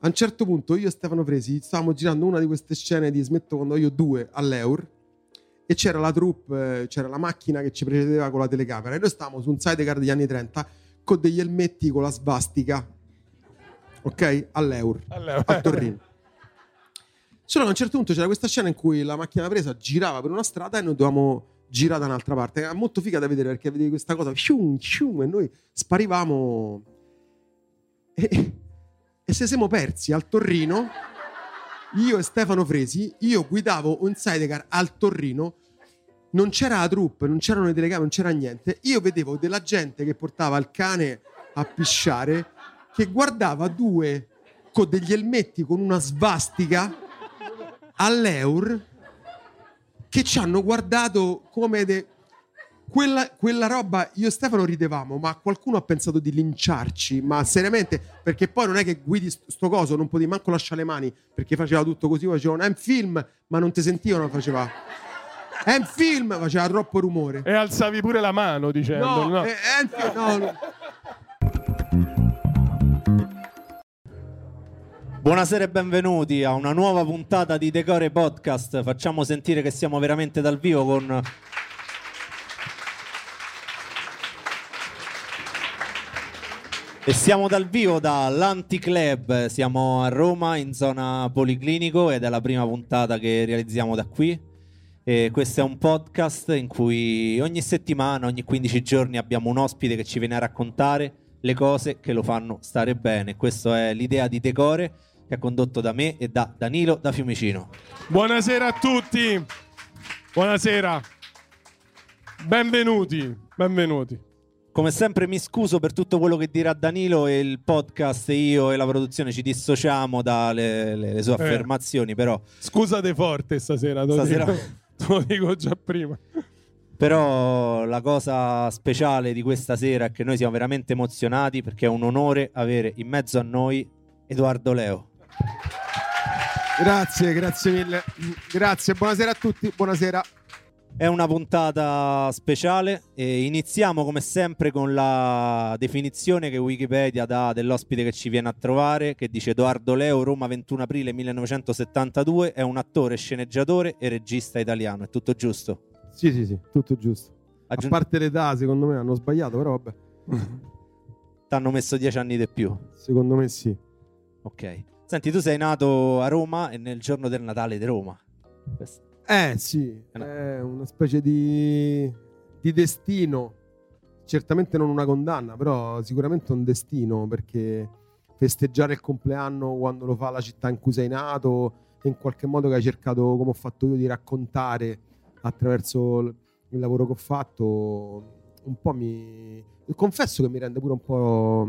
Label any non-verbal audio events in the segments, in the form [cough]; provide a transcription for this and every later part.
A un certo punto io e Stefano Fresi stavamo girando una di queste scene di Smetto quando io due all'Eur e c'era la troupe, eh, c'era la macchina che ci precedeva con la telecamera e noi stavamo su un sidecar degli anni 30 con degli elmetti con la svastica, ok? All'Eur, All'Eur. a Torino. Solo a un certo punto c'era questa scena in cui la macchina presa girava per una strada e noi dovevamo girare da un'altra parte. Era molto figa da vedere perché vedevi questa cosa, scium, scium, e noi sparivamo e, e se siamo persi al Torrino, io e Stefano Fresi, io guidavo un sidecar al Torrino, non c'era la troupe, non c'erano le telecamere, non c'era niente. Io vedevo della gente che portava il cane a pisciare, che guardava due con degli elmetti con una svastica all'Eur che ci hanno guardato come de... quella, quella roba io e Stefano ridevamo ma qualcuno ha pensato di linciarci ma seriamente perché poi non è che guidi st- sto coso non potevi manco lasciare le mani perché faceva tutto così facevano è un film ma non ti sentivano faceva è un film faceva troppo rumore E alzavi pure la mano dicendo. no, no. È, è un film no, no. Buonasera e benvenuti a una nuova puntata di Decore Podcast. Facciamo sentire che siamo veramente dal vivo con E siamo dal vivo dall'Anticlub, siamo a Roma in zona Policlinico ed è la prima puntata che realizziamo da qui. E questo è un podcast in cui ogni settimana, ogni 15 giorni abbiamo un ospite che ci viene a raccontare le cose che lo fanno stare bene. Questa è l'idea di Decore che è condotto da me e da Danilo da Fiumicino. Buonasera a tutti. Buonasera. Benvenuti. Benvenuti. Come sempre mi scuso per tutto quello che dirà Danilo e il podcast e io e la produzione ci dissociamo dalle le- le sue Eh. affermazioni, però Scusate forte stasera. Te lo, Stasera- Dico, [laughs] te lo dico già prima. Però la cosa speciale di questa sera è che noi siamo veramente emozionati perché è un onore avere in mezzo a noi Edoardo Leo. grazie grazie mille grazie buonasera a tutti buonasera È una puntata speciale e iniziamo come sempre con la definizione che Wikipedia dà dell'ospite che ci viene a trovare, che dice Edoardo Leo, Roma 21 aprile 1972, è un attore, sceneggiatore e regista italiano, è tutto giusto? sì sì sì tutto giusto Aggiun- A parte l'età, secondo me hanno sbagliato, però vabbè. T'hanno messo dieci anni di più. Secondo me sì. Ok. Senti, tu sei nato a Roma e nel giorno del Natale di Roma. Questo- Eh sì, no. è una specie di, di destino. Certamente non una condanna, però sicuramente un destino, perché festeggiare il compleanno quando lo fa la città in cui sei nato e in qualche modo che hai cercato, come ho fatto io, di raccontare attraverso il lavoro che ho fatto, un po' mi... Confesso che mi rende pure un po'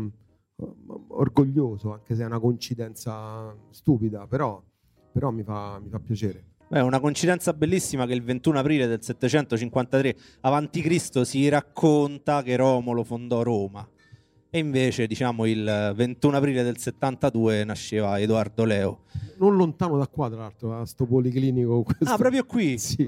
eh, orgoglioso, anche se è una coincidenza stupida, però, però mi, fa, mi fa piacere. Beh, È una coincidenza bellissima che il 21 aprile del 753 a.C. si racconta che Romolo fondò Roma. E invece, diciamo, il 21 aprile del 72 nasceva Edoardo Leo. non lontano da qua, tra l'altro, a sto policlinico. [laughs] Questo... Ah, proprio qui? Sì,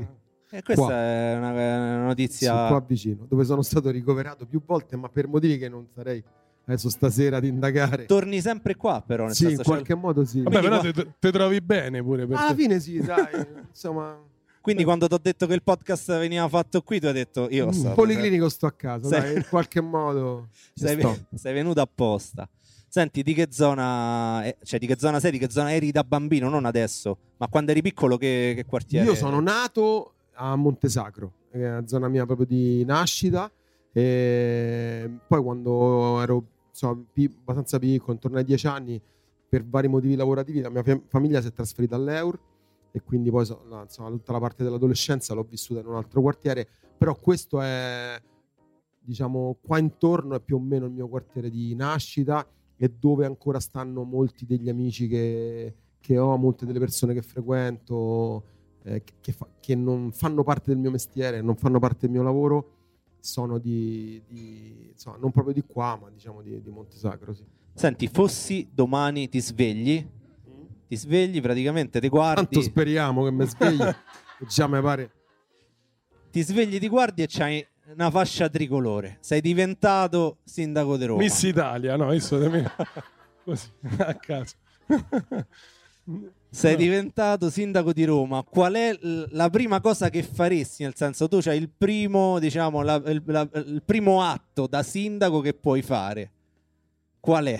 E questa Qua. è una, una sì, notizia... qua vicino, dove sono stato ricoverato più volte, ma per motivi che non sarei adesso stasera ad indagare. Torni sempre qua, però. Nel sì, in senso, cioè- qualche modo sì. Vabbè, Quindi però te, te trovi bene pure. Per Alla te. fine sì, [laughs] dai, insomma, Quindi quando ti ho detto che il podcast veniva fatto qui, tu hai detto io in so. policlinico sto a casa, Sei- dai, in qualche modo [laughs] sei, sto. sei venuto apposta. Senti, di che zona, eh, cioè di che zona sei, di che zona eri da bambino, non adesso, ma quando eri piccolo che, che quartiere? Io sono nato a Montesacro, che è la zona mia proprio di nascita. E poi quando ero insomma, pi- abbastanza piccolo, intorno ai dieci anni, per vari motivi lavorativi, la mia fam- famiglia si è trasferita all'Eur e quindi poi la- insomma, tutta la parte dell'adolescenza l'ho vissuta in un altro quartiere. Però questo è, diciamo, qua intorno è più o meno il mio quartiere di nascita e dove ancora stanno molti degli amici che, che ho, molte delle persone che frequento, eh, che fa- che non fanno parte del mio mestiere, non fanno parte del mio lavoro, sono di, di- insomma, non proprio di qua, ma diciamo di, di Montesacro. Sì. Senti, fossi domani ti svegli, ti svegli praticamente, ti guardi, Tanto speriamo che mi svegli, [laughs] già mi pare. ti svegli, ti guardi e c'hai una fascia tricolore. Sei diventato sindaco di Roma. Miss Italia, no? Io sono da me. [laughs] Così, a caso. Sei No. diventato sindaco di Roma. Qual è la prima cosa che faresti? Nel senso, tu c'hai il primo, diciamo, la- il, la- il primo atto da sindaco che puoi fare. Qual è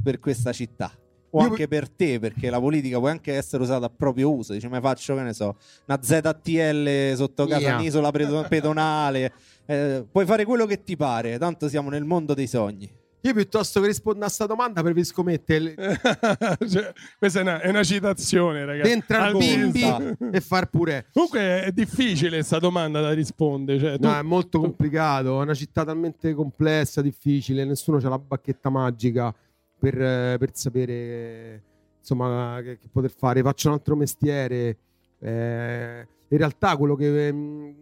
per questa città? O Io- anche per te, perché la politica può anche essere usata a proprio uso. Dice, ma faccio, che ne so, una ZTL sotto casa, Yeah. un'isola pedonale. Eh, puoi fare quello che ti pare, tanto siamo nel mondo dei sogni. Io piuttosto che rispondere a questa domanda preferisco scommettere [laughs] Cioè, questa è una, è una citazione, ragazzi. dentro al bimbi e far pure. Comunque è difficile questa domanda da rispondere. Cioè, tu- No, è molto complicato, è una città talmente complessa, difficile, nessuno ha la bacchetta magica per, per sapere insomma che, che poter fare. Faccio un altro mestiere. eh, in realtà quello che ehm,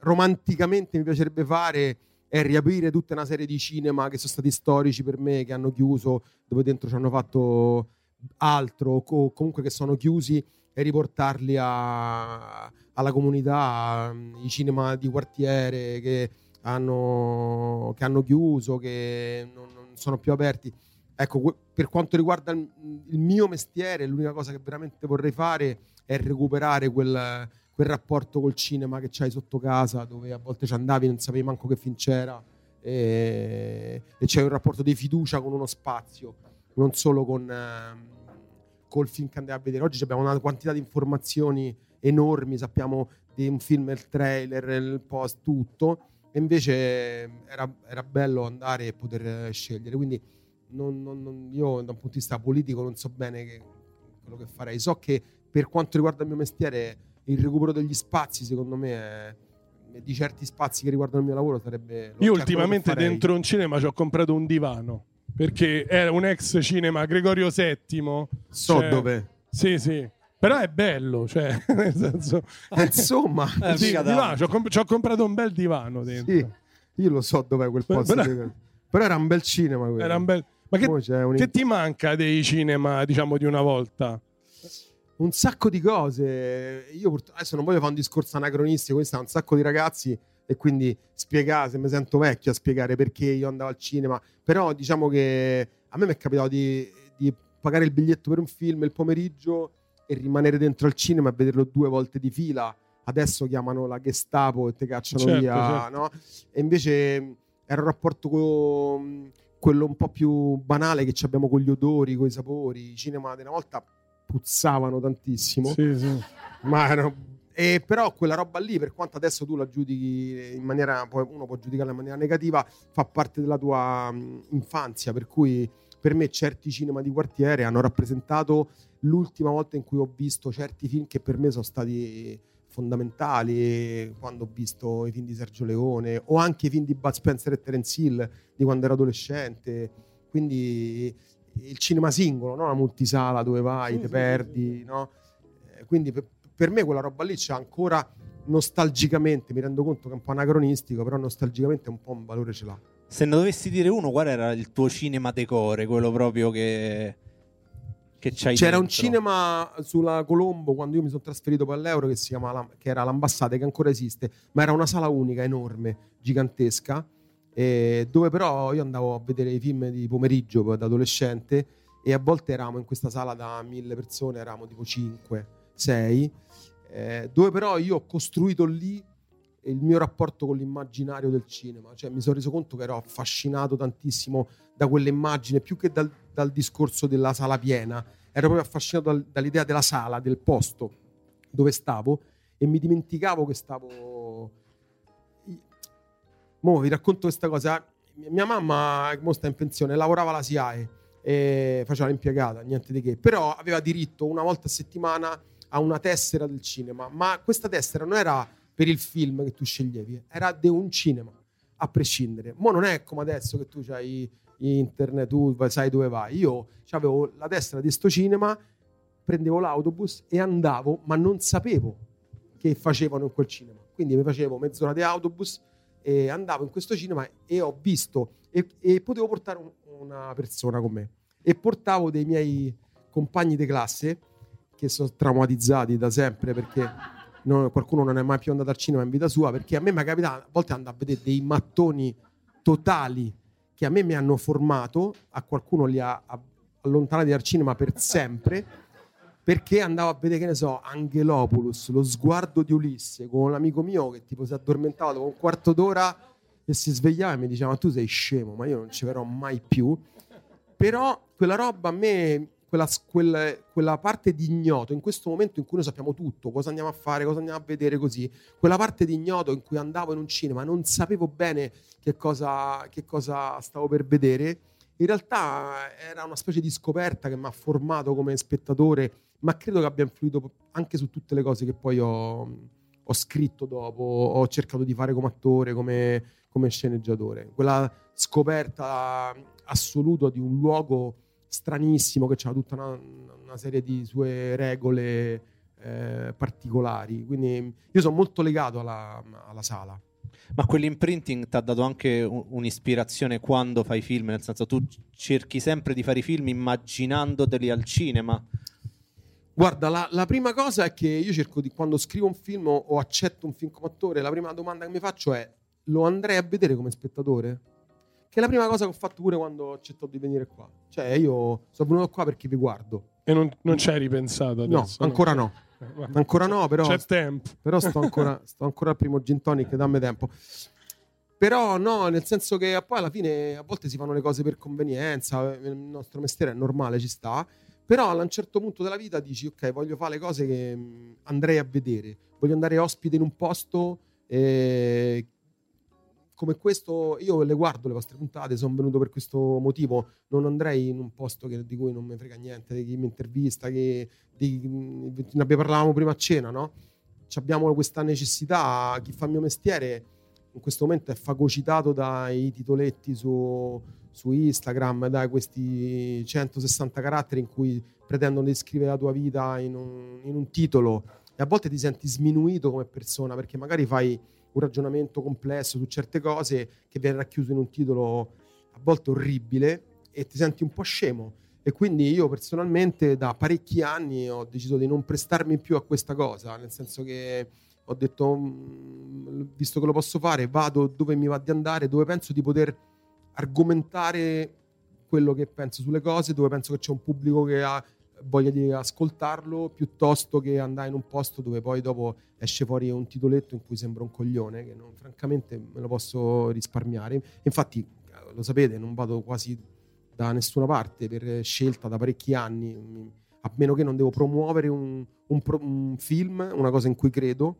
romanticamente mi piacerebbe fare è riaprire tutta una serie di cinema che sono stati storici per me, che hanno chiuso, dove dentro ci hanno fatto altro, o comunque che sono chiusi e riportarli a- alla comunità, i cinema di quartiere che hanno, che hanno chiuso, che non, non sono più aperti. Ecco, per quanto riguarda il, il mio mestiere, l'unica cosa che veramente vorrei fare è recuperare quel, quel rapporto col cinema che c'hai sotto casa, dove a volte ci andavi e non sapevi manco che film c'era, e, e c'è un rapporto di fiducia con uno spazio, non solo con ehm, col film che andiamo a vedere. Oggi abbiamo una quantità di informazioni enormi, sappiamo di un film, il trailer, il post, tutto. E invece eh, era, era bello andare e poter eh, scegliere. Quindi non- non- non- io da un punto di vista politico non so bene che- quello che farei. So che per quanto riguarda il mio mestiere, il recupero degli spazi, secondo me, è- di certi spazi che riguardano il mio lavoro sarebbe... Io che ultimamente dentro un cinema ci ho comprato un divano. Perché era un ex cinema Gregorio VII. So cioè- dove... Sì, sì. Però è bello, cioè, [laughs] nel senso... Eh, Insomma, [laughs] Eh, Sì, mica divano, ci ho, comp- ci ho comprato un bel divano dentro. sì, io lo so dov'è quel posto. [laughs] Però- Però, era un bel cinema quello. Era un bel... Ma che, un, che ti manca dei cinema, diciamo, di una volta? Un sacco di cose. Io adesso non voglio fare un discorso anacronistico, questo è un sacco di ragazzi e quindi spiegare, se mi sento vecchio a spiegare perché io andavo al cinema, però diciamo che a me mi è capitato di, di pagare il biglietto per un film il pomeriggio e rimanere dentro al cinema e vederlo due volte di fila. Adesso chiamano la Gestapo e ti cacciano Certo, via, certo. no? E invece era un rapporto con quello un po' più banale che ci abbiamo con gli odori, con i sapori. I cinema di una volta puzzavano tantissimo. Sì, sì. Ma erano- e però quella roba lì, per quanto adesso tu la giudichi in maniera, uno può giudicarla in maniera negativa, fa parte della tua infanzia. Per cui per me certi cinema di quartiere hanno rappresentato l'ultima volta in cui ho visto certi film che per me sono stati fondamentali quando ho visto i film di Sergio Leone o anche i film di Bud Spencer e Terence Hill di quando ero adolescente quindi il cinema singolo no? la multisala dove vai, Sì, ti sì, perdi no? Eh, quindi per, per me quella roba lì c'è ancora nostalgicamente mi rendo conto che è un po' anacronistico però nostalgicamente un po' un valore ce l'ha Se ne dovessi dire uno, qual era il tuo cinema decore? Quello proprio che, che c'hai C'era un dentro? cinema sulla Colombo quando io mi sono trasferito poi all'Euro che si chiama che era l'Ambassade che ancora esiste, ma era una sala unica enorme, gigantesca, eh, dove però io andavo a vedere i film di pomeriggio da adolescente e a volte eravamo in questa sala da mille persone, eravamo tipo 5, 6, eh, dove però io ho costruito lì il mio rapporto con l'immaginario del cinema, cioè mi sono reso conto che ero affascinato tantissimo da quell'immagine, più che dal, dal discorso della sala piena, ero proprio affascinato dal- dall'idea della sala, del posto dove stavo e mi dimenticavo che stavo... Mo vi racconto questa cosa. Mia mamma, mo sta in pensione, lavorava alla SIAE e faceva l'impiegata, niente di che, però aveva diritto una volta a settimana a una tessera del cinema, ma questa tessera non era per il film che tu sceglievi, era di un cinema, a prescindere. Mo non è come adesso che tu hai internet, tu sai dove vai. Io avevo la tessera di sto cinema, prendevo l'autobus e andavo, ma non sapevo che facevano in quel cinema. Quindi mi facevo mezz'ora di autobus e andavo in questo cinema e ho visto e, e potevo portare un- una persona con me. E portavo dei miei compagni di classe che sono traumatizzati da sempre perché non- qualcuno non è mai più andato al cinema in vita sua perché a me mi capita a volte andare a vedere dei mattoni totali che a me mi hanno formato a qualcuno li ha, ha- allontanati dal cinema per sempre perché andavo a vedere, che ne so, Angelopoulos, lo sguardo di Ulisse con un amico mio che tipo si addormentava dopo un quarto d'ora e si svegliava e mi diceva ma tu sei scemo, ma io non ci verrò mai più. Però quella roba a me, quella, quella, quella parte di ignoto, in questo momento in cui noi sappiamo tutto, cosa andiamo a fare, cosa andiamo a vedere così, quella parte di ignoto in cui andavo in un cinema, non sapevo bene che cosa, che cosa stavo per vedere, in realtà era una specie di scoperta che mi ha formato come spettatore, ma credo che abbia influito anche su tutte le cose che poi ho, ho scritto dopo, ho cercato di fare come attore, come, come sceneggiatore. Quella scoperta assoluta di un luogo stranissimo che ha tutta una, una, serie di sue regole eh, particolari. Quindi io sono molto legato alla, alla sala. Ma quell'imprinting ti ha dato anche un'ispirazione quando fai film, nel senso tu cerchi sempre di fare i film immaginandoteli al cinema. Guarda, la, la, prima cosa è che io cerco di quando scrivo un film o accetto un film come attore, la prima domanda che mi faccio è: lo andrei a vedere come spettatore? Che è la prima cosa che ho fatto pure quando ho accettato di venire qua. Cioè, io sono venuto qua perché vi guardo. E non, non ci hai ripensato adesso? No, ancora no. no. Eh, ancora no, però. C'è tempo. Però sto ancora, [laughs] sto ancora al primo gin tonic, dammi tempo. Però no, nel senso che poi alla fine a volte si fanno le cose per convenienza, il nostro mestiere è normale, ci sta. Però a un certo punto della vita dici, ok, voglio fare le cose che andrei a vedere. Voglio andare ospite in un posto eh, come questo, io le guardo le vostre puntate, sono venuto per questo motivo, non andrei in un posto che, di cui non mi frega niente, di chi mi intervista, che di, ne parlavamo prima a cena, no? abbiamo questa necessità, chi fa il mio mestiere in questo momento è fagocitato dai titoletti su, su Instagram, da questi 160 caratteri in cui pretendono di scrivere la tua vita in un, in un titolo e a volte ti senti sminuito come persona perché magari fai un ragionamento complesso su certe cose che viene racchiuso in un titolo a volte orribile e ti senti un po' scemo. E quindi io personalmente da parecchi anni ho deciso di non prestarmi più a questa cosa, nel senso che ho detto, mm, visto che lo posso fare, vado dove mi va di andare, dove penso di poter argomentare quello che penso sulle cose, dove penso che c'è un pubblico che ha voglia di ascoltarlo piuttosto che andare in un posto dove poi dopo esce fuori un titoletto in cui sembra un coglione che non, francamente me lo posso risparmiare. Infatti lo sapete non vado quasi da nessuna parte per scelta da parecchi anni a meno che non devo promuovere un, un, un film una cosa in cui credo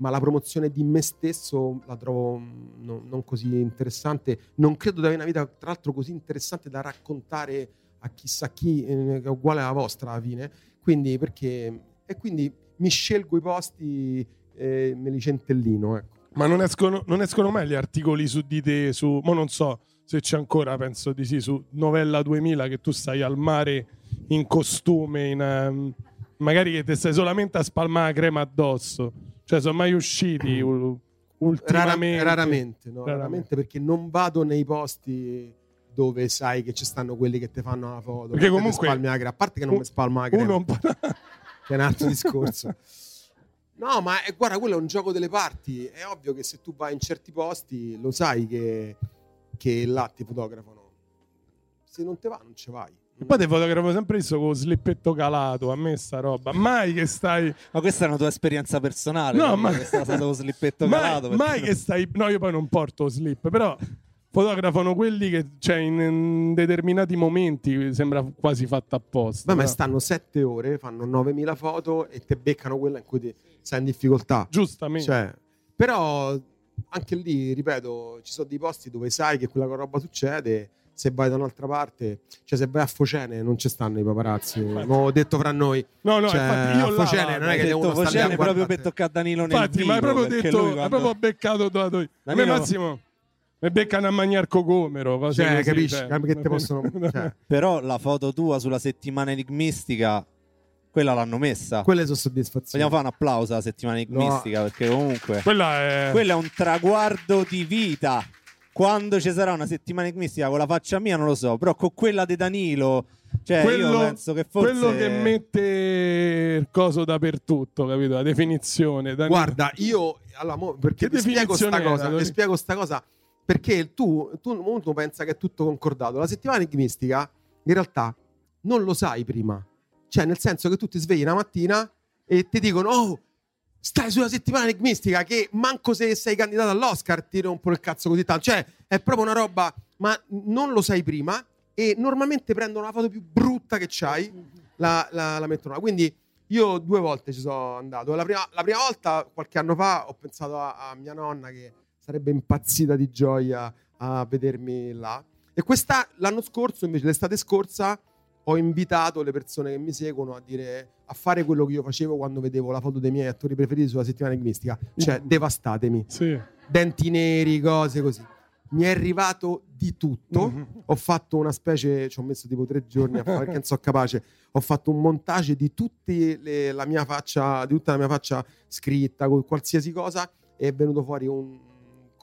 ma la promozione di me stesso la trovo no, non così interessante non credo di avere una vita tra l'altro così interessante da raccontare a chissà chi, eh, uguale alla vostra alla fine. Quindi, perché, e quindi mi scelgo i posti e me li centellino. Ecco. Ma non escono, non escono mai gli articoli su di te, su, ma non so se c'è ancora, penso di sì, su Novella 2000 che tu stai al mare in costume, in, um, magari che ti stai solamente a spalmare la crema addosso. Cioè, sono mai usciti ultimamente? Raramente, raramente, no, raramente perché non vado nei posti dove sai che ci stanno quelli che ti fanno la foto. Perché comunque... Spalmi la crema. A parte che non mi spalma la crema. Uno... [laughs] che è un altro [laughs] discorso. No, ma è, guarda, quello è un gioco delle parti. È ovvio che se tu vai in certi posti, lo sai che, che là ti fotografano. Se non te va, non ci vai. E poi ti fotografo sempre visto con lo slippetto calato. A me sta roba. Mai che stai. Ma questa è una tua esperienza personale. No, ma. Che stato con lo slippetto [laughs] mai, calato. Perché... Mai che stai. No, io poi non porto slip, però fotografano quelli che cioè, in, in, determinati momenti sembra quasi fatta apposta. Ma, ma stanno sette ore, fanno 9000 foto e te beccano quella in cui ti, sei in difficoltà. Giustamente. Cioè, però anche lì, ripeto, ci sono dei posti dove sai che quella roba succede. Se vai da un'altra parte, cioè se vai a Focene non ci stanno i paparazzi. Ho detto fra noi. No, no, cioè, infatti io a Focene là, non è che devo Focene proprio per toccare Danilo nel Infatti, vivo, ma hai proprio detto, quando... hai proprio beccato da noi. Danilo... Massimo e beccano a mangiare cocomero. Cioè, così, capisci? Cioè. Che te possono... [laughs] cioè. Però la foto tua sulla settimana enigmistica, quella l'hanno messa. Quelle sono soddisfazioni. Vogliamo fare un applauso alla settimana enigmistica no. perché comunque... Quella è... Quella è un traguardo di vita. Quando ci sarà una settimana enigmistica con la faccia mia non lo so, però con quella di Danilo... Cioè, quello, io penso che forse... quello che mette il coso dappertutto, capito? La definizione. Danilo. Guarda, io allora, perché ti spiego sta cosa, ti spiego sta cosa perché tu, tu, tu pensa che è tutto concordato. La settimana enigmistica, in realtà, non lo sai prima. Cioè, nel senso che tu ti svegli una mattina e ti dicono, oh, stai sulla settimana enigmistica che manco se sei candidato all'Oscar ti rompo il cazzo così tanto. Cioè, è proprio una roba, ma non lo sai prima e normalmente prendono la foto più brutta che c'hai, la, la, la mettono là. Quindi io due volte ci sono andato. La prima, la prima volta, qualche anno fa, ho pensato a, a, mia nonna che sarebbe impazzita di gioia a vedermi là. E questa, l'anno scorso, invece, l'estate scorsa, ho invitato le persone che mi seguono a, dire, a fare quello che io facevo quando vedevo la foto dei miei attori preferiti sulla settimana enigmistica. Cioè, mm. devastatemi. Sì. Denti neri, cose così mi è arrivato di tutto. Mm-hmm. Ho fatto una specie, ci ho messo tipo tre giorni a fare perché non sono capace. Ho fatto un montaggio di, le, la mia faccia, di tutta la mia faccia scritta, con qualsiasi cosa, e è venuto fuori un,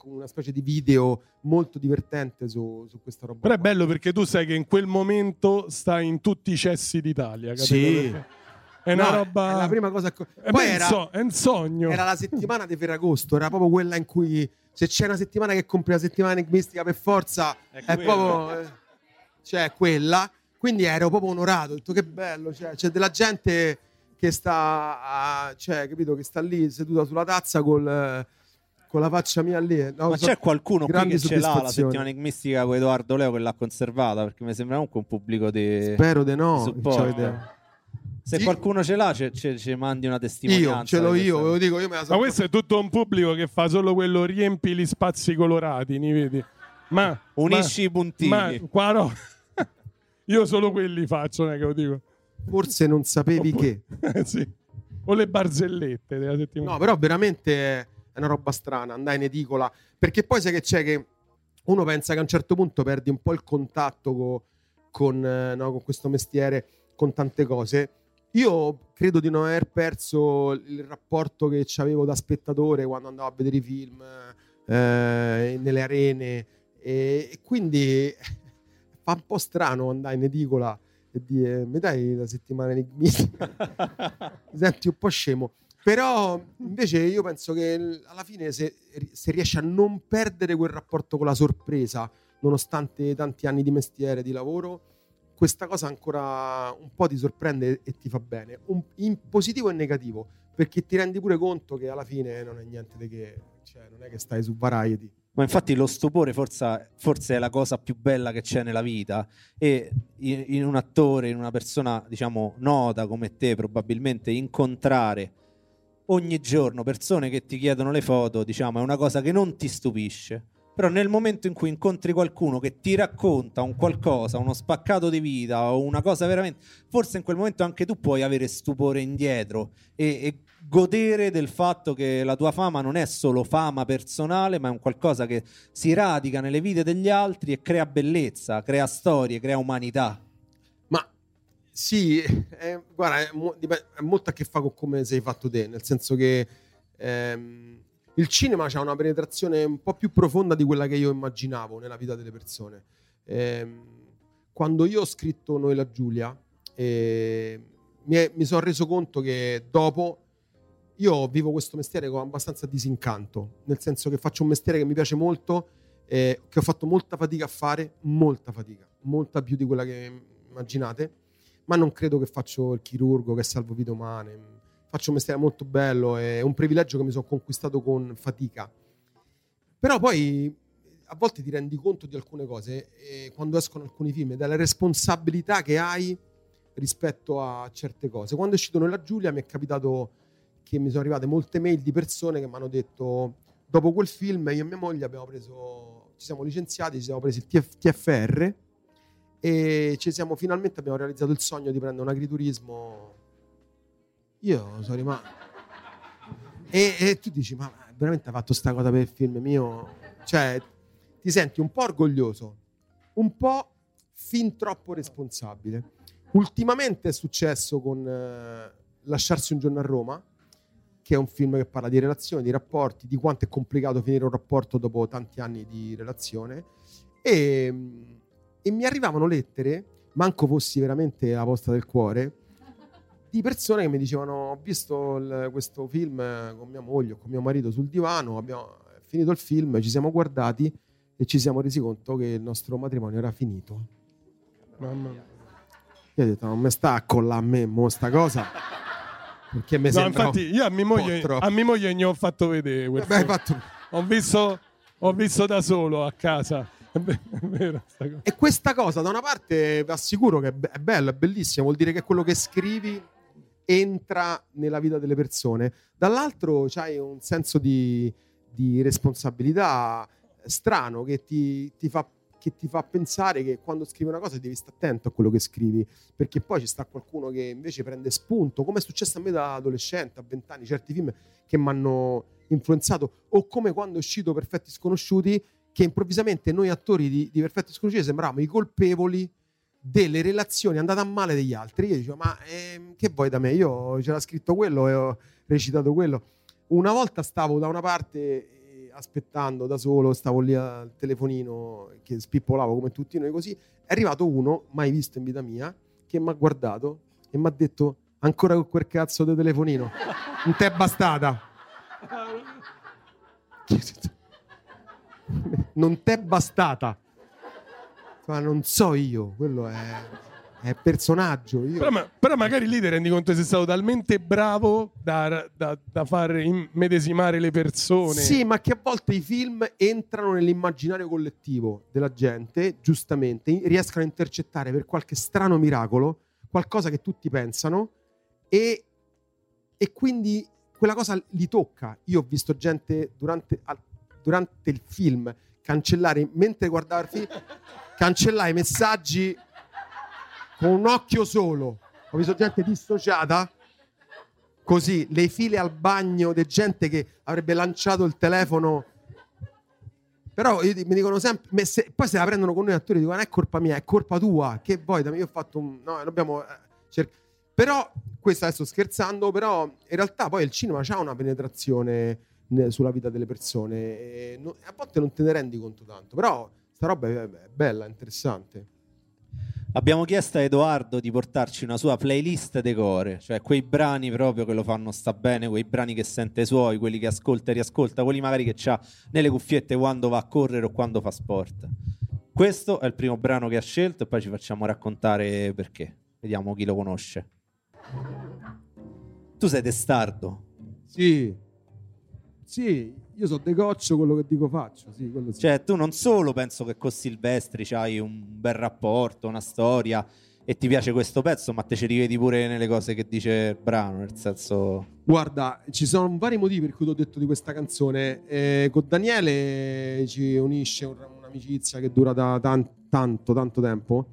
una specie di video molto divertente su, su, questa roba. Però è bello perché tu sai che in quel momento stai in tutti i cessi d'Italia, capito? Sì. È una no, roba. È la prima cosa. Co- Poi era, è un sogno. Era la settimana di Ferragosto, era proprio quella in cui se c'è una settimana che compri la settimana enigmistica per forza, è, è proprio. Eh, cioè, quella. Quindi ero proprio onorato. Ho detto che bello. Cioè, c'è della gente che sta, a, cioè, capito, che sta lì seduta sulla tazza col con la faccia mia lì. No, Ma so, c'è qualcuno qui che ce l'ha la settimana enigmistica con Edoardo Leo che l'ha conservata? Perché mi sembra comunque un pubblico di. Spero di no. Se sì. qualcuno ce l'ha, ci mandi una testimonianza. Io ce l'ho io, ve lo dico, io me la so Ma questo è tutto un pubblico che fa solo quello riempi gli spazi colorati, ni vedi? Ma unisci ma, i puntini. Ma qua no. [laughs] io solo quelli faccio, non è che lo dico. Forse non sapevi Oppure, che. [laughs] sì. O le barzellette della settimana. No, però veramente è una roba strana, andai in edicola, perché poi sai che c'è che uno pensa che a un certo punto perdi un po' il contatto co, con, eh, no, con questo mestiere, con tante cose. Io credo di non aver perso il rapporto che avevo da spettatore quando andavo a vedere i film eh, nelle arene. E, e, quindi [laughs] fa un po' strano andare in edicola e dire mi dai la settimana enigmistica? [laughs] Mi senti un po' scemo però invece io penso che alla fine se, se riesci a non perdere quel rapporto con la sorpresa nonostante tanti anni di mestiere di lavoro questa cosa ancora un po' ti sorprende e ti fa bene, un, in positivo e negativo, perché ti rendi pure conto che alla fine non è niente di che, cioè non è che stai su Variety. Ma infatti lo stupore forse, forse, è la cosa più bella che c'è nella vita e in, in un attore, in una persona diciamo nota come te probabilmente incontrare ogni giorno persone che ti chiedono le foto, diciamo, è una cosa che non ti stupisce però nel momento in cui incontri qualcuno che ti racconta un qualcosa, uno spaccato di vita o una cosa veramente, forse in quel momento anche tu puoi avere stupore indietro e, e godere del fatto che la tua fama non è solo fama personale, ma è un qualcosa che si radica nelle vite degli altri e crea bellezza, crea storie, crea umanità. Sì, è, guarda, è, è molto a che fa con come sei fatto te, nel senso che ehm, il cinema ha una penetrazione un po' più profonda di quella che io immaginavo nella vita delle persone. Eh, quando io ho scritto Noi la Giulia, eh, mi, mi sono reso conto che dopo io vivo questo mestiere con abbastanza disincanto, nel senso che faccio un mestiere che mi piace molto, eh, che ho fatto molta fatica a fare, molta fatica, molta più di quella che immaginate, ma non credo che faccio il chirurgo, che salvo vite umane faccio un mestiere molto bello, è un privilegio che mi sono conquistato con fatica. Però poi a volte ti rendi conto di alcune cose eh, quando escono alcuni film, della responsabilità che hai rispetto a certe cose. Quando è uscito Nella Giulia mi è capitato che mi sono arrivate molte mail di persone che mi hanno detto dopo quel film io e mia moglie abbiamo preso, ci siamo licenziati, ci siamo presi il TF, TFR e ci siamo finalmente abbiamo realizzato il sogno di prendere un agriturismo io sono rimasto. E, e, tu dici, ma veramente ha fatto sta cosa per il film mio? Cioè, ti senti un po' orgoglioso, un po' fin troppo responsabile. Ultimamente è successo con eh, Lasciarsi un giorno a Roma, che è un film che parla di relazioni, di rapporti, di quanto è complicato finire un rapporto dopo tanti anni di relazione. E, e mi arrivavano lettere, manco fossi veramente la posta del cuore, di persone che mi dicevano ho visto il, questo film con mia moglie o con mio marito sul divano, abbiamo finito il film, ci siamo guardati e ci siamo resi conto che il nostro matrimonio era finito. Mamma Io ho detto, non mi sta a collare a me mo sta cosa. Perché mi No, sembra infatti io a mia moglie, a mia moglie ne ho fatto vedere Beh, fatto- Ho visto, ho visto da solo a casa. E questa cosa, da una parte, vi assicuro che è, be- è bellissimo, vuol dire che quello che scrivi entra nella vita delle persone. Dall'altro c'hai un senso di, di responsabilità strano che ti, ti fa, che ti fa pensare che quando scrivi una cosa devi stare attento a quello che scrivi, perché poi ci sta qualcuno che invece prende spunto, come è successo a me da adolescente, a vent'anni, certi film che mi hanno influenzato, o come quando è uscito Perfetti Sconosciuti, che improvvisamente noi attori di, di Perfetti Sconosciuti sembravamo i colpevoli delle relazioni andate a male degli altri. Io dicevo, ma ehm, che vuoi da me? Io c'era scritto quello e ho recitato quello. Una volta stavo da una parte eh, aspettando da solo, stavo lì al telefonino che spippolavo come tutti noi così. È arrivato uno, mai visto in vita mia, che mi ha guardato e mi ha detto ancora con quel cazzo di telefonino. Non t'è bastata. [laughs] Non t'è bastata. Ma non so io, quello è, è personaggio. Io... Però, ma- però magari lì ti rendi conto che sei stato talmente bravo da, da- da far immedesimare le persone. Sì, ma che a volte i film entrano nell'immaginario collettivo della gente, giustamente, riescono a intercettare per qualche strano miracolo qualcosa che tutti pensano e, e quindi quella cosa li tocca. Io ho visto gente durante, durante il film cancellare, mentre guardavo il film, cancellare i messaggi con un occhio solo. Ho visto gente dissociata così le file al bagno di gente che avrebbe lanciato il telefono però io mi dicono sempre se- poi se la prendono con noi attori dicono non è colpa mia è colpa tua che vuoi io ho fatto un no dobbiamo eh, cer- però questo adesso scherzando però in realtà poi il cinema ha una penetrazione ne- sulla vita delle persone e no- a volte non te ne rendi conto tanto però sta roba è, è bella interessante Abbiamo chiesto a Edoardo di portarci una sua playlist decore, cioè quei brani proprio che lo fanno sta bene, quei brani che sente suoi, quelli che ascolta e riascolta, quelli magari che ha nelle cuffiette quando va a correre o quando fa sport. Questo è il primo brano che ha scelto e poi ci facciamo raccontare perché. Vediamo chi lo conosce. Tu sei testardo. sì sì io so decoccio quello che dico faccio sì sì Cioè, tu non solo penso che con Silvestri c'hai un bel rapporto, una storia e ti piace questo pezzo, ma te ci rivedi pure nelle cose che dice il brano, nel senso... Guarda, ci sono vari motivi per cui ti ho detto di questa canzone. Eh, con Daniele ci unisce un- un'amicizia che dura da tan- tanto, tanto tempo.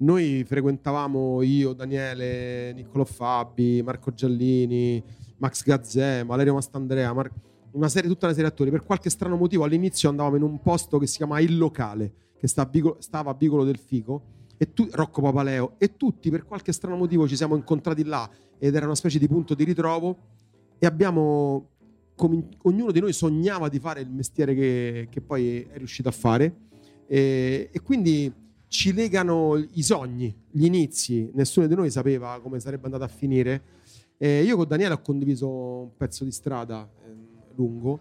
Noi frequentavamo io, Daniele, Niccolò Fabi, Marco Giallini, Max Gazzè, Valerio Mastandrea, Mar- una serie, tutta una serie di attori. Per qualche strano motivo all'inizio andavamo in un posto che si chiama Il Locale, che stava a Vicolo del Fico, e tu- Rocco Papaleo, e tutti per qualche strano motivo ci siamo incontrati là ed era una specie di punto di ritrovo e abbiamo comin- ognuno di noi sognava di fare il mestiere che, che poi è riuscito a fare e, e quindi ci legano i sogni, gli inizi, nessuno di noi sapeva come sarebbe andata a finire. E io con Daniele ho condiviso un pezzo di strada ehm, lungo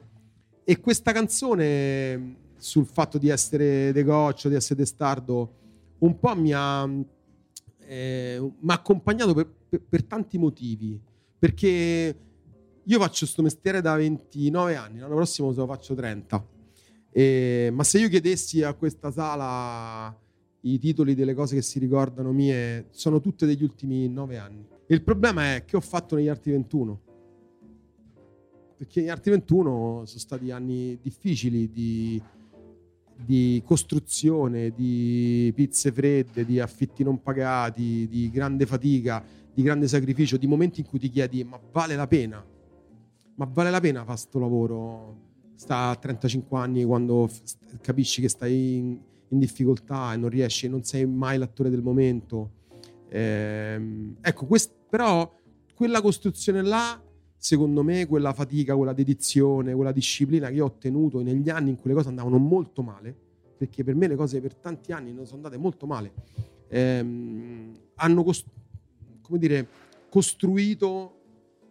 e questa canzone sul fatto di essere decoccio, di essere testardo, un po' mi ha, eh, accompagnato per, per- per tanti motivi. Perché io faccio questo mestiere da 29 anni, l'anno prossimo se lo faccio 30. E- ma se io chiedessi a questa sala i titoli delle cose che si ricordano mie, sono tutte degli ultimi 9 anni. Il problema è che ho fatto negli altri 21. Perché negli altri 21 sono stati anni difficili di, di costruzione, di pizze fredde, di affitti non pagati, di grande fatica, di grande sacrificio, di momenti in cui ti chiedi ma vale la pena? Ma vale la pena fare sto lavoro? Sta a 35 anni quando capisci che stai in, in difficoltà e non riesci, non sei mai l'attore del momento. Ehm, ecco, quest- però quella costruzione là, secondo me, quella fatica, quella dedizione, quella disciplina che ho ottenuto negli anni in cui le cose andavano molto male, perché per me le cose per tanti anni non sono andate molto male, ehm, hanno cos- come dire, costruito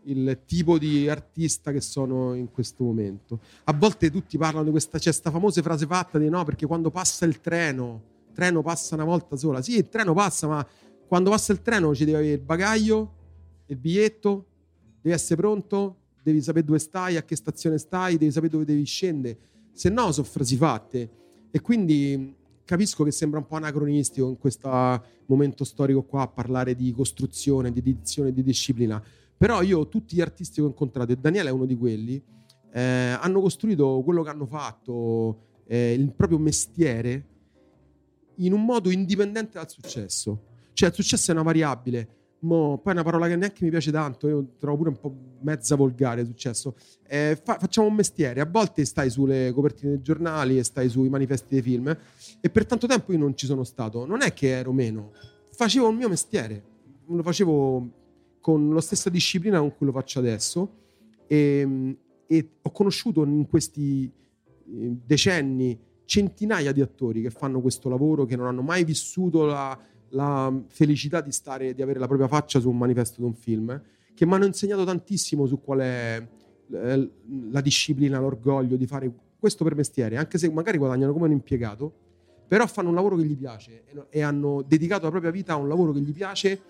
il tipo di artista che sono in questo momento. A volte tutti parlano di questa, c'è questa famosa frase fatta di no, perché quando passa il treno, il treno passa una volta sola. Sì, il treno passa, ma quando passa il treno ci devi avere il bagaglio, il biglietto, devi essere pronto, devi sapere dove stai, a che stazione stai, devi sapere dove devi scendere, se no sono frasi fatte. E quindi capisco che sembra un po' anacronistico in questo momento storico qua parlare di costruzione, di edizione, di disciplina. Però io, tutti gli artisti che ho incontrato, e Daniele è uno di quelli, eh, hanno costruito quello che hanno fatto, eh, il proprio mestiere, in un modo indipendente dal successo. Cioè, il successo è una variabile. Mo, poi una parola che neanche mi piace tanto, io trovo pure un po' mezza volgare successo. Eh, fa, facciamo un mestiere, a volte stai sulle copertine dei giornali e stai sui manifesti dei film e per tanto tempo io non ci sono stato. Non è che ero meno, facevo il mio mestiere, lo facevo con la stessa disciplina con cui lo faccio adesso e, e ho conosciuto in questi eh, decenni centinaia di attori che fanno questo lavoro, che non hanno mai vissuto la la felicità di, stare, di avere la propria faccia su un manifesto di un film, che mi hanno insegnato tantissimo su qual è eh, la disciplina, l'orgoglio di fare questo per mestiere, anche se magari guadagnano come un impiegato, però fanno un lavoro che gli piace e hanno dedicato la propria vita a un lavoro che gli piace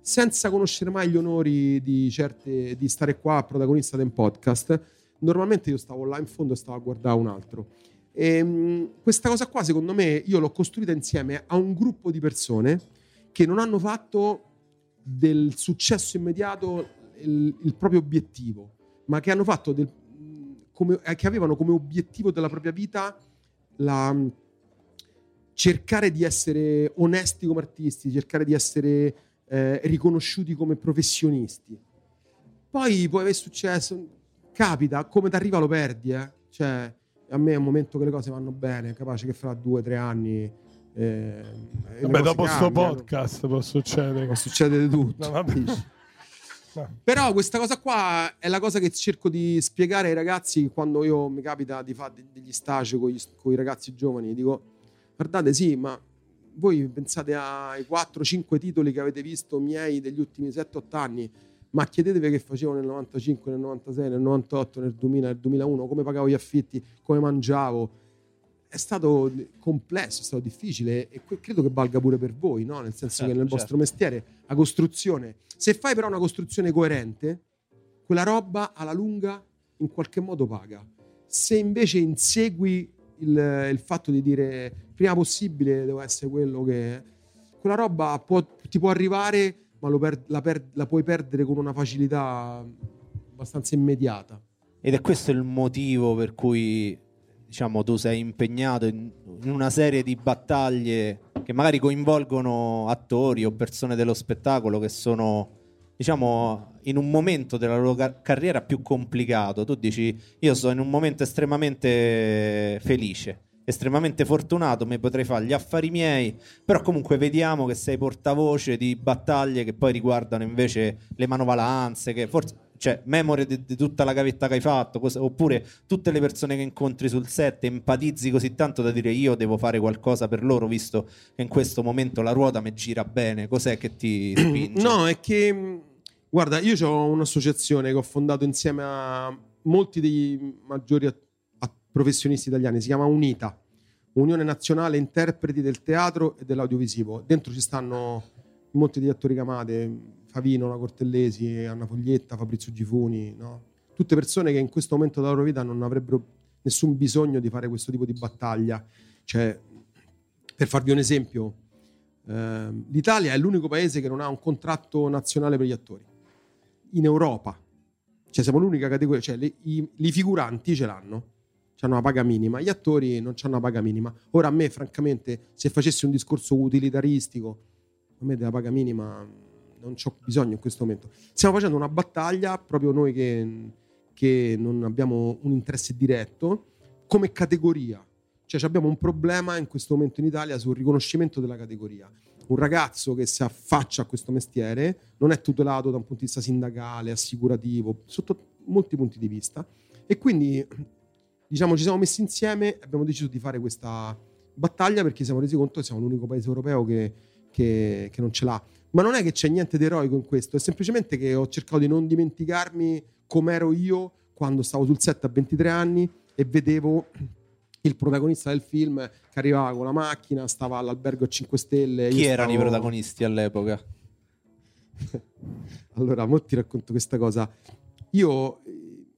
senza conoscere mai gli onori di, certe, di stare qua protagonista di un podcast. Normalmente io stavo là in fondo e stavo a guardare un altro. E, ehm, questa cosa qua, secondo me, io l'ho costruita insieme a un gruppo di persone che non hanno fatto del successo immediato il, il proprio obiettivo, ma che del, come, eh, che avevano come obiettivo della propria vita la, cercare di essere onesti come artisti, cercare di essere eh, riconosciuti come professionisti. Poi può aver successo, capita, come ti arriva lo perdi, eh? cioè a me è un momento che le cose vanno bene, capace che fra due o tre anni. Eh, vabbè, dopo questo podcast può succedere. Può succedere tutto. No, no. Però questa cosa qua è la cosa che cerco di spiegare ai ragazzi quando io mi capita di fare degli stage con, con i ragazzi giovani. Dico, guardate, sì, ma voi pensate ai 4-5 titoli che avete visto miei degli ultimi 7-8 anni ma chiedetevi che facevo nel 95, nel 96, nel 98, nel 2000, nel 2001, come pagavo gli affitti, come mangiavo. È stato complesso, è stato difficile e credo che valga pure per voi, no? nel senso certo, che nel certo. vostro mestiere la costruzione, se fai però una costruzione coerente, quella roba alla lunga in qualche modo paga. Se invece insegui il, il fatto di dire prima possibile devo essere quello che... Quella roba può, ti può arrivare ma per, la, per, la puoi perdere con una facilità abbastanza immediata. Ed è questo il motivo per cui diciamo, tu sei impegnato in, una serie di battaglie che magari coinvolgono attori o persone dello spettacolo che sono, diciamo, in un momento della loro car- carriera più complicato. Tu dici, io sto in un momento estremamente felice estremamente fortunato, mi potrei fare gli affari miei, però comunque vediamo che sei portavoce di battaglie che poi riguardano invece le manovalanze, che forse cioè memoria di, di, tutta la gavetta che hai fatto, cosa, oppure tutte le persone che incontri sul set, empatizzi così tanto da dire io devo fare qualcosa per loro, visto che in questo momento la ruota mi gira bene, cos'è che ti [clears throat] spinge? No, è che guarda, io ho un'associazione che ho fondato insieme a molti dei maggiori attori professionisti italiani, si chiama UNITA, Unione Nazionale Interpreti del Teatro e dell'Audiovisivo. Dentro ci stanno molti degli attori chiamate, Favino, La Cortellesi, Anna Foglietta, Fabrizio Gifuni, no? tutte persone che in questo momento della loro vita non avrebbero nessun bisogno di fare questo tipo di battaglia. Cioè, per farvi un esempio, eh, l'Italia è l'unico paese che non ha un contratto nazionale per gli attori. In Europa, cioè siamo l'unica categoria, cioè i, i figuranti ce l'hanno hanno una paga minima, gli attori non hanno una paga minima. Ora a me, francamente, se facessi un discorso utilitaristico, a me della paga minima non ho bisogno in questo momento. Stiamo facendo una battaglia, proprio noi che, che non abbiamo un interesse diretto, come categoria. Cioè abbiamo un problema in questo momento in Italia sul riconoscimento della categoria. Un ragazzo che si affaccia a questo mestiere non è tutelato da un punto di vista sindacale, assicurativo, sotto molti punti di vista. E quindi diciamo, ci siamo messi insieme e abbiamo deciso di fare questa battaglia perché siamo resi conto che siamo l'unico paese europeo che, che, che non ce l'ha. Ma non è che c'è niente di eroico in questo, è semplicemente che ho cercato di non dimenticarmi com'ero io quando stavo sul set a 23 anni e vedevo il protagonista del film che arrivava con la macchina, stava all'albergo 5 stelle. Chi erano i stavo- protagonisti all'epoca? [laughs] allora, mo ti racconto questa cosa. Io,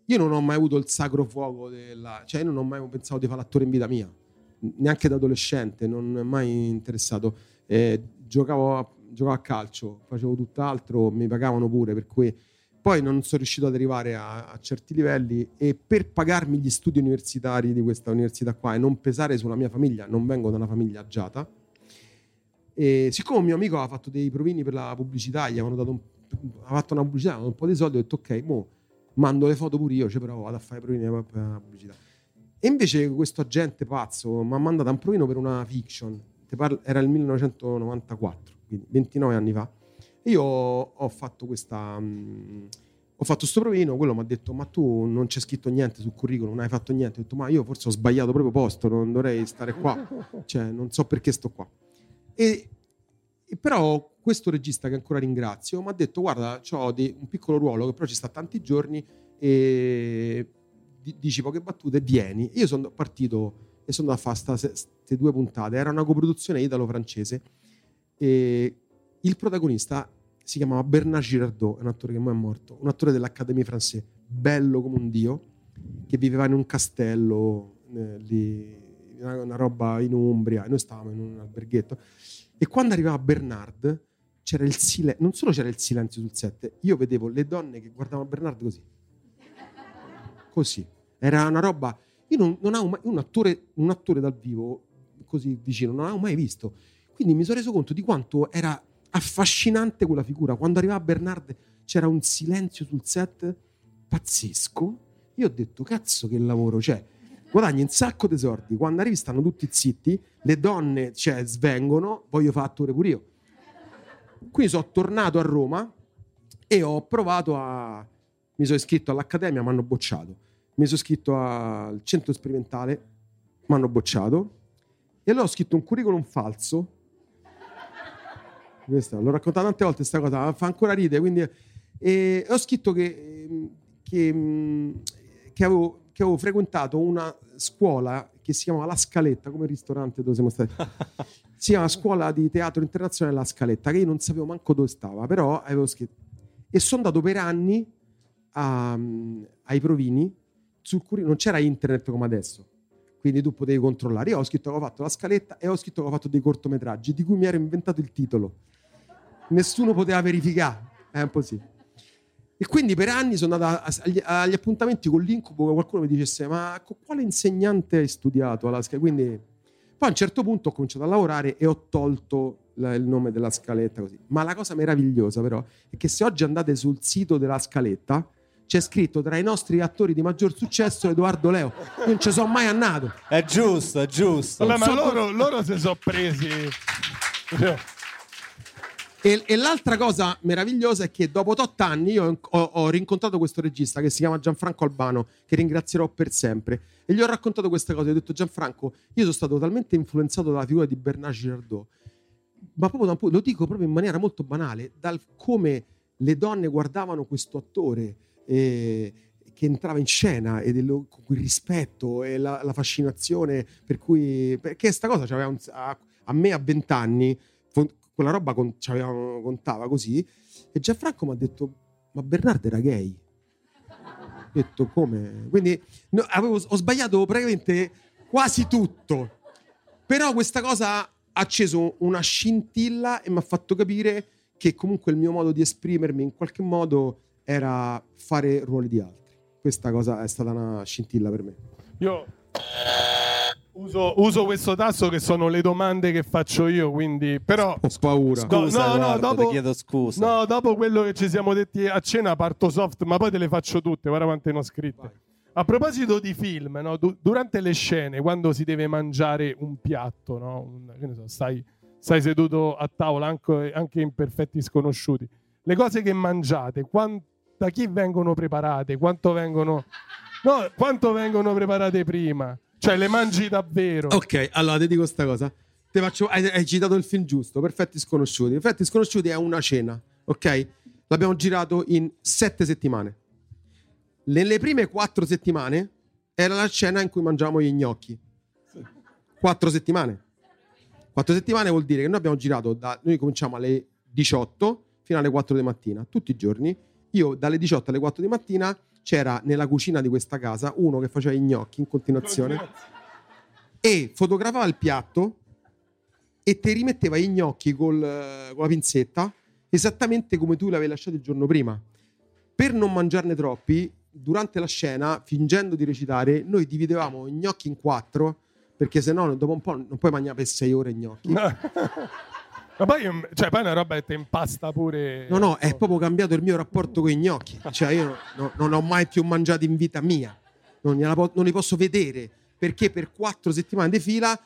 io non ho mai avuto il sacro fuoco della... Cioè, io non ho mai pensato di fare l'attore in vita mia. Neanche da adolescente, non mi è mai interessato. Eh, giocavo, a, giocavo a calcio, facevo tutt'altro, mi pagavano pure, per cui... Poi non sono riuscito ad arrivare a, a certi livelli e per pagarmi gli studi universitari di questa università qua e non pesare sulla mia famiglia, non vengo da una famiglia agiata, e siccome un mio amico aveva fatto dei provini per la pubblicità, gli avevano dato un, aveva fatto una pubblicità, un po' di soldi, ho detto ok, mo mando le foto pure io, cioè però vado a fare provini per la pubblicità. E invece questo agente pazzo mi ha mandato un provino per una fiction, era il 1994, quindi 29 anni fa. E io ho, fatto questa... mh, ho fatto sto provino, quello mi ha detto ma tu non c'è scritto niente sul curriculum, non hai fatto niente. Ho detto ma io forse ho sbagliato proprio posto, non dovrei stare qua, cioè non so perché sto qua. E, e però questo regista che ancora ringrazio mi ha detto guarda ho un piccolo ruolo che però ci sta tanti giorni e di- dici poche battute vieni io sono partito e sono andato a fare queste due puntate. Era una coproduzione italo-francese e il protagonista si chiamava Bernard Girardot un attore che mai è morto un attore dell'Académie Française bello come un dio che viveva in un castello eh, lì una, una roba in Umbria e noi stavamo in un alberghetto. E quando arrivava Bernard c'era il silenzio, non solo c'era il silenzio sul set, io vedevo le donne che guardavano Bernard così. Così. Era una roba... Io non, non avevo mai... Un attore, un attore dal vivo così vicino, non avevo mai visto. Quindi mi sono reso conto di quanto era affascinante quella figura. Quando arrivava Bernard c'era un silenzio sul set pazzesco. Io ho detto, cazzo che lavoro, cioè guadagni un sacco di soldi. Quando arrivi stanno tutti zitti, le donne cioè, svengono, voglio fare attore pure io. Quindi sono tornato a Roma e ho provato a... Mi sono iscritto all'Accademia, mi hanno bocciato. Mi sono iscritto al centro sperimentale, mi hanno bocciato. E allora ho scritto un curriculum falso. Questa, l'ho raccontata tante volte questa cosa, fa ancora ridere. Quindi, e ho scritto che, che, che avevo, che avevo frequentato una scuola che si chiama La Scaletta, come ristorante dove siamo stati. [laughs] si chiama Scuola di Teatro Internazionale La Scaletta, che io non sapevo manco dove stava, però avevo scritto. E sono andato per anni a- ai provini, sul cui non c'era internet come adesso, quindi tu potevi controllare. Io ho scritto che avevo fatto la scaletta e ho scritto che avevo fatto dei cortometraggi di cui mi ero inventato il titolo. Nessuno poteva verificare, è un po' sì. E quindi per anni sono andato agli, agli appuntamenti con l'incubo che qualcuno mi dicesse ma con quale insegnante hai studiato alla scaletta? Quindi poi a un certo punto ho cominciato a lavorare e ho tolto la- il nome della scaletta così. Ma la cosa meravigliosa però è che se oggi andate sul sito della scaletta c'è scritto tra i nostri attori di maggior successo Edoardo Leo. Io non ci sono mai andato. È giusto, è giusto. Vabbè, ma Sotto- loro, loro si sono presi. Cioè, E, e l'altra cosa meravigliosa è che dopo 8 anni io ho, ho rincontrato questo regista che si chiama Gianfranco Albano, che ringrazierò per sempre. E gli ho raccontato questa cosa. Gli ho detto, Gianfranco, io sono stato talmente influenzato dalla figura di Bernard Girardot, ma proprio da lo dico proprio in maniera molto banale, dal come le donne guardavano questo attore eh, che entrava in scena e dello- con quel rispetto e la, la fascinazione per cui perché sta cosa un- a, a me a 20 anni quella roba con- contava così e Gianfranco mi ha detto ma Bernardo era gay ho detto come quindi no, avevo- ho sbagliato praticamente quasi tutto però questa cosa ha acceso una scintilla e mi ha fatto capire che comunque il mio modo di esprimermi in qualche modo era fare ruoli di altri. Questa cosa è stata una scintilla per me. io uso, uso questo tasto che sono le domande che faccio io, quindi... Però... Ho paura. No, Scusa, no, no, Edoardo, dopo- ti chiedo scusa. No, dopo quello che ci siamo detti a cena parto soft, ma poi te le faccio tutte, guarda quante ne ho scritte. A proposito di film, no, du- durante le scene, quando si deve mangiare un piatto, no, un- che ne so, stai, stai seduto a tavola anche, anche in perfetti sconosciuti, le cose che mangiate, quan- da chi vengono preparate? Quanto vengono, no, quanto vengono preparate prima? Cioè, le mangi davvero? Ok, allora ti dico questa cosa. Te faccio- hai, hai citato il film giusto, Perfetti Sconosciuti. Perfetti Sconosciuti è una cena, ok? L'abbiamo girato in sette settimane. Nelle prime quattro settimane era la scena in cui mangiamo gli gnocchi. Quattro settimane. Quattro settimane vuol dire che noi abbiamo girato da. Noi cominciamo alle 18 fino alle 4 di mattina, tutti i giorni. Io dalle 18 alle 4 di mattina c'era nella cucina di questa casa uno che faceva i gnocchi in continuazione e fotografava il piatto e ti rimetteva i gnocchi col, eh, con la pinzetta esattamente come tu l'avevi lasciato il giorno prima. Per non mangiarne troppi, durante la scena, fingendo di recitare, noi dividevamo i gnocchi in quattro perché se no dopo un po' non puoi mangiare per sei ore i gnocchi. [laughs] Ma poi, cioè, poi è una roba che ti impasta pure. No, no, è proprio cambiato il mio rapporto con i gnocchi. Cioè, io no, non ho mai più mangiato in vita mia. Non, po- non li posso vedere perché per quattro settimane di fila.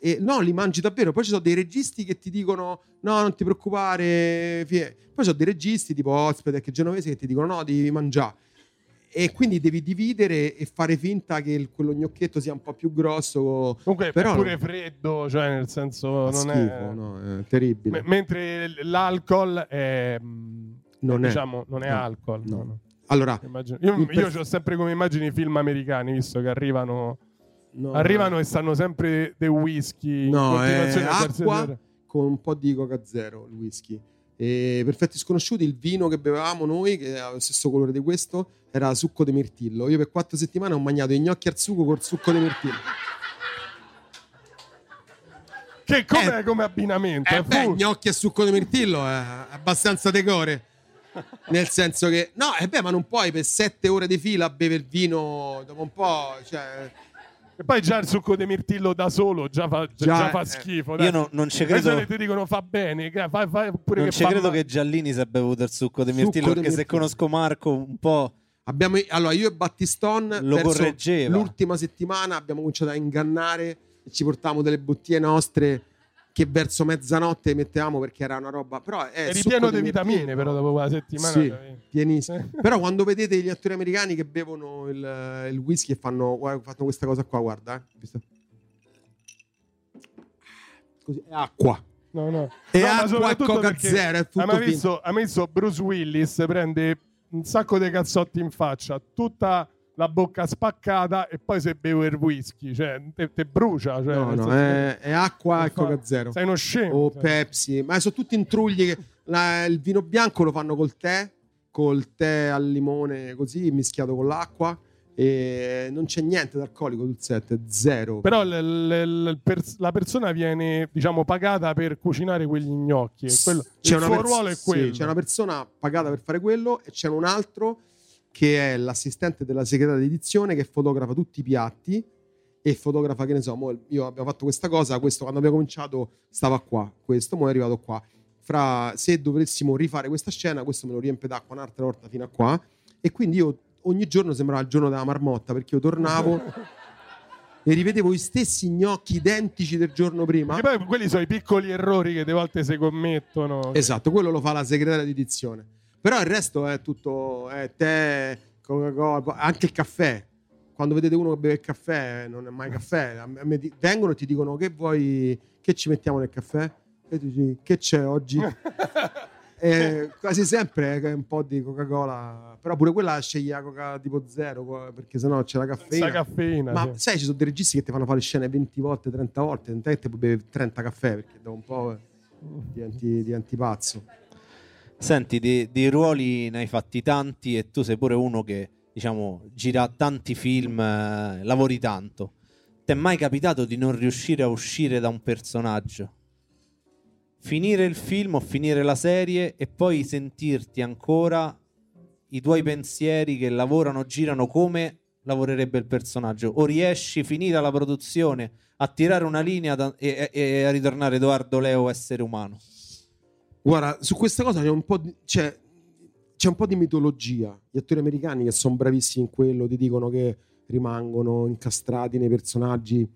Eh, no, li mangi davvero. Poi ci sono dei registi che ti dicono: No, non ti preoccupare. Fie. Poi ci sono dei registi tipo Ospite che genovesi che ti dicono: No, devi mangiare e quindi devi dividere e fare finta che il, quello gnocchietto sia un po' più grosso. Comunque però è pure freddo, cioè nel senso non schifo, è... No, è terribile. M- mentre l'alcol è... Non diciamo, è, non è no, alcol. No. No, allora, Immagino. Io, io ho sempre come immagini i film americani, visto che arrivano, arrivano e stanno sempre dei whisky. No, è acqua con un po' di coca zero, il whisky. E perfetti sconosciuti, il vino che bevevamo noi, che ha lo stesso colore di questo, era succo di mirtillo. Io per quattro settimane ho mangiato i gnocchi al sugo col succo di mirtillo. Che com'è eh, come abbinamento? Eh, beh, gnocchi e succo di mirtillo è abbastanza decore. Nel senso che, no, eh beh, ma non puoi per sette ore di fila bere il vino dopo un po'. Cioè, e poi già il succo di mirtillo da solo già fa, già, già fa eh, schifo. Io no, non ci credo. ti dicono fa bene, fa, fa pure non che ci credo male. che Giallini si è bevuto il succo di mirtillo succo perché se conosco Marco un po'. Abbiamo, allora, io e Battiston lo correggeva. L'ultima settimana abbiamo cominciato a ingannare e ci portavamo delle bottiglie nostre che verso mezzanotte mettevamo perché era una roba. Però è Eri pieno di vitamine, però dopo una settimana. Sì, pienissimo. [laughs] però quando vedete gli attori americani che bevono il, il whisky e fanno, fanno, questa cosa qua, guarda, eh. Così, è acqua. No, no. È no, acqua e coca zero. È tutto visto, mai visto Bruce Willis prende un sacco di cazzotti in faccia, tutta la bocca spaccata e poi se bevo il whisky, cioè te, te brucia. Cioè, no, no, è, è, acqua e coca zero. Sei uno scemo. O cioè. Pepsi, ma sono tutti intrugli che la, il vino bianco lo fanno col tè, col tè al limone così mischiato con l'acqua e non c'è niente d'alcolico sul set, zero. Però l- l- l- per- la persona viene, diciamo, pagata per cucinare quegli gnocchi. Quello, c'è il suo pers- ruolo è quello. Sì, c'è una persona pagata per fare quello e c'è un altro che è l'assistente della segretaria di edizione che fotografa tutti i piatti e fotografa, che ne so, io abbiamo fatto questa cosa, questo quando abbiamo cominciato stava qua, questo, mo è arrivato qua. Fra, se dovessimo rifare questa scena, questo me lo riempie d'acqua un'altra volta fino a qua e quindi io ogni giorno sembrava il giorno della marmotta perché io tornavo [laughs] e rivedevo gli stessi gnocchi identici del giorno prima. Perché poi quelli sono i piccoli errori che delle volte si commettono. Esatto, quello lo fa la segretaria di edizione. Però il resto è tutto è tè, Coca-Cola, anche il caffè. Quando vedete uno che beve il caffè, non è mai caffè. Vengono e ti dicono che vuoi, che ci mettiamo nel caffè? E tu dici, che c'è oggi? [laughs] e quasi sempre è un po' di Coca-Cola, però pure quella sceglie la Coca tipo zero perché sennò c'è la caffeina. caffeina Ma sì. sai, ci sono dei registi che ti fanno fare scene 20 volte, 30 volte, non è che puoi bere 30 caffè perché dopo un po' diventi, diventi pazzo. Senti, di, di, ruoli ne hai fatti tanti e tu sei pure uno che, diciamo, gira tanti film, eh, lavori tanto. Ti è mai capitato di non riuscire a uscire da un personaggio? Finire il film o finire la serie e poi sentirti ancora i tuoi pensieri che lavorano, girano come lavorerebbe il personaggio? O riesci, finita la produzione, a tirare una linea da, e, e a ritornare Edoardo Leo essere umano? Guarda, su questa cosa c'è un po' di, c'è, c'è un po' di mitologia. Gli attori americani che sono bravissimi in quello ti dicono che rimangono incastrati nei personaggi,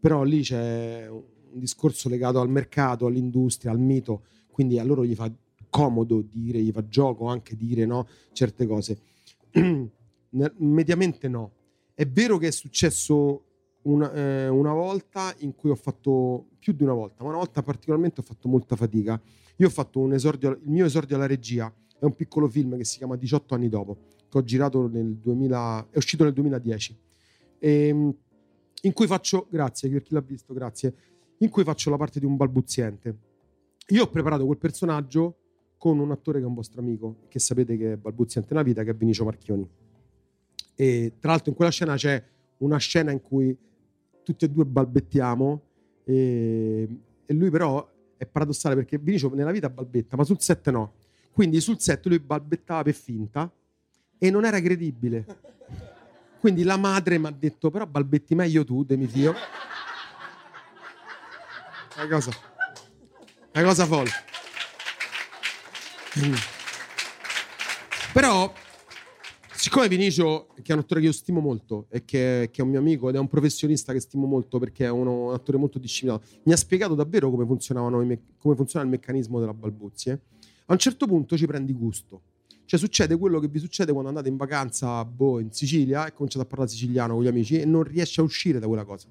però lì c'è un discorso legato al mercato, all'industria, al mito, quindi a loro gli fa comodo dire, gli fa gioco anche dire no, certe cose. [clears throat] Mediamente no. È vero che è successo una, eh, una volta in cui ho fatto più di una volta, ma una volta particolarmente ho fatto molta fatica io ho fatto un esordio, il mio esordio alla regia è un piccolo film che si chiama 18 anni dopo, che ho girato nel 2000, è uscito nel 2010. E, ehm, in cui faccio, grazie per chi l'ha visto, grazie, in cui faccio la parte di un balbuziente. Io ho preparato quel personaggio con un attore che è un vostro amico, che sapete che è balbuziente nella vita, che è Vinicio Marchioni. E tra l'altro in quella scena c'è una scena in cui tutti e due balbettiamo e, e lui però è paradossale perché Vinicio nella vita balbetta, ma sul set no. Quindi sul set lui balbettava per finta e non era credibile. Quindi la madre mi ha detto, però balbetti meglio tu, Demi Fio. Una cosa, una cosa folle. Però, siccome Vinicio, che è un attore che io stimo molto e che, che, è un mio amico ed è un professionista che stimo molto perché è uno, un attore molto disciplinato, mi ha spiegato davvero come, funzionavano, come funziona il meccanismo della balbuzie. A un certo punto ci prendi gusto. Cioè succede quello che vi succede quando andate in vacanza boh, in Sicilia e cominciate a parlare siciliano con gli amici e non riesci a uscire da quella cosa.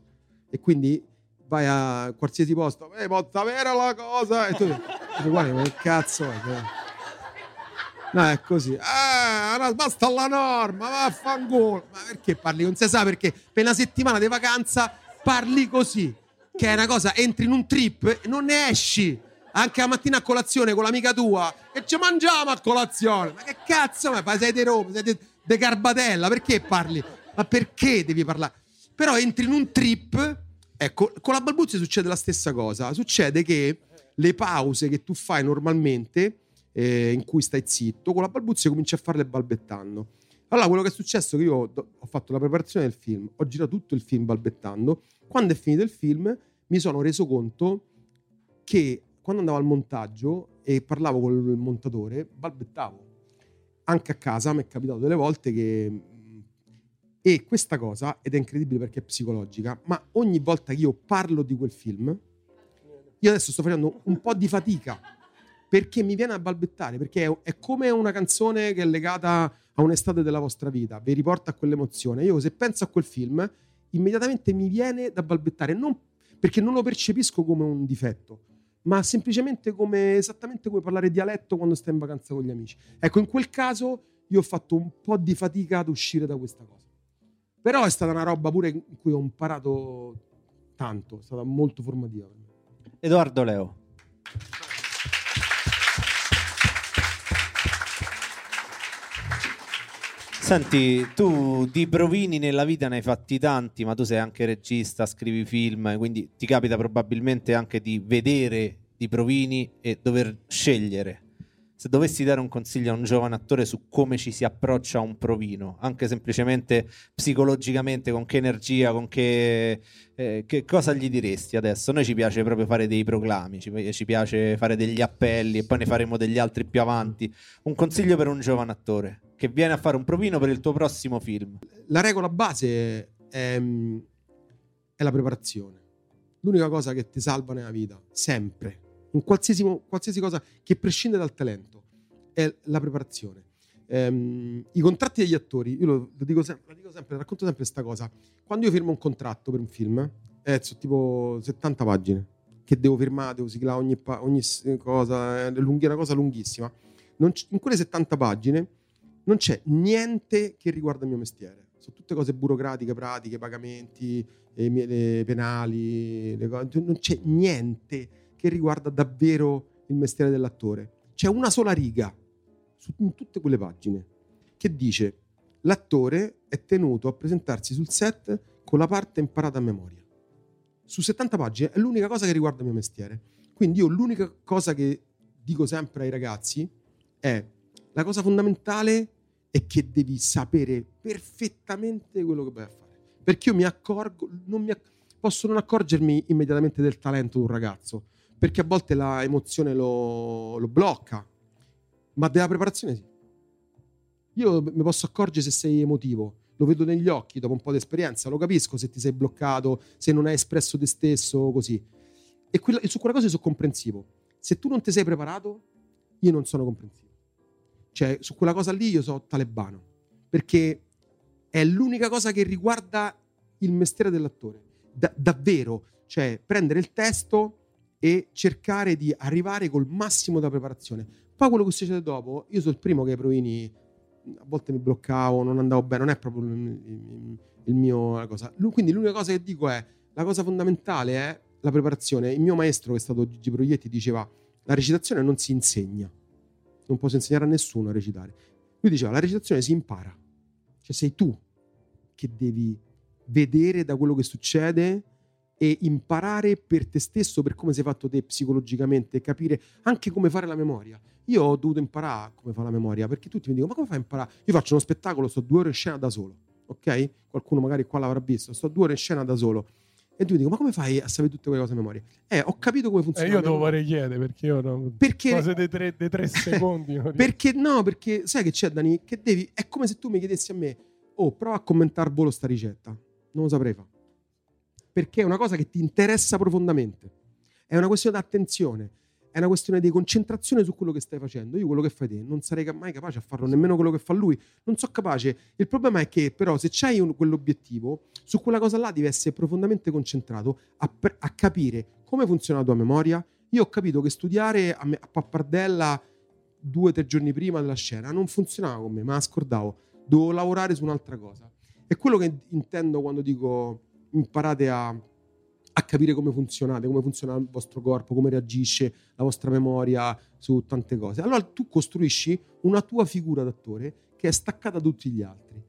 E quindi vai a qualsiasi posto, eh, posso vera la cosa, e tu dici, guarda, che cazzo è? No, è così. Ah, basta la norma, vaffanculo. Ma perché parli? Non si sa perché per una settimana di vacanza parli così. Che è una cosa, entri in un trip e non ne esci. Anche la mattina a colazione con l'amica tua e ci mangiamo a colazione. Ma che cazzo, ma sei di Roma, sei di Carbatella, perché parli? Ma perché devi parlare? Però entri in un trip, ecco, con la balbuzia succede la stessa cosa. Succede che le pause che tu fai normalmente eh, in cui stai zitto, con la balbuzia cominci a farle balbettando. Allora, quello che è successo è che io ho fatto la preparazione del film, ho girato tutto il film balbettando. Quando è finito il film, mi sono reso conto che quando andavo al montaggio e parlavo con il montatore, balbettavo. Anche a casa mi è capitato delle volte che... E questa cosa, ed è incredibile perché è psicologica, ma ogni volta che io parlo di quel film, io adesso sto facendo un po' di fatica perché mi viene a balbettare, perché è, come una canzone che è legata a un'estate della vostra vita, vi riporta a quell'emozione. Io se penso a quel film, immediatamente mi viene da balbettare, non, perché non lo percepisco come un difetto, ma semplicemente come esattamente come parlare dialetto quando stai in vacanza con gli amici. Ecco, in quel caso io ho fatto un po' di fatica ad uscire da questa cosa. Però è stata una roba pure in cui ho imparato tanto, è stata molto formativa. Edoardo Leo. Senti, tu di provini nella vita ne hai fatti tanti, ma tu sei anche regista, scrivi film, quindi ti capita probabilmente anche di vedere di provini e dover scegliere. Se dovessi dare un consiglio a un giovane attore su come ci si approccia a un provino, anche semplicemente psicologicamente, con che energia, con che, eh, che cosa gli diresti adesso? Noi ci piace proprio fare dei proclami, ci, ci piace fare degli appelli e poi ne faremo degli altri più avanti. Un consiglio per un giovane attore che viene a fare un provino per il tuo prossimo film? La regola base è, è la preparazione. L'unica cosa che ti salva nella vita, sempre, in qualsiasi, qualsiasi cosa che prescinde dal talento, è la preparazione. Um, I contratti degli attori, io lo, lo, dico sempre, lo, dico sempre, racconto sempre questa cosa. Quando io firmo un contratto per un film, è su tipo 70 pagine che devo firmare, devo siglare ogni, ogni cosa, è una cosa lunghissima. C- in quelle 70 pagine non c'è niente che riguarda il mio mestiere. Sono tutte cose burocratiche, pratiche, pagamenti, eh, le penali, le cose. non c'è niente che riguarda davvero il mestiere dell'attore. C'è una sola riga in tutte quelle pagine che dice l'attore è tenuto a presentarsi sul set con la parte imparata a memoria. Su 70 pagine è l'unica cosa che riguarda il mio mestiere. Quindi io l'unica cosa che dico sempre ai ragazzi è la cosa fondamentale è che devi sapere perfettamente quello che vai a fare. Perché io mi accorgo, non mi acc- posso non accorgermi immediatamente del talento di un ragazzo, perché a volte la emozione lo, lo blocca, ma della preparazione sì. Io mi posso accorgere se sei emotivo, lo vedo negli occhi dopo un po' di esperienza, lo capisco se ti sei bloccato, se non hai espresso te stesso, così. E, quella, e su quella cosa sono comprensivo. Se tu non ti sei preparato, io non sono comprensivo. Cioè, su quella cosa lì io sono talebano, perché è l'unica cosa che riguarda il mestiere dell'attore. Da- davvero, cioè prendere il testo e cercare di arrivare col massimo della preparazione. Poi quello che succede dopo, io sono il primo che ai provini a volte mi bloccavo, non andavo bene, non è proprio il, mio la cosa. Quindi l'unica cosa che dico è, la cosa fondamentale è la preparazione. Il mio maestro, che è stato Gigi Proietti, diceva, la recitazione non si insegna, non posso insegnare a nessuno a recitare. Lui diceva, la recitazione si impara, cioè sei tu che devi vedere da quello che succede e imparare per te stesso, per come sei fatto te psicologicamente, capire anche come fare la memoria. Io ho dovuto imparare come fa la memoria, perché tutti mi dicono, ma come fai a imparare? Io faccio uno spettacolo, sto due ore in scena da solo, ok? Qualcuno magari qua l'avrà visto, sto due ore in scena da solo. E tu mi dico, ma come fai a sapere tutte quelle cose a memoria? Eh, ho capito come Eh, funziona. io la devo memoria. fare chiede perché io non... Perché Cose dei tre, dei tre [laughs] secondi. perché no? Perché sai che c'è, Dani? Che devi. È come se tu mi chiedessi a me: Oh, prova a commentare al volo sta ricetta. Non lo saprei fare. Perché è una cosa che ti interessa profondamente. È una questione di attenzione. È una questione di concentrazione su quello che stai facendo. Io quello che fai te non sarei mai capace a farlo, nemmeno quello che fa lui. Non so capace. Il problema è che, però, se c'hai un- quell'obiettivo, su quella cosa là devi essere profondamente concentrato a, a capire come funziona la tua memoria. Io ho capito che studiare a, me- a pappardella due o tre giorni prima della scena non funzionava con me, la scordavo. Dovevo lavorare su un'altra cosa. E quello che intendo quando dico imparate a, a capire come funzionate, come funziona il vostro corpo, come reagisce la vostra memoria su tante cose. Allora tu costruisci una tua figura d'attore che è staccata da tutti gli altri.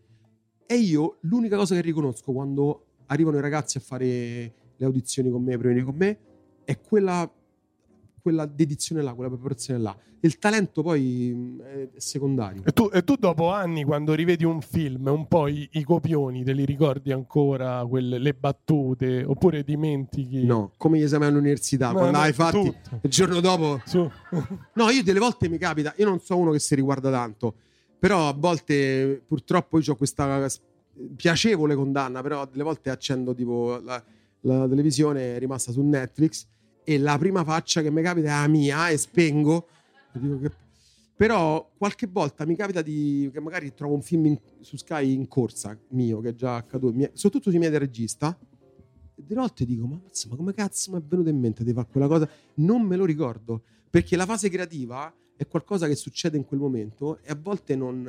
E io l'unica cosa che riconosco quando arrivano i ragazzi a fare le audizioni con me, premi con me, è quella, quella dedizione là, quella preparazione là. Il talento poi mh, è secondario. E tu, e tu dopo anni, quando rivedi un film, un po' i, i copioni, te li ricordi ancora, quelle, le battute, oppure dimentichi? No, come gli esami all'università, Ma quando no, hai fatti tutto. il giorno dopo Su. [laughs] No, io delle volte mi capita, io non sono uno che si riguarda tanto, però a volte purtroppo io ho questa piacevole condanna, però delle volte accendo tipo la, la televisione è rimasta su Netflix e la prima faccia che mi capita è la mia e spengo. Che- Però qualche volta mi capita di che magari trovo un film in- su Sky in corsa mio che è già accaduto, mi- soprattutto sui miei da regista. E delle volte dico, ma, mazza, ma come cazzo mi è venuto in mente di fare quella cosa? Non me lo ricordo perché la fase creativa è qualcosa che succede in quel momento e a volte non,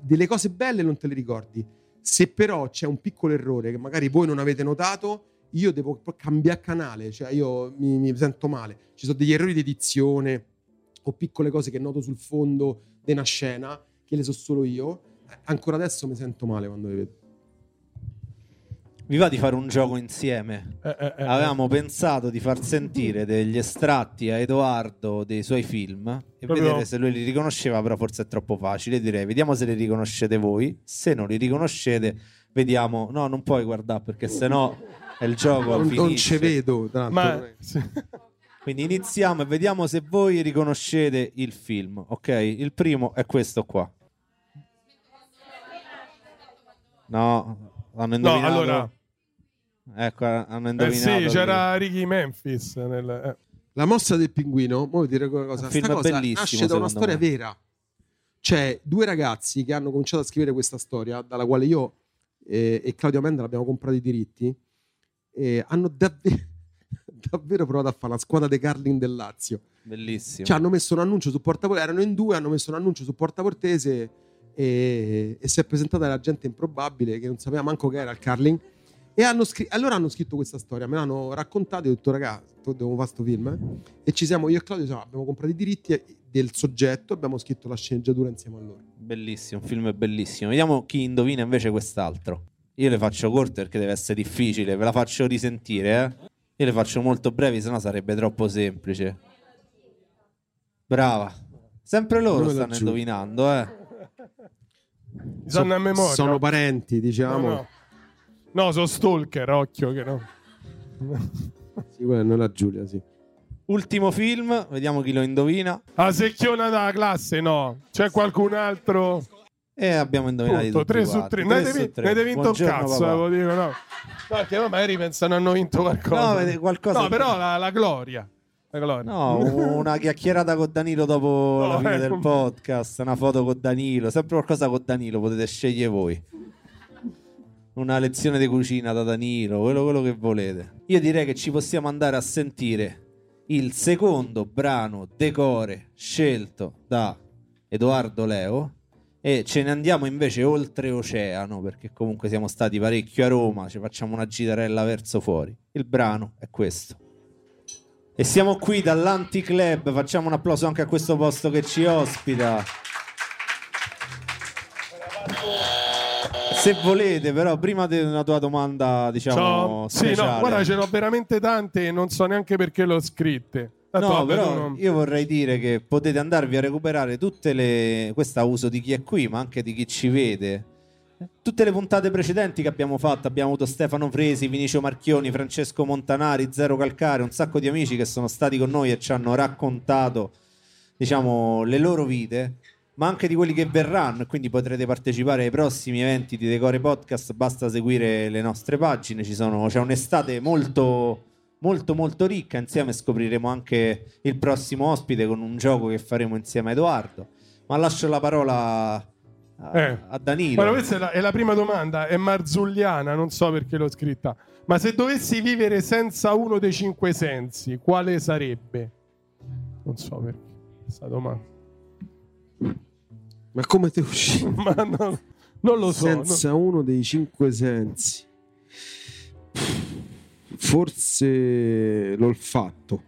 delle cose belle non te le ricordi. Se però c'è un piccolo errore che magari voi non avete notato, io devo cambiare canale, cioè io mi, mi sento male. Ci sono degli errori di edizione o piccole cose che noto sul fondo di una scena, che le so solo io. Eh, Ancora adesso mi sento male quando le vedo. Vi va di fare un gioco insieme? Eh, eh, eh. Avevamo pensato di far sentire degli estratti a Edoardo dei suoi film e Proprio- vedere se lui li riconosceva, però forse è troppo facile. Direi, vediamo se li riconoscete voi. Se non li riconoscete, vediamo. No, non puoi guardare perché sennò è il gioco. Non, non ci vedo, tra l'altro. Ma sì. Quindi iniziamo e vediamo se voi riconoscete il film. Ok, il primo è questo qua. No, hanno no, indovinato. allora, Ecco, hanno eh indovinato. sì, lì. c'era Ricky Memphis. Nel, eh. La mossa del pinguino, vi dire una cosa, Un sta film cosa bellissimo, nasce da una storia me. vera. C'è due ragazzi che hanno cominciato a scrivere questa storia, dalla quale io eh, e Claudio Amenda abbiamo comprato i diritti, e hanno davvero, [laughs] davvero provato a fare la squadra dei Carlin del Lazio. Bellissimo. Cioè, hanno messo un annuncio su Porta Portese, erano in due, hanno messo un annuncio su Porta Portese e, e si è presentata la gente improbabile che non sapeva manco che era il Carling. E hanno scri- allora hanno scritto questa storia, me l'hanno raccontata e ho detto, ragazzi, devo fare sto film. eh?" E ci siamo, io e Claudio siamo- abbiamo comprato i diritti del soggetto abbiamo scritto la sceneggiatura insieme a loro. Bellissimo, un film bellissimo. Vediamo chi indovina invece quest'altro. Io le faccio corte perché deve essere difficile, ve la faccio risentire, eh. Io le faccio molto brevi, sennò sarebbe troppo semplice. Brava. Sempre loro Come stanno laggiù. indovinando, eh. Sanno a memoria. Sono parenti, no, diciamo. no. No, sono stalker, occhio che no. [laughs] Sì, quella la Giulia, sì. Ultimo film, vediamo chi lo indovina. La secchiona della classe, no. C'è qualcun altro? E abbiamo indovinato Punto, tutti 3 su quattro. 3. Tre Ne su avete vinto un cazzo, papà. dico, no. No, magari pensano hanno vinto qualcosa. No, qualcosa No, però la, la gloria. La gloria. No, una chiacchierata con Danilo dopo [laughs] No, la fine eh, del podcast, una foto con Danilo, sempre qualcosa con Danilo, potete scegliere voi. Una lezione di cucina da Danilo, quello, quello che volete. Io direi che ci possiamo andare a sentire il secondo brano decore scelto da Edoardo Leo e ce ne andiamo invece oltreoceano perché comunque siamo stati parecchio a Roma, ci facciamo una gitarella verso fuori. Il brano è questo. E siamo qui dall'Anticlub, facciamo un applauso anche a questo posto che ci ospita. Se volete, però, prima della tua domanda, diciamo, Ciao. Sì, no, guarda, ce n'ho veramente tante e non so neanche perché l'ho scritte. Tanto, No, vabbè, però non- io vorrei dire che potete andarvi a recuperare tutte le. Questo a uso di chi è qui, ma anche di chi ci vede. Tutte le puntate precedenti che abbiamo fatto, abbiamo avuto Stefano Fresi, Vinicio Marchioni, Francesco Montanari, Zero Calcare, un sacco di amici che sono stati con noi e ci hanno raccontato, diciamo, le loro vite, ma anche di quelli che verranno. Quindi potrete partecipare ai prossimi eventi di Decore Podcast. Basta seguire le nostre pagine. Ci sono, c'è un'estate molto molto molto ricca insieme scopriremo anche il prossimo ospite con un gioco che faremo insieme a Edoardo ma lascio la parola a, Eh. a Danilo Guarda, questa è la, è la prima domanda, è marzulliana, non so perché l'ho scritta. Ma se dovessi vivere senza uno dei cinque sensi, quale sarebbe? Non so perché questa domanda. Ma come te uscì? [laughs] Ma no, non lo so. no. Senza uno dei cinque sensi. Forse l'olfatto.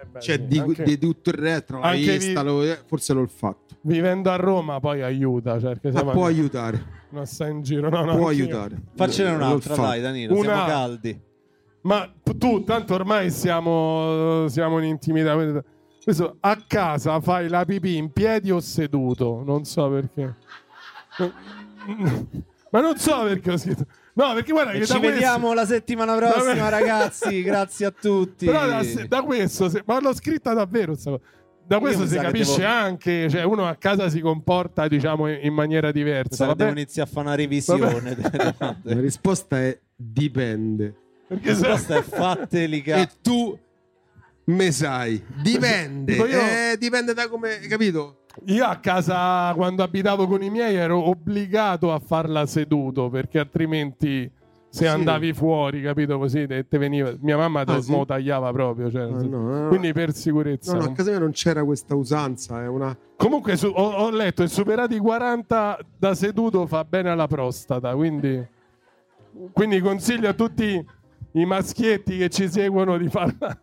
Eh beh, Cioè, sì, di, anche di tutto il retro, la anche vista, vi- lo- forse l'olfatto. Vivendo a Roma poi aiuta, cioè, perché Ma può aiutare, non sta in giro. No, no, può aiutare. faccene un'altra dai Danilo Una- siamo caldi Ma tu, tanto ormai siamo, siamo in intimità. Questo, a casa fai la pipì in piedi o seduto? Non so perché. [laughs] Ma non so perché ho scritto. No, perché guarda che ci da vediamo la settimana prossima ragazzi [laughs] grazie a tutti Questo, però da, da questo, se- ma l'ho scritta davvero. sta cosa. Da questo si capisce devo- anche, cioè uno a casa si comporta, diciamo, in in maniera diversa. Vabbè, devo iniziare a fare una revisione [laughs] La risposta è dipende. perché la se- risposta è fatelica E tu me sai. Dipende. Io- Eh, dipende da come, capito? Io a casa quando abitavo con i miei ero obbligato a farla seduto perché altrimenti se Sì. andavi fuori, capito così, te, te veniva. Mia mamma te Ah, sì? tagliava proprio, cioè, Ah, no, no. quindi per sicurezza. No, no, a casa mia non c'era questa usanza, è una... Comunque su- ho, ho letto che superati i 40 da seduto fa bene alla prostata, quindi, quindi consiglio a tutti i maschietti che ci seguono di farla.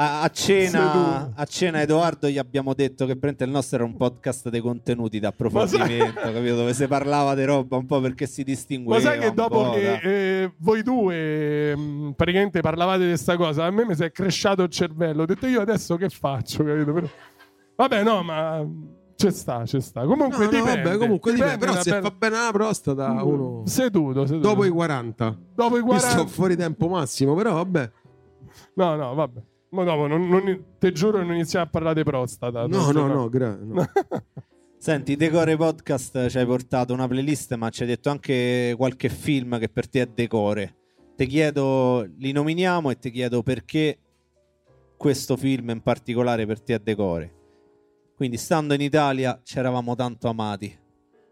A, a cena, a cena Edoardo gli abbiamo detto che praticamente il nostro era un podcast dei contenuti d'approfondimento, capito? Dove si parlava di roba un po' perché si distingueva. Ma sai che dopo po' che da- eh, voi due mh, praticamente parlavate di questa cosa, a me mi si è cresciato il cervello. Ho detto io adesso che faccio, capito? Però- Vabbè, no, ma ci sta, ci sta. Comunque No, no, dipende. vabbè, comunque dipende, però da se bella- fa bene la prostata uno... Seduto, seduto. Dopo i 40. Dopo i Io 40. sto fuori tempo massimo, però vabbè. No, no, vabbè. Ma dopo, non, non- te giuro, non iniziamo a parlare di prostata. No, no, no, gra- no. [laughs] Senti, Decore Podcast ci hai portato una playlist, ma ci hai detto anche qualche film che per te è decore. Ti chiedo, li nominiamo e ti chiedo perché questo film in particolare per te è decore. Quindi, stando in Italia, ci eravamo tanto amati.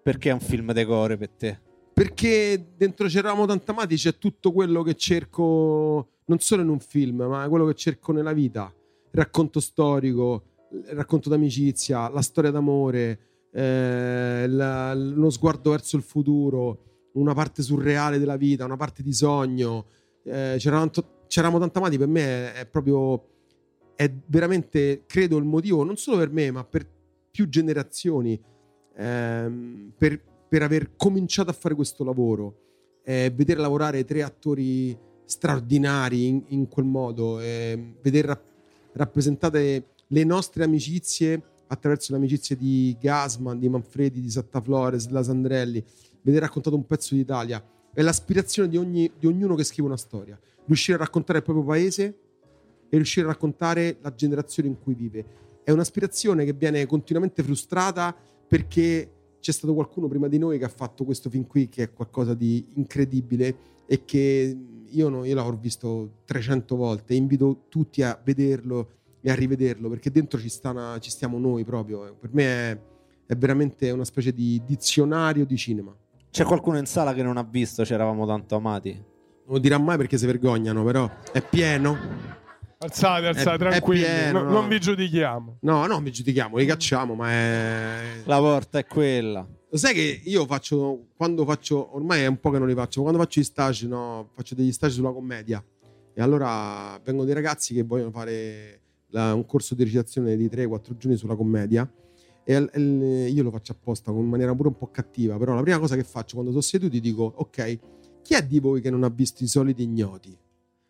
Perché è un film decore per te? Perché dentro c'eravamo tanto amati, c'è tutto quello che cerco, non solo in un film, ma quello che cerco nella vita. Il racconto storico, il racconto d'amicizia, la storia d'amore, eh, la- uno sguardo verso il futuro, una parte surreale della vita, una parte di sogno. Eh, c'eravamo, tanto- amati, per me è proprio, è veramente, credo, il motivo, non solo per me, ma per più generazioni, ehm, per, per aver cominciato a fare questo lavoro, eh, vedere lavorare tre attori straordinari in, in quel modo, eh, vedere rap- rappresentate le nostre amicizie attraverso le amicizie di Gasman, di Manfredi, di Satta Flores, della Sandrelli, vedere raccontato un pezzo d'Italia. È l'aspirazione di, ogni- di ognuno che scrive una storia, riuscire a raccontare il proprio paese e riuscire a raccontare la generazione in cui vive. È un'aspirazione che viene continuamente frustrata perché c'è stato qualcuno prima di noi che ha fatto questo film qui che è qualcosa di incredibile e che io, no- io l'avrò visto 300 volte. Invito tutti a vederlo e a rivederlo perché dentro ci, sta una- ci stiamo noi proprio. Per me è, è veramente una specie di dizionario di cinema. C'è qualcuno in sala che non ha visto, ci eravamo tanto amati. Non lo dirà mai perché si vergognano, però è pieno. Alzate, alzate, È- è tranquilli. pieno, no- no. Non vi giudichiamo. No, no, mi giudichiamo, li cacciamo, ma è... La porta è quella. Lo sai che io faccio, quando faccio, ormai è un po' che non li faccio, quando faccio gli stage, no, faccio degli stage sulla commedia. E allora vengono dei ragazzi che vogliono fare la- un corso di recitazione di 3-4 giorni sulla commedia. E il- io lo faccio apposta in maniera pure un po' cattiva, però la prima cosa che faccio quando sono seduti dico, ok, chi è di voi che non ha visto i soliti ignoti?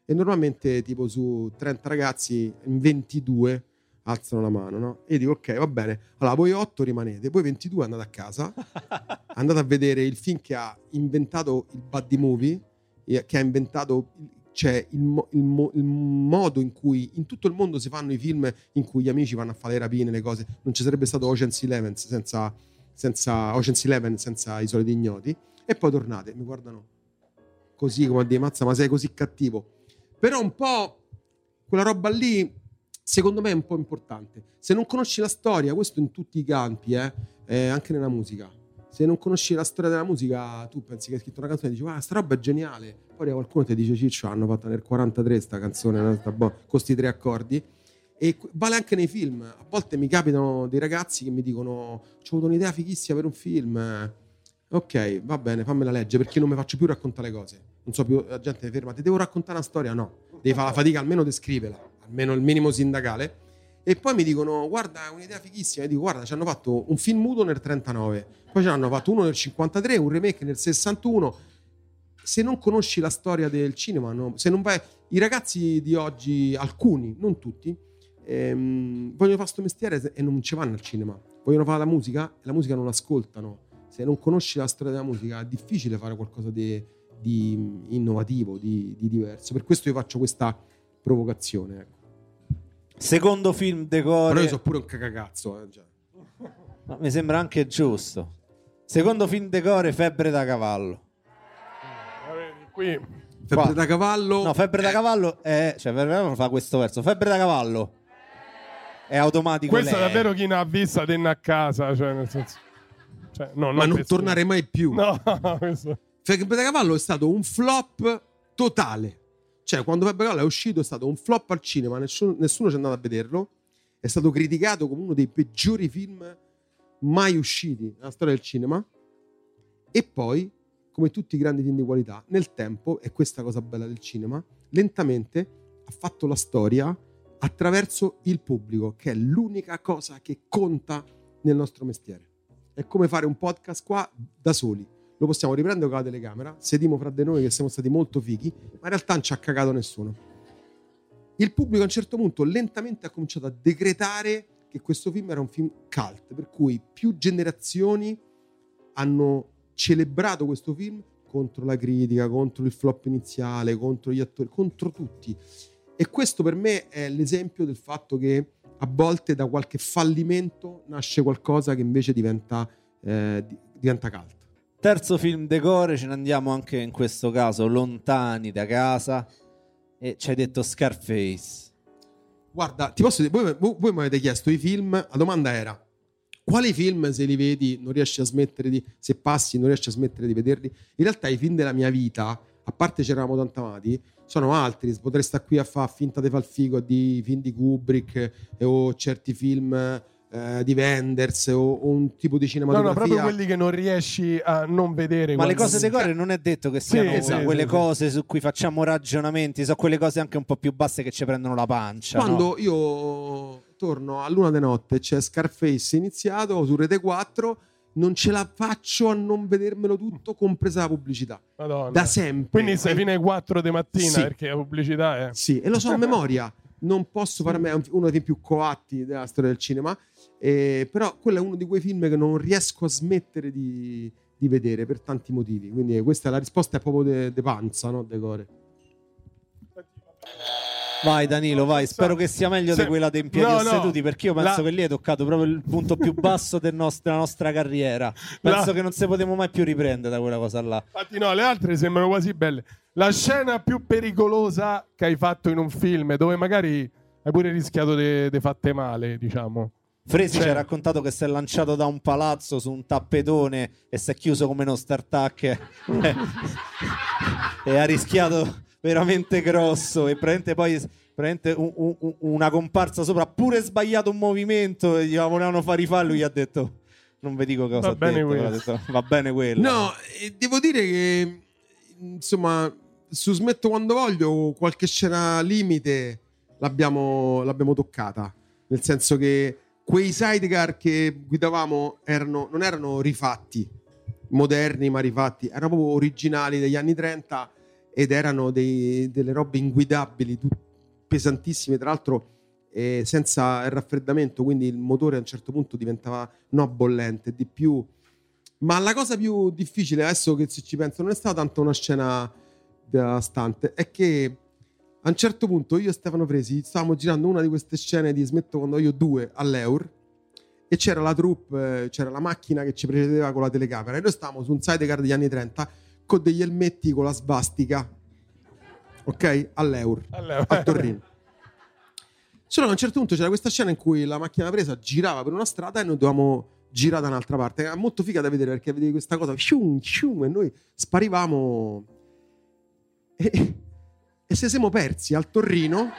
E normalmente tipo su 30 ragazzi, in 22 alzano la mano, no? E io dico, ok, va bene. Allora, voi 8 rimanete, voi 22 andate a casa, [laughs] andate a vedere il film che ha inventato il buddy movie, che ha inventato cioè, il, mo- il mo- il modo in cui in tutto il mondo si fanno i film in cui gli amici vanno a fare le rapine, le cose. Non ci sarebbe stato Ocean's Eleven senza, senza, Ocean's Eleven senza i soliti ignoti. E poi tornate, mi guardano così come a dire, mazza, ma sei così cattivo. Però un po' quella roba lì, secondo me, è un po' importante. Se non conosci la storia, questo in tutti i campi, eh, eh, anche nella musica. Se non conosci la storia della musica, tu pensi che hai scritto una canzone e dici, guarda, sta roba è geniale. Poi qualcuno ti dice, Ciccio, hanno fatto nel 43 sta canzone? Sta bo- con questi tre accordi. E vale anche nei film. A volte mi capitano dei ragazzi che mi dicono, ho avuto un'idea fighissima per un film. Ok, va bene, fammela leggere perché non mi faccio più raccontare le cose. Non so più, la gente mi ferma, ti devo raccontare una storia? No, devi fare la fatica almeno di scriverla, almeno il minimo sindacale. E poi mi dicono, guarda, un'idea fighissima. E dico, guarda, ci hanno fatto un film muto nel 39, poi ce l'hanno fatto uno nel 53, un remake nel 61. Se non conosci la storia del cinema, no? se non vai... I ragazzi di oggi, alcuni, non tutti, ehm, vogliono fare questo mestiere e non ci vanno al cinema. Vogliono fare la musica e la musica non l'ascoltano. Se non conosci la storia della musica è difficile fare qualcosa di, di innovativo, di, di diverso. Per questo io faccio questa provocazione. Ecco. Secondo film decore. Però io so pure un cagacazzo. Eh, cioè. Ma mi sembra anche giusto. Secondo film decore, Febbre da cavallo. Qui Febbre Qua. da cavallo. No, Febbre da cavallo è. Cioè, cavallo fa questo verso. Febbre da cavallo è automatico. Questo è lei. davvero chi ne ha vista tenne a casa, cioè nel senso... Cioè, no, ma non tornare mai più. No, [laughs] questo... Febbre da cavallo è stato un flop totale. Cioè, quando da cavallo è uscito è stato un flop al cinema, nessuno, nessuno è andato a vederlo. È stato criticato come uno dei peggiori film mai usciti nella storia del cinema. E poi, come tutti i grandi film di qualità, nel tempo, e questa cosa bella del cinema, lentamente ha fatto la storia attraverso il pubblico, che è l'unica cosa che conta nel nostro mestiere. È come fare un podcast qua da soli. Lo possiamo riprendere con la telecamera, sedimo fra di noi che siamo stati molto fighi, ma in realtà non ci ha cagato nessuno. Il pubblico a un certo punto lentamente ha cominciato a decretare che questo film era un film cult, per cui più generazioni hanno celebrato questo film contro la critica, contro il flop iniziale, contro gli attori, contro tutti. E questo per me è l'esempio del fatto che a volte da qualche fallimento nasce qualcosa che invece diventa, eh, di- diventa cult. Terzo film decore, ce ne andiamo anche in questo caso lontani da casa. E ci hai detto Scarface. Guarda, ti posso dire, voi, voi- mi avete chiesto i film, la domanda era quali film se li vedi non riesci a smettere di, se passi non riesci a smettere di vederli? In realtà i film della mia vita, a parte c'eravamo tanto amati, sono altri, potrei stare qui a fare finta di far figo di film di Kubrick eh, o certi film eh, di Wenders o, o un tipo di No, cinematografia. no, proprio quelli che non riesci a non vedere. Ma le cose decore non è detto che siano esatto, quelle sì, sì. cose su cui facciamo ragionamenti, sono quelle cose anche un po' più basse che ci prendono la pancia. Quando no? io torno a luna di notte, c'è Scarface iniziato su Rete 4, non ce la faccio a non vedermelo tutto, compresa la pubblicità. Madonna. Da sempre. Quindi stai fino alle 4 di mattina Sì. perché la pubblicità è... Sì, e lo so a [laughs] memoria. Non posso un- uno dei film più coatti della storia del cinema, eh, però quello è uno di quei film che non riesco a smettere di, di vedere per tanti motivi. Quindi questa è la risposta è proprio de, panza, no? Decore. Vai Danilo, vai. Spero che sia meglio Se- di quella dei piedi No, no. seduti, perché io penso La- che lì hai toccato proprio il punto più [laughs] basso del nost- della nostra carriera. Penso La- che non si potremo mai più riprendere da quella cosa là. Infatti no, le altre sembrano quasi belle. La scena più pericolosa che hai fatto in un film, dove magari hai pure rischiato di fatte male, diciamo. Fresi Cioè- ci ha raccontato che si è lanciato da un palazzo su un tappetone e si è chiuso come uno startup e, [laughs] e ha rischiato veramente grosso e praticamente poi Praticamente un- un- un- una comparsa sopra, ha pure sbagliato un movimento, e gli volevano fare rifare, lui gli ha detto non vi dico cosa Va ha bene detto, quello. va bene quello. No, e devo dire che insomma, su Smetto quando voglio, qualche scena limite l'abbiamo, l'abbiamo toccata. Nel senso che quei sidecar che guidavamo erano, non erano rifatti, moderni ma rifatti, erano proprio originali degli anni 30 ed erano dei- delle robe inguidabili, pesantissime, tra l'altro eh, senza il raffreddamento, quindi il motore a un certo punto diventava no bollente, di più. Ma la cosa più difficile, adesso che ci penso, non è stata tanto una scena devastante, è che a un certo punto io e Stefano Fresi stavamo girando una di queste scene di Smetto quando io due all'Eur e c'era la troupe, eh, c'era la macchina che ci precedeva con la telecamera e noi stavamo su un sidecar degli anni 30 con degli elmetti con la svastica, ok? All'Eur, Allora, a Torino. Solo a un certo punto c'era questa scena in cui la macchina presa girava per una strada e noi dovevamo girare da un'altra parte. Era molto figa da vedere perché vedevi questa cosa scium, scium, e noi sparivamo e, e se siamo persi al Torrino.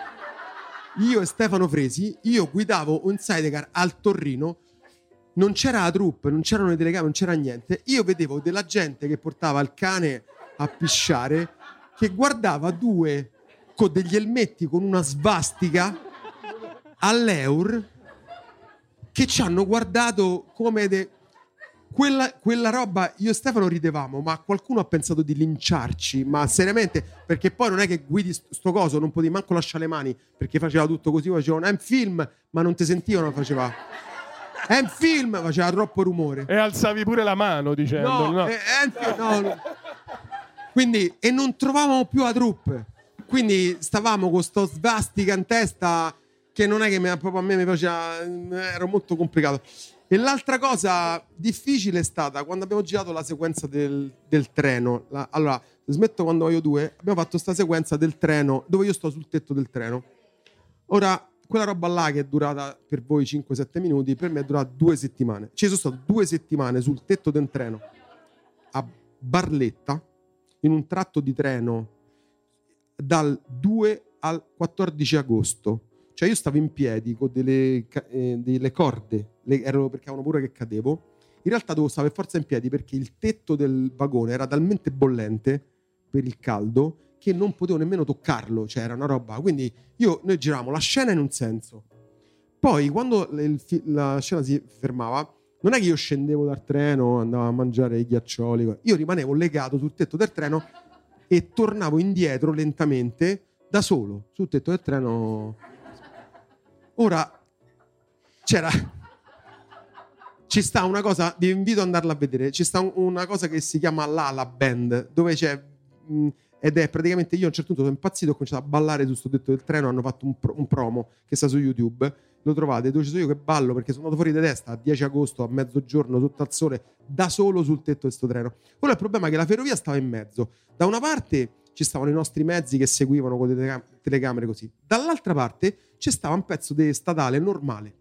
Io e Stefano Fresi, io guidavo un sidecar al Torrino. Non c'era la troupe, non c'erano le telecamere, non c'era niente. Io vedevo della gente che portava il cane a pisciare, che guardava due con degli elmetti con una svastica all'Eur che ci hanno guardato come de... quella, quella roba io e Stefano ridevamo ma qualcuno ha pensato di linciarci ma seriamente perché poi non è che guidi st- sto coso non potevi manco lasciare le mani perché faceva tutto così facevano è un film ma non ti sentivano faceva è un film faceva troppo rumore E alzavi pure la mano dicendo, No, no? eh, è un film, no, no. Quindi, e non trovavamo più la troupe. Quindi stavamo con sto svastica in testa che non è che mi- proprio a me mi faceva. Era molto complicato. E l'altra cosa difficile è stata quando abbiamo girato la sequenza del, del treno. La- allora, smetto quando voglio due. Abbiamo fatto sta sequenza del treno dove io sto sul tetto del treno. Ora, quella roba là che è durata per voi 5-7 minuti, per me è durata due settimane. Ci sono state due settimane sul tetto del treno a Barletta, in un tratto di treno dal 2 al 14 agosto. Cioè io stavo in piedi con delle, eh, delle corde, ero perché avevano paura che cadevo. In realtà dovevo stare per forza in piedi perché il tetto del vagone era talmente bollente per il caldo che non potevo nemmeno toccarlo, cioè era una roba. Quindi io, noi giravamo la scena in un senso. Poi quando il la scena si fermava, non è che io scendevo dal treno, andavo a mangiare i ghiaccioli, io rimanevo legato sul tetto del treno e tornavo indietro lentamente da solo sul tetto del treno. Ora c'era ci sta una cosa, vi invito ad andarla a vedere. Ci sta un- una cosa che si chiama Lala Band, dove c'è. mh, ed è praticamente io a un certo punto sono impazzito, ho cominciato a ballare su sto tetto del treno. Hanno fatto un, pro- un promo che sta su YouTube. Lo trovate dove ci sono io che ballo perché sono andato fuori di testa a 10 agosto a mezzogiorno sotto al sole da solo sul tetto di sto treno. Ora il problema è che la ferrovia stava in mezzo. Da una parte ci stavano i nostri mezzi che seguivano con le telecam- telecamere così, dall'altra parte ci stava un pezzo di statale normale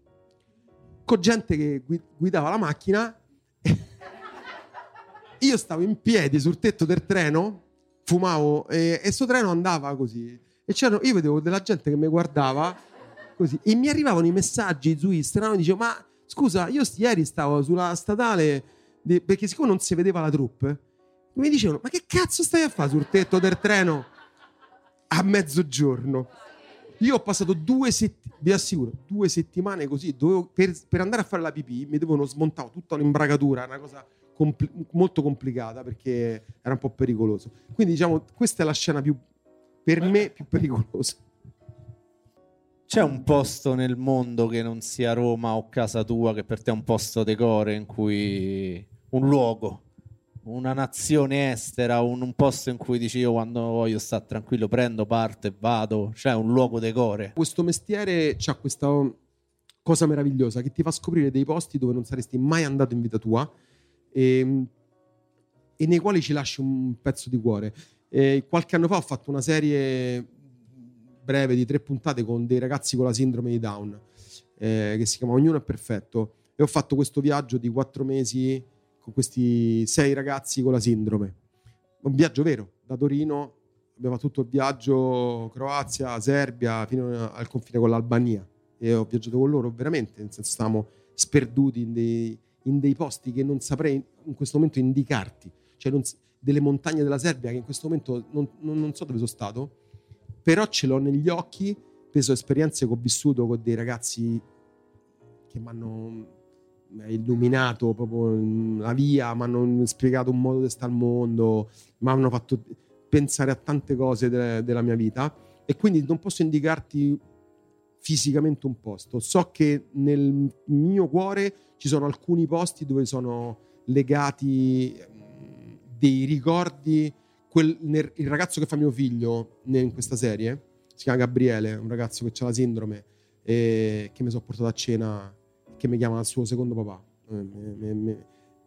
con gente che gui- guidava la macchina. [laughs] Io stavo in piedi sul tetto del treno, fumavo e, sto treno andava così. E c'erano, io vedevo della gente che mi guardava così e mi arrivavano i messaggi su Instagram dicevo ma scusa io ieri stavo sulla statale di- perché siccome non si vedeva la troupe mi dicevano ma che cazzo stai a fare sul tetto del treno a mezzogiorno io ho passato due settimane, vi assicuro, due settimane così. Dovevo, per, per andare a fare la pipì mi devono smontare tutta l'imbragatura, una cosa compl- molto complicata perché era un po' pericoloso. Quindi, diciamo, questa è la scena più, per me, più pericolosa. C'è un posto nel mondo che non sia Roma o casa tua, che per te è un posto decore in cui un luogo, una nazione estera, un, un posto in cui dici io quando voglio stare tranquillo prendo, parto e vado, c'è un luogo decore. Questo mestiere ha questa cosa meravigliosa che ti fa scoprire dei posti dove non saresti mai andato in vita tua e, e nei quali ci lasci un pezzo di cuore. E qualche anno fa ho fatto una serie breve di tre puntate con dei ragazzi con la sindrome di Down eh, che si chiama Ognuno è perfetto e ho fatto questo viaggio di quattro mesi con questi sei ragazzi con la sindrome un viaggio vero da Torino abbiamo fatto il viaggio Croazia, Serbia, fino al confine con l'Albania. E ho viaggiato con loro veramente, nel senso stavamo sperduti in dei, in dei posti che non saprei in questo momento indicarti. Cioè non, delle montagne della Serbia che in questo momento non, non, non so dove sono stato, però ce l'ho negli occhi, peso esperienze che ho vissuto con dei ragazzi che mi hanno illuminato proprio la via, mi hanno spiegato un modo di stare al mondo, mi hanno fatto pensare a tante cose de- della mia vita e quindi non posso indicarti fisicamente un posto. So che nel mio cuore ci sono alcuni posti dove sono legati dei ricordi. Quel, nel, il ragazzo che fa mio figlio in questa serie si chiama Gabriele, un ragazzo che ha la sindrome e che mi sono portato a cena, che mi chiama il suo secondo papà. Me, me, me,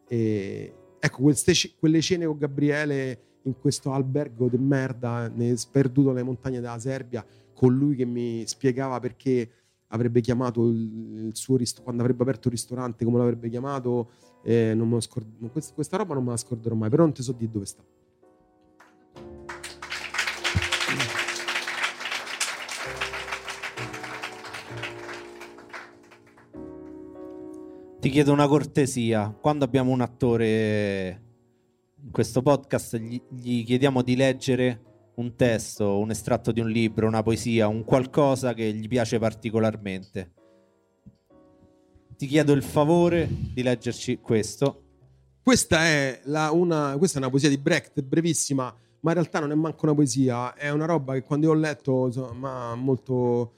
e, ecco, quelle cene con Gabriele in questo albergo di merda, sperduto nelle montagne della Serbia, con lui che mi spiegava perché avrebbe chiamato il, suo rist- quando avrebbe aperto il ristorante, come l'avrebbe chiamato. Eh, scord- questa, questa, roba non me la scorderò mai, però non ti so di dove sta. Ti chiedo una cortesia. Quando abbiamo un attore in questo podcast, gli, gli chiediamo di leggere un testo, un estratto di un libro, una poesia, un qualcosa che gli piace particolarmente. Ti chiedo il favore di leggerci questo. Questa è, la, una, questa è una poesia di Brecht, brevissima, ma in realtà non è manco una poesia, è una roba che quando io ho letto insomma, molto...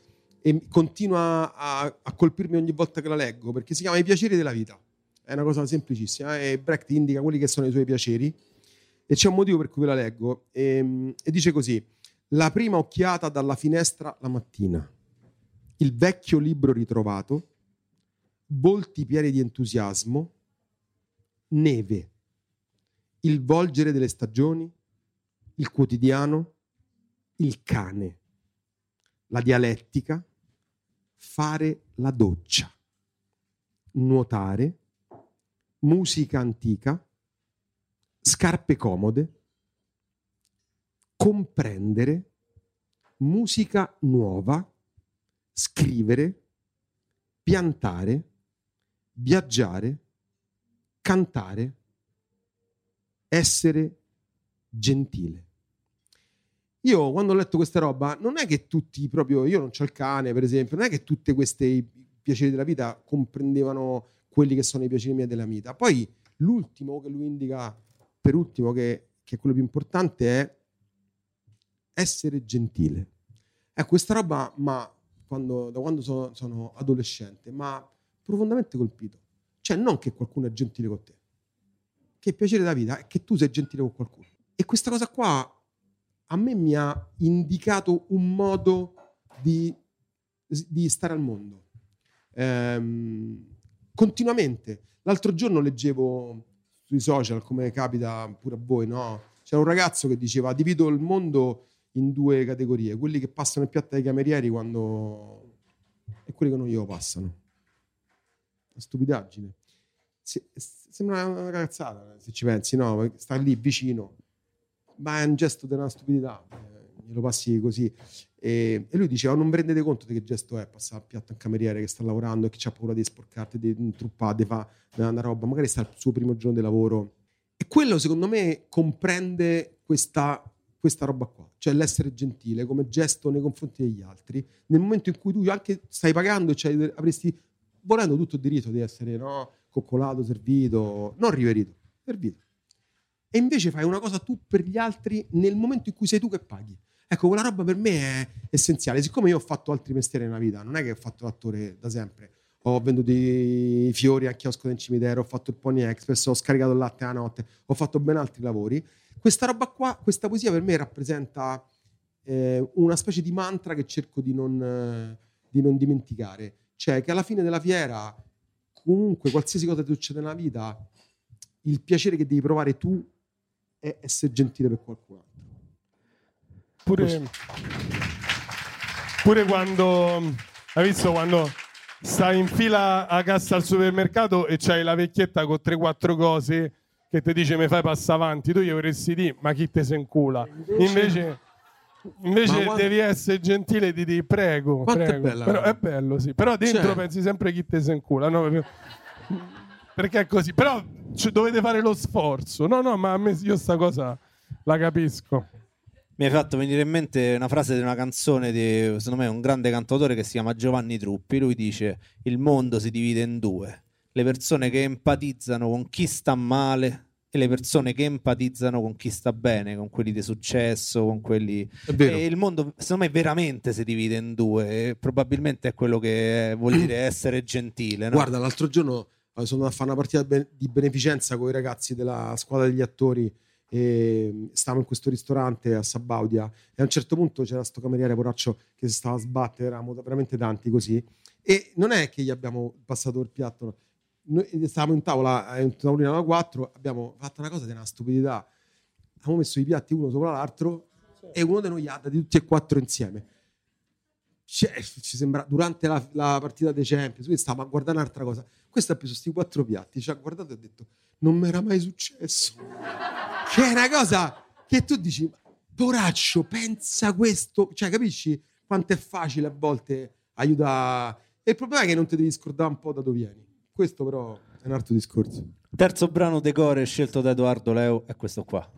e continua a, a colpirmi ogni volta che la leggo, perché si chiama I piaceri della vita. È una cosa semplicissima e Brecht indica quelli che sono i suoi piaceri e c'è un motivo per cui la leggo. E, ehm, e dice così: La prima occhiata dalla finestra la mattina, il vecchio libro ritrovato, volti pieni di entusiasmo, neve, il volgere delle stagioni, il quotidiano, il cane, la dialettica, fare la doccia, nuotare, musica antica, scarpe comode, comprendere, musica nuova, scrivere, piantare, viaggiare, cantare, essere gentile. Io quando ho letto questa roba, non è che tutti proprio, io non ho il cane per esempio, non è che tutti questi piaceri della vita comprendevano quelli che sono i piaceri miei della vita. Poi l'ultimo che lui indica per ultimo, che, che, è quello più importante, è essere gentile. Ecco, questa roba, ma quando, da quando sono, sono adolescente, ma profondamente colpito. Cioè, non che qualcuno è gentile con te, che il piacere della vita è che tu sei gentile con qualcuno. E questa cosa qua a me mi ha indicato un modo di, di stare al mondo. Ehm, continuamente. L'altro giorno leggevo sui social, come capita pure a voi, no? C'era un ragazzo che diceva divido il mondo in due categorie, quelli che passano il piatto ai camerieri quando... e quelli che non glielo passano. Una stupidaggine. sembra una ragazzata, se ci pensi, no? Sta lì vicino, ma è un gesto una stupidità, eh, glielo passi così. E, e lui diceva: Non prendete conto di che gesto è passare al piatto a un cameriere che sta lavorando e che ha paura di sporcarti, di intruppare, di fare una roba. Magari sta al suo primo giorno di lavoro. E quello, secondo me, comprende questa, questa roba qua, cioè l'essere gentile come gesto nei confronti degli altri. Nel momento in cui tu anche stai pagando, cioè avresti volendo tutto il diritto di essere no, coccolato, servito, non riverito, servito. E invece fai una cosa tu per gli altri nel momento in cui sei tu che paghi. Ecco, quella roba per me è essenziale. Siccome io ho fatto altri mestieri nella vita, non è che ho fatto l'attore da sempre. Ho venduto i fiori a chiosco del cimitero, ho fatto il Pony Express, ho scaricato il latte la notte, ho fatto ben altri lavori. Questa roba qua, questa poesia per me rappresenta eh, una specie di mantra che cerco di non, eh, di non dimenticare. Cioè che alla fine della fiera, comunque, qualsiasi cosa ti succede nella vita, il piacere che devi provare tu è essere gentile per qualcuno. Pure, pure quando hai visto quando stai in fila a cassa al supermercato e c'hai la vecchietta con 3-4 cose che ti dice mi fai passare avanti, tu gli vorresti dire ma chi te se incula? Invece, Invece Ma quando- devi essere gentile e di dire prego. Quanto è prego. bella, Però è bello, sì. Però dentro Cioè- pensi sempre chi te se incula. No? Perché- è così. Però ci- dovete fare lo sforzo. No, no, ma a me io sta cosa la capisco. Mi hai fatto venire in mente una frase di una canzone di, secondo me, un grande cantautore che si chiama Giovanni Truppi. Lui dice: Il mondo si divide in due. Le persone che empatizzano con chi sta male e le persone che empatizzano con chi sta bene, con quelli di successo, con quelli... È vero. E il mondo, secondo me, veramente si divide in due e probabilmente è quello che vuol dire essere gentile. No? Guarda, l'altro giorno sono andato a fare una partita di beneficenza con i ragazzi della squadra degli attori e stavamo in questo ristorante a Sabaudia e a un certo punto c'era sto cameriere poraccio che si stava a sbattere, eravamo veramente tanti così e non è che gli abbiamo passato il piatto, no. noi stavamo in tavola, in tavolina da quattro, abbiamo fatto una cosa di una stupidità, abbiamo messo i piatti uno sopra l'altro e uno di noi li ha dati tutti e quattro insieme. Cioè, ci sembra durante la, la partita dei Champions, lui stava a guardare un'altra cosa. Questo ha preso questi quattro piatti, ci ha guardato e ha detto: Non mi era mai successo. [laughs] Che è una cosa che tu dici, poraccio, pensa questo. Cioè, capisci quanto è facile a volte aiutare. E il problema è che non ti devi scordare un po' da dove vieni. Questo, però, è un altro discorso. Terzo brano decore scelto da Edoardo Leo è questo qua.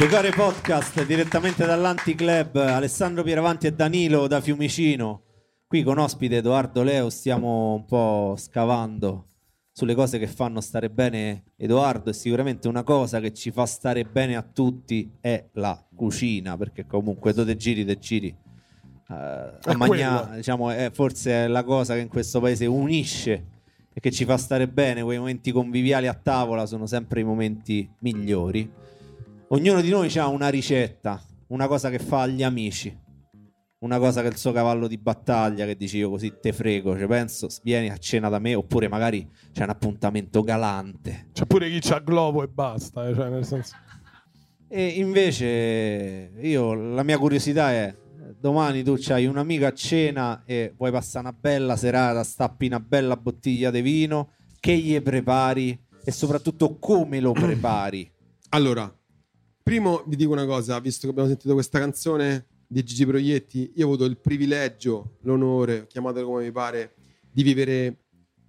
Decore Podcast direttamente dall'Anticlub, Alessandro Pieravanti e Danilo da Fiumicino. Qui con ospite Edoardo Leo stiamo un po' scavando sulle cose che fanno stare bene Edoardo e sicuramente una cosa che ci fa stare bene a tutti è la cucina, perché comunque tu te giri, te giri. eh, a quello. diciamo, è forse è la cosa che in questo paese unisce e che ci fa stare bene, quei momenti conviviali a tavola sono sempre i momenti migliori. Ognuno di noi ha una ricetta, una cosa che fa agli amici, una cosa che è il suo cavallo di battaglia, che dici io così te frego, ci penso, vieni a cena da me, oppure magari c'è un appuntamento galante. C'è pure chi c'ha globo e basta. eh, Cioè, nel senso... E invece io, la mia curiosità è, domani tu hai un amico a cena e vuoi passare una bella serata, stappi una bella bottiglia di vino, che gli prepari e soprattutto come lo prepari? Allora, primo vi dico una cosa, visto che abbiamo sentito questa canzone di Gigi Proietti, io ho avuto il privilegio, l'onore, chiamatelo come vi pare, di vivere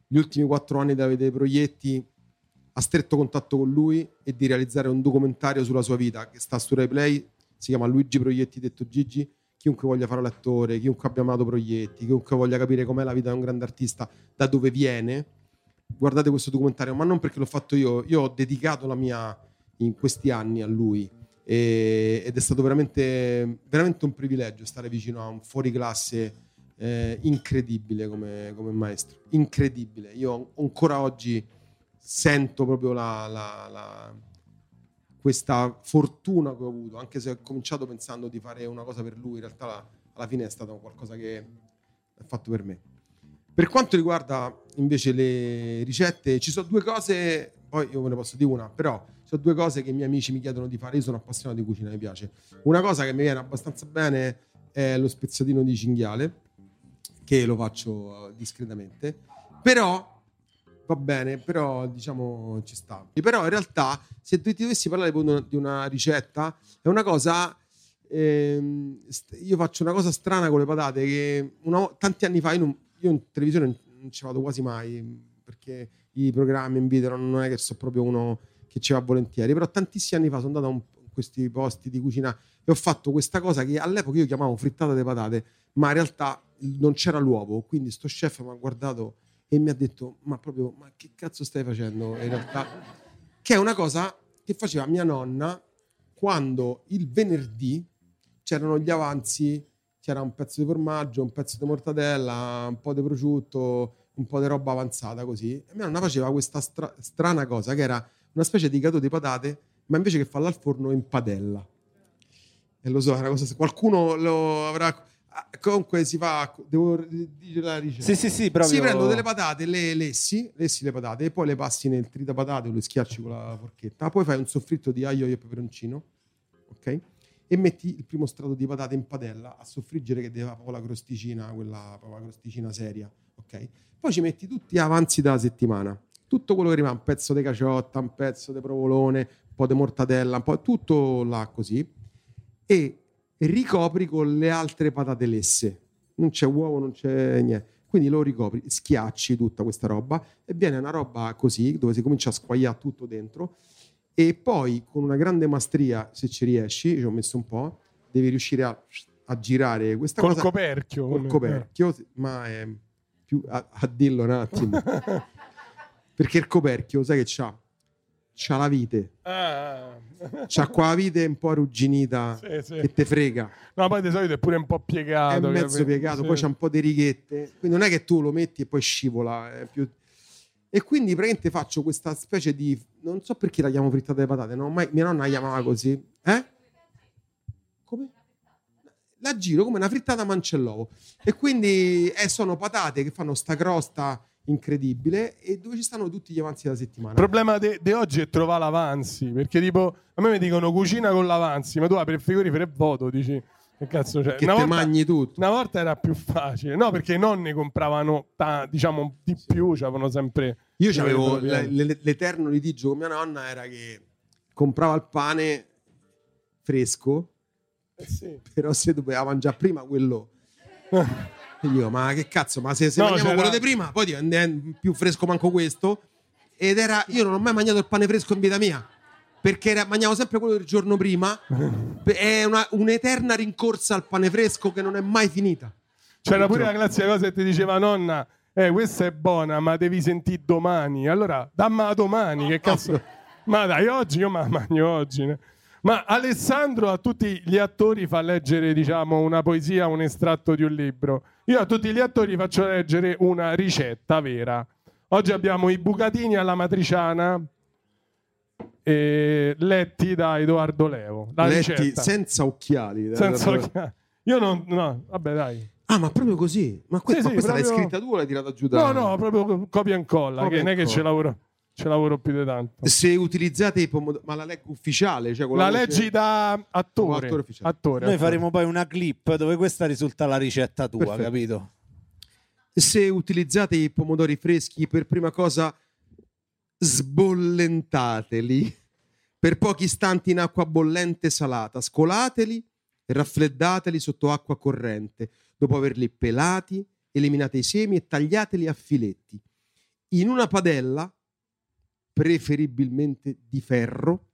gli ultimi quattro anni da vedere Proietti a stretto contatto con lui e di realizzare un documentario sulla sua vita che sta su RaiPlay, si chiama Luigi Proietti detto Gigi, chiunque voglia fare l'attore, chiunque abbia amato Proietti, chiunque voglia capire com'è la vita di un grande artista, da dove viene, guardate questo documentario, ma non perché l'ho fatto io, io ho dedicato la mia in questi anni a lui e- ed è stato veramente, veramente un privilegio stare vicino a un fuoriclasse eh, incredibile come, come maestro, incredibile. Io ancora oggi sento proprio la, la- la- questa fortuna che ho avuto, anche se ho cominciato pensando di fare una cosa per lui, in realtà la- alla fine è stato qualcosa che è fatto per me. Per quanto riguarda invece le ricette, ci sono due cose, poi io ve ne posso dire una, però sono due cose che i miei amici mi chiedono di fare. Io sono appassionato di cucina, mi piace. Una cosa che mi viene abbastanza bene è lo spezzatino di cinghiale, che lo faccio eh, discretamente, però va bene, però diciamo ci sta. Però in realtà, se tu ti dovessi parlare di una, ricetta, è una cosa. ehm, io faccio una cosa strana con le patate che una tanti anni fa io, non- io in televisione non, ci vado quasi mai perché i programmi in video non è che sono proprio uno che ci va volentieri, però tantissimi anni fa sono andato a questi posti di cucina e ho fatto questa cosa che all'epoca io chiamavo frittata di patate, ma in realtà non c'era l'uovo, quindi sto chef mi ha guardato e mi ha detto ma proprio ma che cazzo stai facendo in realtà? Che è una cosa che faceva mia nonna quando il venerdì c'erano gli avanzi c'era un pezzo di formaggio un pezzo di mortadella un po' di prosciutto un po' di roba avanzata così. E mia nonna faceva questa stra- strana cosa che era una specie di gatto di patate ma invece che farla al forno in padella e lo so è una cosa se qualcuno lo avrà ah, comunque si fa devo dire la ricetta Sì, sì, sì, proprio... si prendo delle patate, le lessi, lessi le patate e poi le passi nel tritapatate o le schiacci con la forchetta. Poi fai un soffritto di aglio e peperoncino, ok? E metti il primo strato di patate in padella a soffriggere che deve proprio la crosticina, quella proprio la crosticina seria, ok? Poi ci metti tutti gli avanzi della settimana. Tutto quello che rimane, un pezzo di caciotta, un pezzo di provolone, un po' di mortadella, un po' tutto là così, e ricopri con le altre patate lesse. Non c'è uovo, non c'è niente. Quindi lo ricopri, schiacci tutta questa roba e viene una roba così, dove si comincia a squagliare tutto dentro e poi con una grande mastria, se ci riesci, ci ho messo un po', devi riuscire a, a girare questa Col cosa coperchio. col coperchio, ma è più a, a dirlo un attimo. [laughs] Perché il coperchio, sai che c'ha? C'ha la vite. Ah. C'ha qua la vite un po' arrugginita [laughs] Sì, sì. che te frega. No, poi di solito è pure un po' È piegato. mezzo capito? piegato, Sì. poi c'ha un po' di righette. Quindi non è che tu lo metti e poi scivola. È più... E quindi praticamente faccio questa specie di... Non so perché la chiamo frittata di patate. ho mai- Mia nonna la chiamava così. Eh? Come? La giro come una frittata mancellovo. E quindi eh, sono patate che fanno sta crosta incredibile e dove ci stanno tutti gli avanzi della settimana. Il problema di oggi è trovare l'avanzi. Perché, tipo, a me mi dicono cucina con l'avanzi, ma tu apri il frigorifero e voto, dici. Che cazzo c'è? che Una te volta- mangi tutto. Una volta era più facile, no? Perché i nonni compravano ta- diciamo di più, c'avevano sempre. Io avevo le- l'eterno litigio con mia nonna era che comprava il pane fresco, Eh sì. [laughs] però se doveva mangiare prima quello. [laughs] E io, ma che cazzo, ma se, se No, mangiamo quello di prima, poi diventa più fresco manco questo. Ed era, io non ho mai mangiato il pane fresco in vita mia, perché era- mangiavo sempre quello del giorno prima. [laughs] È una- un'eterna rincorsa al pane fresco che non è mai finita. C'era pure la classica cosa che ti diceva nonna, eh, questa è buona, ma devi sentire domani. Allora, dammela domani, che cazzo. Ma dai, oggi io ma mangio oggi. né? Ma Alessandro a tutti gli attori fa leggere, diciamo, una poesia, un estratto di un libro. Io a tutti gli attori faccio leggere una ricetta vera. Oggi abbiamo i bucatini alla matriciana eh, letti da Edoardo Levo. La Letti ricetta. senza occhiali. Senza occhiali. Io non... No, vabbè dai. Ah, ma proprio così? Ma, que- Sì, ma sì, questa l'hai proprio- scritta tu o l'hai tirata giù da... No, no, proprio copia e incolla, che non è che ci lavoro, ci lavoro più di tanto. Se utilizzate i pomodori, ma la leggo ufficiale, cioè la, La leggi da attore. attore ufficiale. attore, Noi attore. faremo poi una clip dove questa risulta la ricetta tua, Perfetto. capito? Se utilizzate i pomodori freschi, per prima cosa sbollentateli per pochi istanti in acqua bollente salata, scolateli e raffreddateli sotto acqua corrente. Dopo averli pelati, eliminate i semi e tagliateli a filetti. In una padella, preferibilmente di ferro,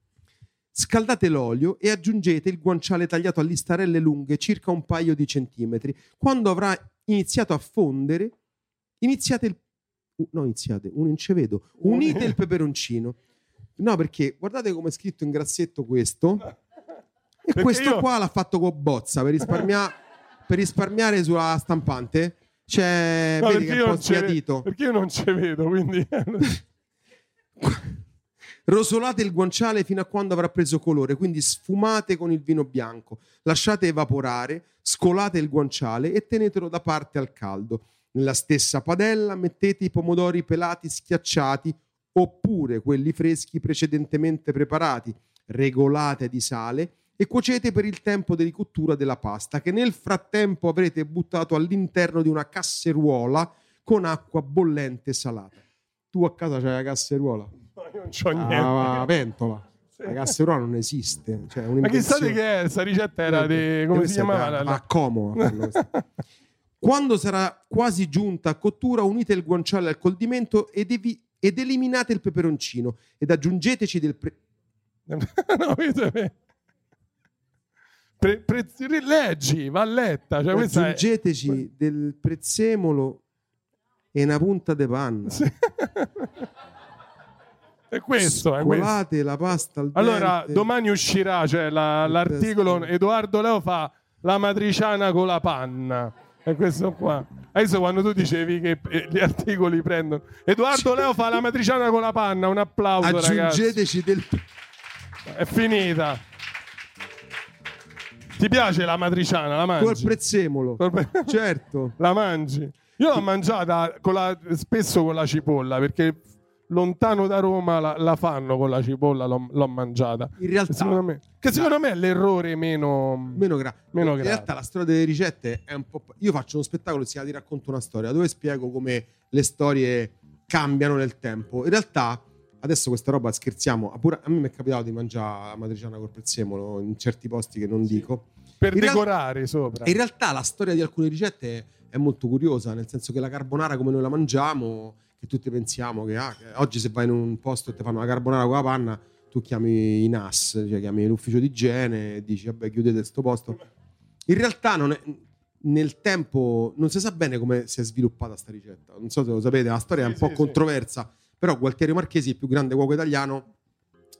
scaldate l'olio e aggiungete il guanciale tagliato a listarelle lunghe circa un paio di centimetri. Quando avrà iniziato a fondere, iniziate il uh, no, iniziate, un incevedo, unite [laughs] il peperoncino. No, perché guardate come è scritto in grassetto questo. E Perché questo io- qua l'ha fatto con bozza per, risparmia- per risparmiare sulla stampante. C'è, No, vedi perché che è io un po' sbiadito. Perché io non ci vedo, quindi... [laughs] Rosolate il guanciale fino a quando avrà preso colore, quindi sfumate con il vino bianco. Lasciate evaporare, scolate il guanciale e tenetelo da parte al caldo. Nella stessa padella mettete i pomodori pelati schiacciati oppure quelli freschi precedentemente preparati. Regolate di sale e cuocete per il tempo di cottura della pasta che nel frattempo avrete buttato all'interno di una casseruola con acqua bollente salata. Tu a casa c'hai la casseruola? No, io non c'ho niente. Ah, la pentola. La casseruola non esiste. Cioè, Ma chissà di che è, questa ricetta era di... come si chiamava? la- A Como. a farlo questo. Quando sarà quasi giunta a cottura, unite il guanciale al condimento ed, evi- ed eliminate il peperoncino ed aggiungeteci del pre- [laughs] no, Pre- pre- leggi, va letta. Cioè, questa è... aggiungeteci del prezzemolo e una punta di panna. [laughs] è questo, è questo. La pasta al Allora, dente. domani uscirà cioè, la- l'articolo. Edoardo Leo fa la matriciana con la panna. È questo qua. Adesso quando tu dicevi che eh, gli articoli prendono Edoardo Leo fa la matriciana con la panna, un applauso ragazzi. aggiungeteci del È finita. Ti piace la matriciana? La mangi? col prezzemolo. Col pre- Certo. [laughs] La mangi? Io l'ho mangiata con la- spesso con la cipolla perché lontano da Roma la, la fanno con la cipolla, l'ho, l'ho mangiata. In realtà Secondo me, che secondo me è l'errore meno... meno grave. Meno In grave. realtà la storia delle ricette è un po'. Io faccio uno spettacolo che si chiama Ti racconto una storia, dove spiego come le storie cambiano nel tempo. In realtà, adesso questa roba scherziamo, a, a me mi è capitato di mangiare la matriciana col prezzemolo in certi posti che non dico. Per In real- decorare sopra. E in realtà la storia di alcune ricette è molto curiosa, nel senso che la carbonara come noi la mangiamo, che tutti pensiamo che, ah, che oggi se vai in un posto e ti fanno la carbonara con la panna, tu chiami i NAS, cioè chiami l'ufficio di igiene e dici vabbè chiudete sto posto. In realtà non è, nel tempo non si sa bene come si è sviluppata sta ricetta. Non so se lo sapete, la storia è un Sì, po' sì, sì. controversa, però Gualtieri Marchesi, il più grande cuoco italiano,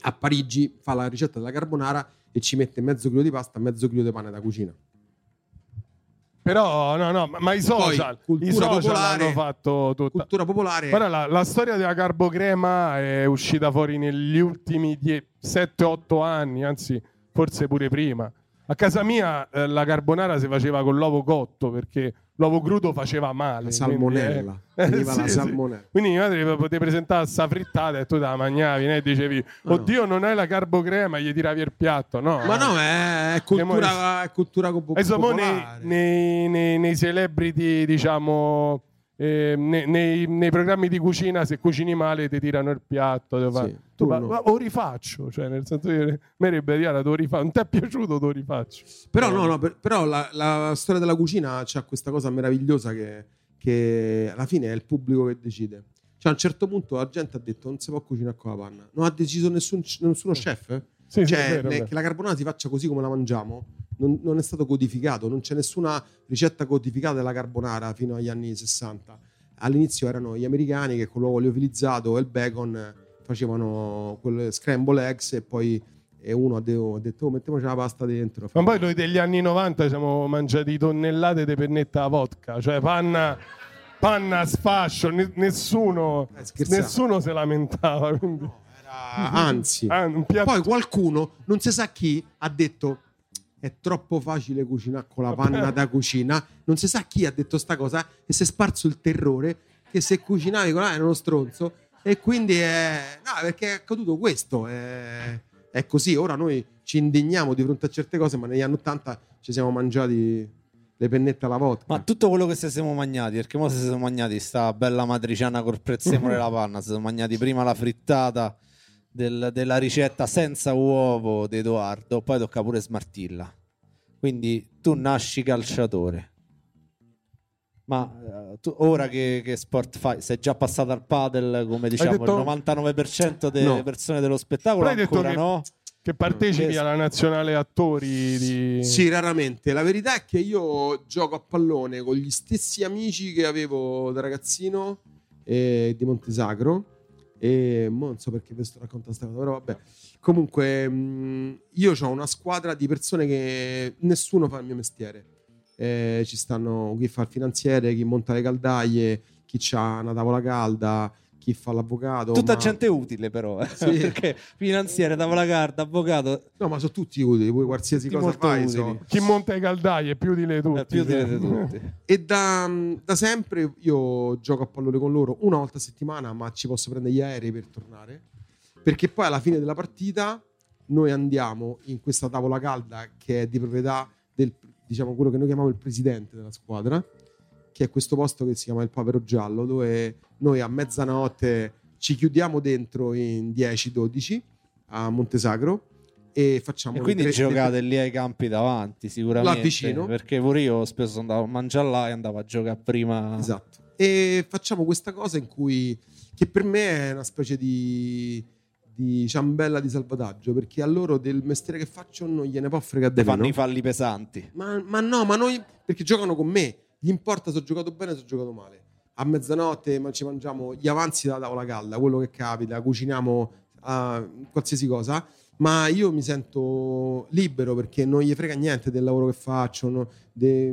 a Parigi fa la ricetta della carbonara e ci mette mezzo chilo di pasta, mezzo chilo di pane da cucina. Però, no, no, ma, i social, cultura i social popolare- hanno fatto tutta. Cultura popolare. Guarda, la, la storia della carbocrema è uscita fuori negli ultimi 7-8 anni, anzi, forse pure prima. A casa mia eh, la carbonara si faceva con l'uovo cotto perché l'uovo crudo faceva male. La salmonella. quindi, eh, [laughs] sì, la sì. salmonella. Quindi mia madre poteva presentare sta frittata e tu te la mangiavi e dicevi Ma no. oddio non hai la carbocrema gli tiravi il piatto no Ma no, è, è cultura, è cultura co- e insomma, nei, popolare. nei, nei- nei celebrity, diciamo, eh, nei, nei- nei programmi di cucina, se cucini male ti tirano il piatto. Sì, tu tu no. ma lo rifaccio, cioè, nel senso che a me ribelliare, te lo rifaccio. Non ti è piaciuto, lo rifaccio. Però, no, no, per- però la, la storia della cucina c'ha questa cosa meravigliosa che, che alla fine è il pubblico che decide. Cioè, a un certo punto la gente ha detto non si può cucinare con la panna. Non ha deciso nessun- nessuno chef. eh? Sì, sì, cioè, è vero, che la carbonara si faccia così come la mangiamo non, non è stato codificato, non c'è nessuna ricetta codificata della carbonara fino agli anni 60. All'inizio erano gli americani che con l'uovo liofilizzato e il bacon facevano quelle scramble eggs e poi e uno ha de- ha detto oh, mettiamoci la pasta dentro. Ma poi noi degli anni 90 ci siamo mangiati tonnellate di pennetta a vodka, cioè panna, panna a sfascio, ne- nessuno, Eh, nessuno si lamentava. quindi- Era- anzi, Ah, poi qualcuno, non si sa chi, ha detto è troppo facile cucinare con la panna da cucina. Non si sa chi ha detto sta cosa e si è sparso il terrore che se cucinavi con la era uno stronzo e quindi è... No, perché è accaduto questo. È, è così. Ora noi ci indigniamo di fronte a certe cose, ma negli anni 80 ci siamo mangiati le pennette alla vodka. Ma tutto quello che si siamo mangiati, perché mo si siamo mangiati sta bella matriciana col prezzemolo e la [laughs] panna, si sono mangiati prima la frittata del- della ricetta senza uovo di Edoardo, poi tocca pure smartilla. Quindi tu nasci calciatore. Ma eh, tu, ora che, che sport fai? Sei già passato al padel come diciamo detto- il 99% delle No. persone dello spettacolo? Però hai detto Ancora che- no? che partecipi alla nazionale attori di... Sì, raramente. La verità è che io gioco a pallone con gli stessi amici che avevo da ragazzino eh, di Montesagro. E non so perché vi sto raccontando questa cosa, però vabbè. Comunque, mh, io ho una squadra di persone che nessuno fa il mio mestiere. Eh, ci stanno chi fa il finanziere, chi monta le caldaie, chi ha una tavola calda, chi fa l'avvocato. Tutta ma- gente utile però, eh. Sì. [laughs] perché finanziere, tavola carta, avvocato, No, ma sono tutti utili. Poi qualsiasi Tutti cosa fai. so- Chi monta i caldai è più di le tutti. è più utile sì. di tutti. E da, da sempre io gioco a pallone con loro una volta a settimana, ma ci posso prendere gli aerei per tornare. Perché poi alla fine della partita noi andiamo in questa tavola calda che è di proprietà del, diciamo, quello che noi chiamiamo il presidente della squadra, che è questo posto che si chiama il Papero Giallo, dove noi a mezzanotte ci chiudiamo dentro in 10-12 a Montesagro e facciamo... E quindi tre- giocate lì ai campi davanti, sicuramente. Là vicino. Perché pure io spesso andavo a mangiare là e andavo a giocare prima. Esatto. E facciamo questa cosa in cui, che per me è una specie di, di ciambella di salvataggio, perché a loro del mestiere che faccio non gliene può fregare fanno meno. i falli pesanti. Ma, ma no, ma noi, perché giocano con me, gli importa se ho giocato bene o se ho giocato male. A mezzanotte ma ci mangiamo gli avanzi dalla tavola calda, quello che capita, cuciniamo ah, qualsiasi cosa. Ma io mi sento libero perché non gli frega niente del lavoro che faccio. no? De-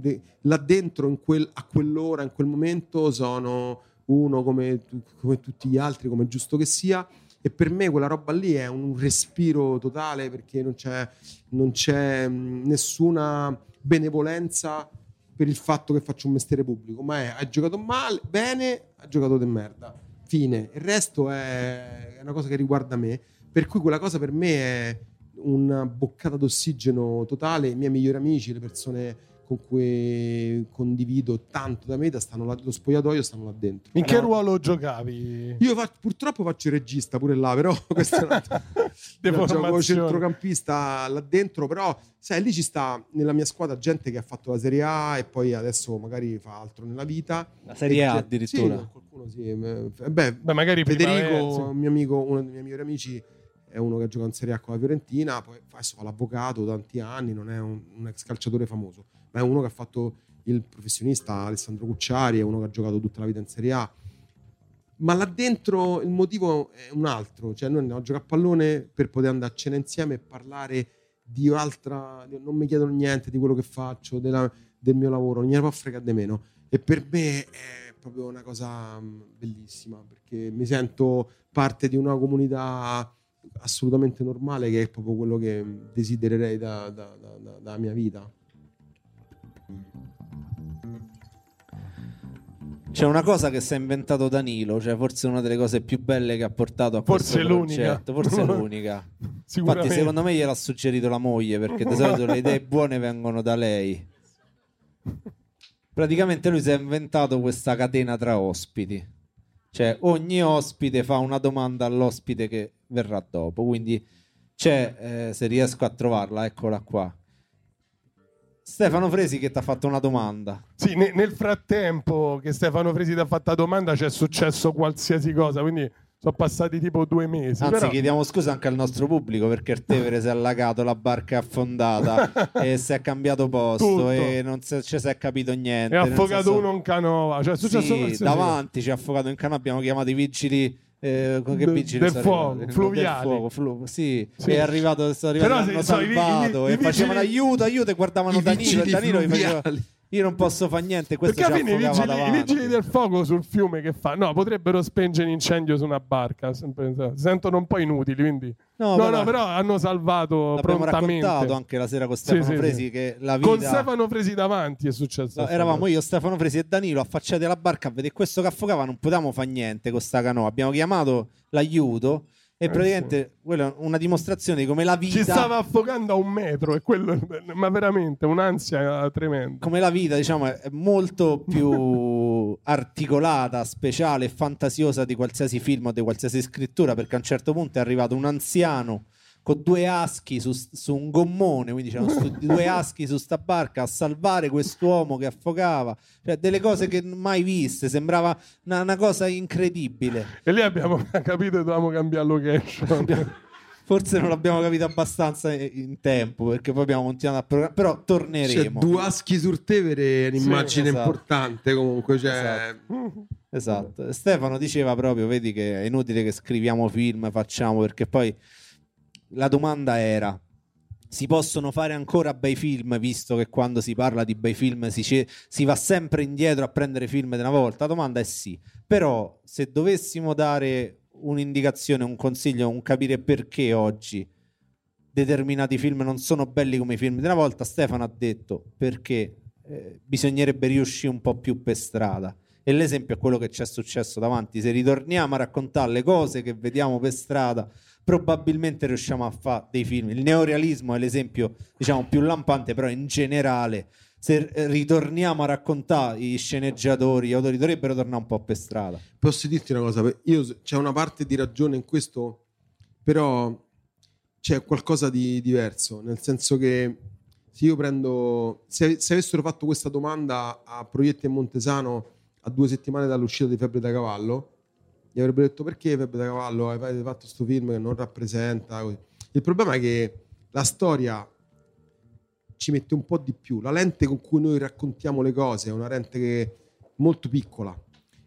de- là dentro, quel- a quell'ora, in quel momento, sono uno come, come tutti gli altri, come giusto che sia. E per me quella roba lì è un respiro totale perché non c'è, non c'è mh, nessuna benevolenza per il fatto che faccio un mestiere pubblico, ma è hai giocato male, bene, hai giocato di merda. Fine. Il resto è una cosa che riguarda me, per cui quella cosa per me è una boccata d'ossigeno totale, i miei migliori amici, le persone con cui condivido tanto da me, da stanno là, lo spogliatoio stanno là dentro. In che No, ruolo giocavi? Io fa- purtroppo faccio il regista pure là, però [laughs] questo è un [laughs] gioco formazione. centrocampista là dentro, però sai, lì ci sta nella mia squadra gente che ha fatto la Serie A e poi adesso magari fa altro nella vita. La Serie A addirittura. Sì, qualcuno sì. eh, Beh, Beh, magari Federico, Primavera, un mio amico, uno dei miei migliori amici, è uno che ha giocato in Serie A con la Fiorentina, poi adesso fa l'avvocato tanti anni, non è un, un ex calciatore famoso, ma è uno che ha fatto il professionista Alessandro Cucciari, è uno che ha giocato tutta la vita in Serie A. Ma là dentro il motivo è un altro, cioè noi andiamo a giocare a pallone per poter andare a cena insieme e parlare di altra, non mi chiedono niente di quello che faccio, della- del mio lavoro, non gliene può fregare di meno. E per me è proprio una cosa mh, bellissima perché mi sento parte di una comunità assolutamente normale che è proprio quello che desidererei da- da- da- dalla mia vita. C'è una cosa che si è inventato Danilo, cioè forse una delle cose più belle che ha portato a Forse questo l'unica. progetto, forse è [laughs] l'unica. Infatti secondo me gliel'ha suggerito la moglie perché di solito le idee [laughs] buone vengono da lei. Praticamente lui si è inventato questa catena tra ospiti. Cioè ogni ospite fa una domanda all'ospite che verrà dopo, quindi c'è, eh, se riesco a trovarla, eccola qua. Stefano Fresi che ti ha fatto una domanda. Sì, ne- nel frattempo che Stefano Fresi ti ha fatto la domanda c'è successo qualsiasi cosa, quindi sono passati tipo due mesi. Anzi, però- chiediamo scusa anche al nostro pubblico perché il Tevere si è allagato, la barca è affondata [laughs] e si è cambiato posto Tutto. e non si, ci si è capito niente. è nel affogato senso- uno in canova. Cioè, è successo Sì, davanti ci ha affogato in canna. Abbiamo chiamato i vigili. Eh, con che Del- del fuoco, fluviali. Del fuoco, flu- sì. Sì. è arrivato, sono arrivati, Però l'hanno se- so, i vi- salvato i- i e facevano aiuto, aiuto e guardavano I Danilo e Danilo faceva. Io non posso fare niente, questo Perché alla fine i vigili, i vigili del fuoco sul fiume che fa? No, potrebbero spengere un incendio su una barca. sempre- si sentono un po' inutili, quindi... No, No, però- no, però hanno salvato prontamente. raccontato anche la sera con Stefano sì, Fresi sì. che la vita... Con Stefano Fresi davanti è successo. No, eravamo io, Stefano Fresi e Danilo affacciati alla barca a vedere questo che affogava, non potevamo fare niente con sta canoa. Abbiamo chiamato l'aiuto e Eh, praticamente quella è una dimostrazione di come la vita Ci stava affogando a un metro, e quello, ma veramente un'ansia tremenda. come la vita, diciamo, è molto più [laughs] articolata, speciale e fantasiosa di qualsiasi film o di qualsiasi scrittura, perché a un certo punto è arrivato un anziano con due aschi su, su un gommone, quindi c'erano stu- [laughs] due aschi su sta barca a salvare quest'uomo che affogava, cioè delle cose che mai viste, sembrava una, una cosa incredibile. E lì abbiamo [laughs] capito che dovevamo cambiare location. [laughs] Forse non l'abbiamo capito abbastanza in tempo, perché poi abbiamo continuato a programmare, però Cioè, torneremo. Duaschi sul Tevere è un'immagine esatto. importante comunque. Cioè, Esatto. Stefano diceva proprio, vedi che è inutile che scriviamo film, facciamo, perché poi la domanda era si possono fare ancora bei film, visto che quando si parla di bei film si, ce- si va sempre indietro a prendere film di una volta? La domanda è sì. Però se dovessimo dare un'indicazione, un consiglio, un capire perché oggi determinati film non sono belli come i film di una volta, Stefano ha detto perché eh, bisognerebbe riuscire un po' più per strada. E l'esempio è quello che ci è successo davanti. Se ritorniamo a raccontare le cose che vediamo per strada, probabilmente riusciamo a fare dei film. Il neorealismo è l'esempio, diciamo, più lampante, però in generale, se ritorniamo a raccontare i sceneggiatori, gli autori dovrebbero tornare un po' per strada. Posso dirti una cosa? Io, c'è una parte di ragione in questo, però c'è qualcosa di diverso, nel senso che se io prendo, se, se avessero fatto questa domanda a Proietti e Montesano a due settimane dall'uscita di Febbre da Cavallo, gli avrebbero detto perché Febbre da Cavallo hai fatto questo film che non rappresenta. così. Il problema è che la storia ci mette un po' di più, la lente con cui noi raccontiamo le cose è una lente che è molto piccola.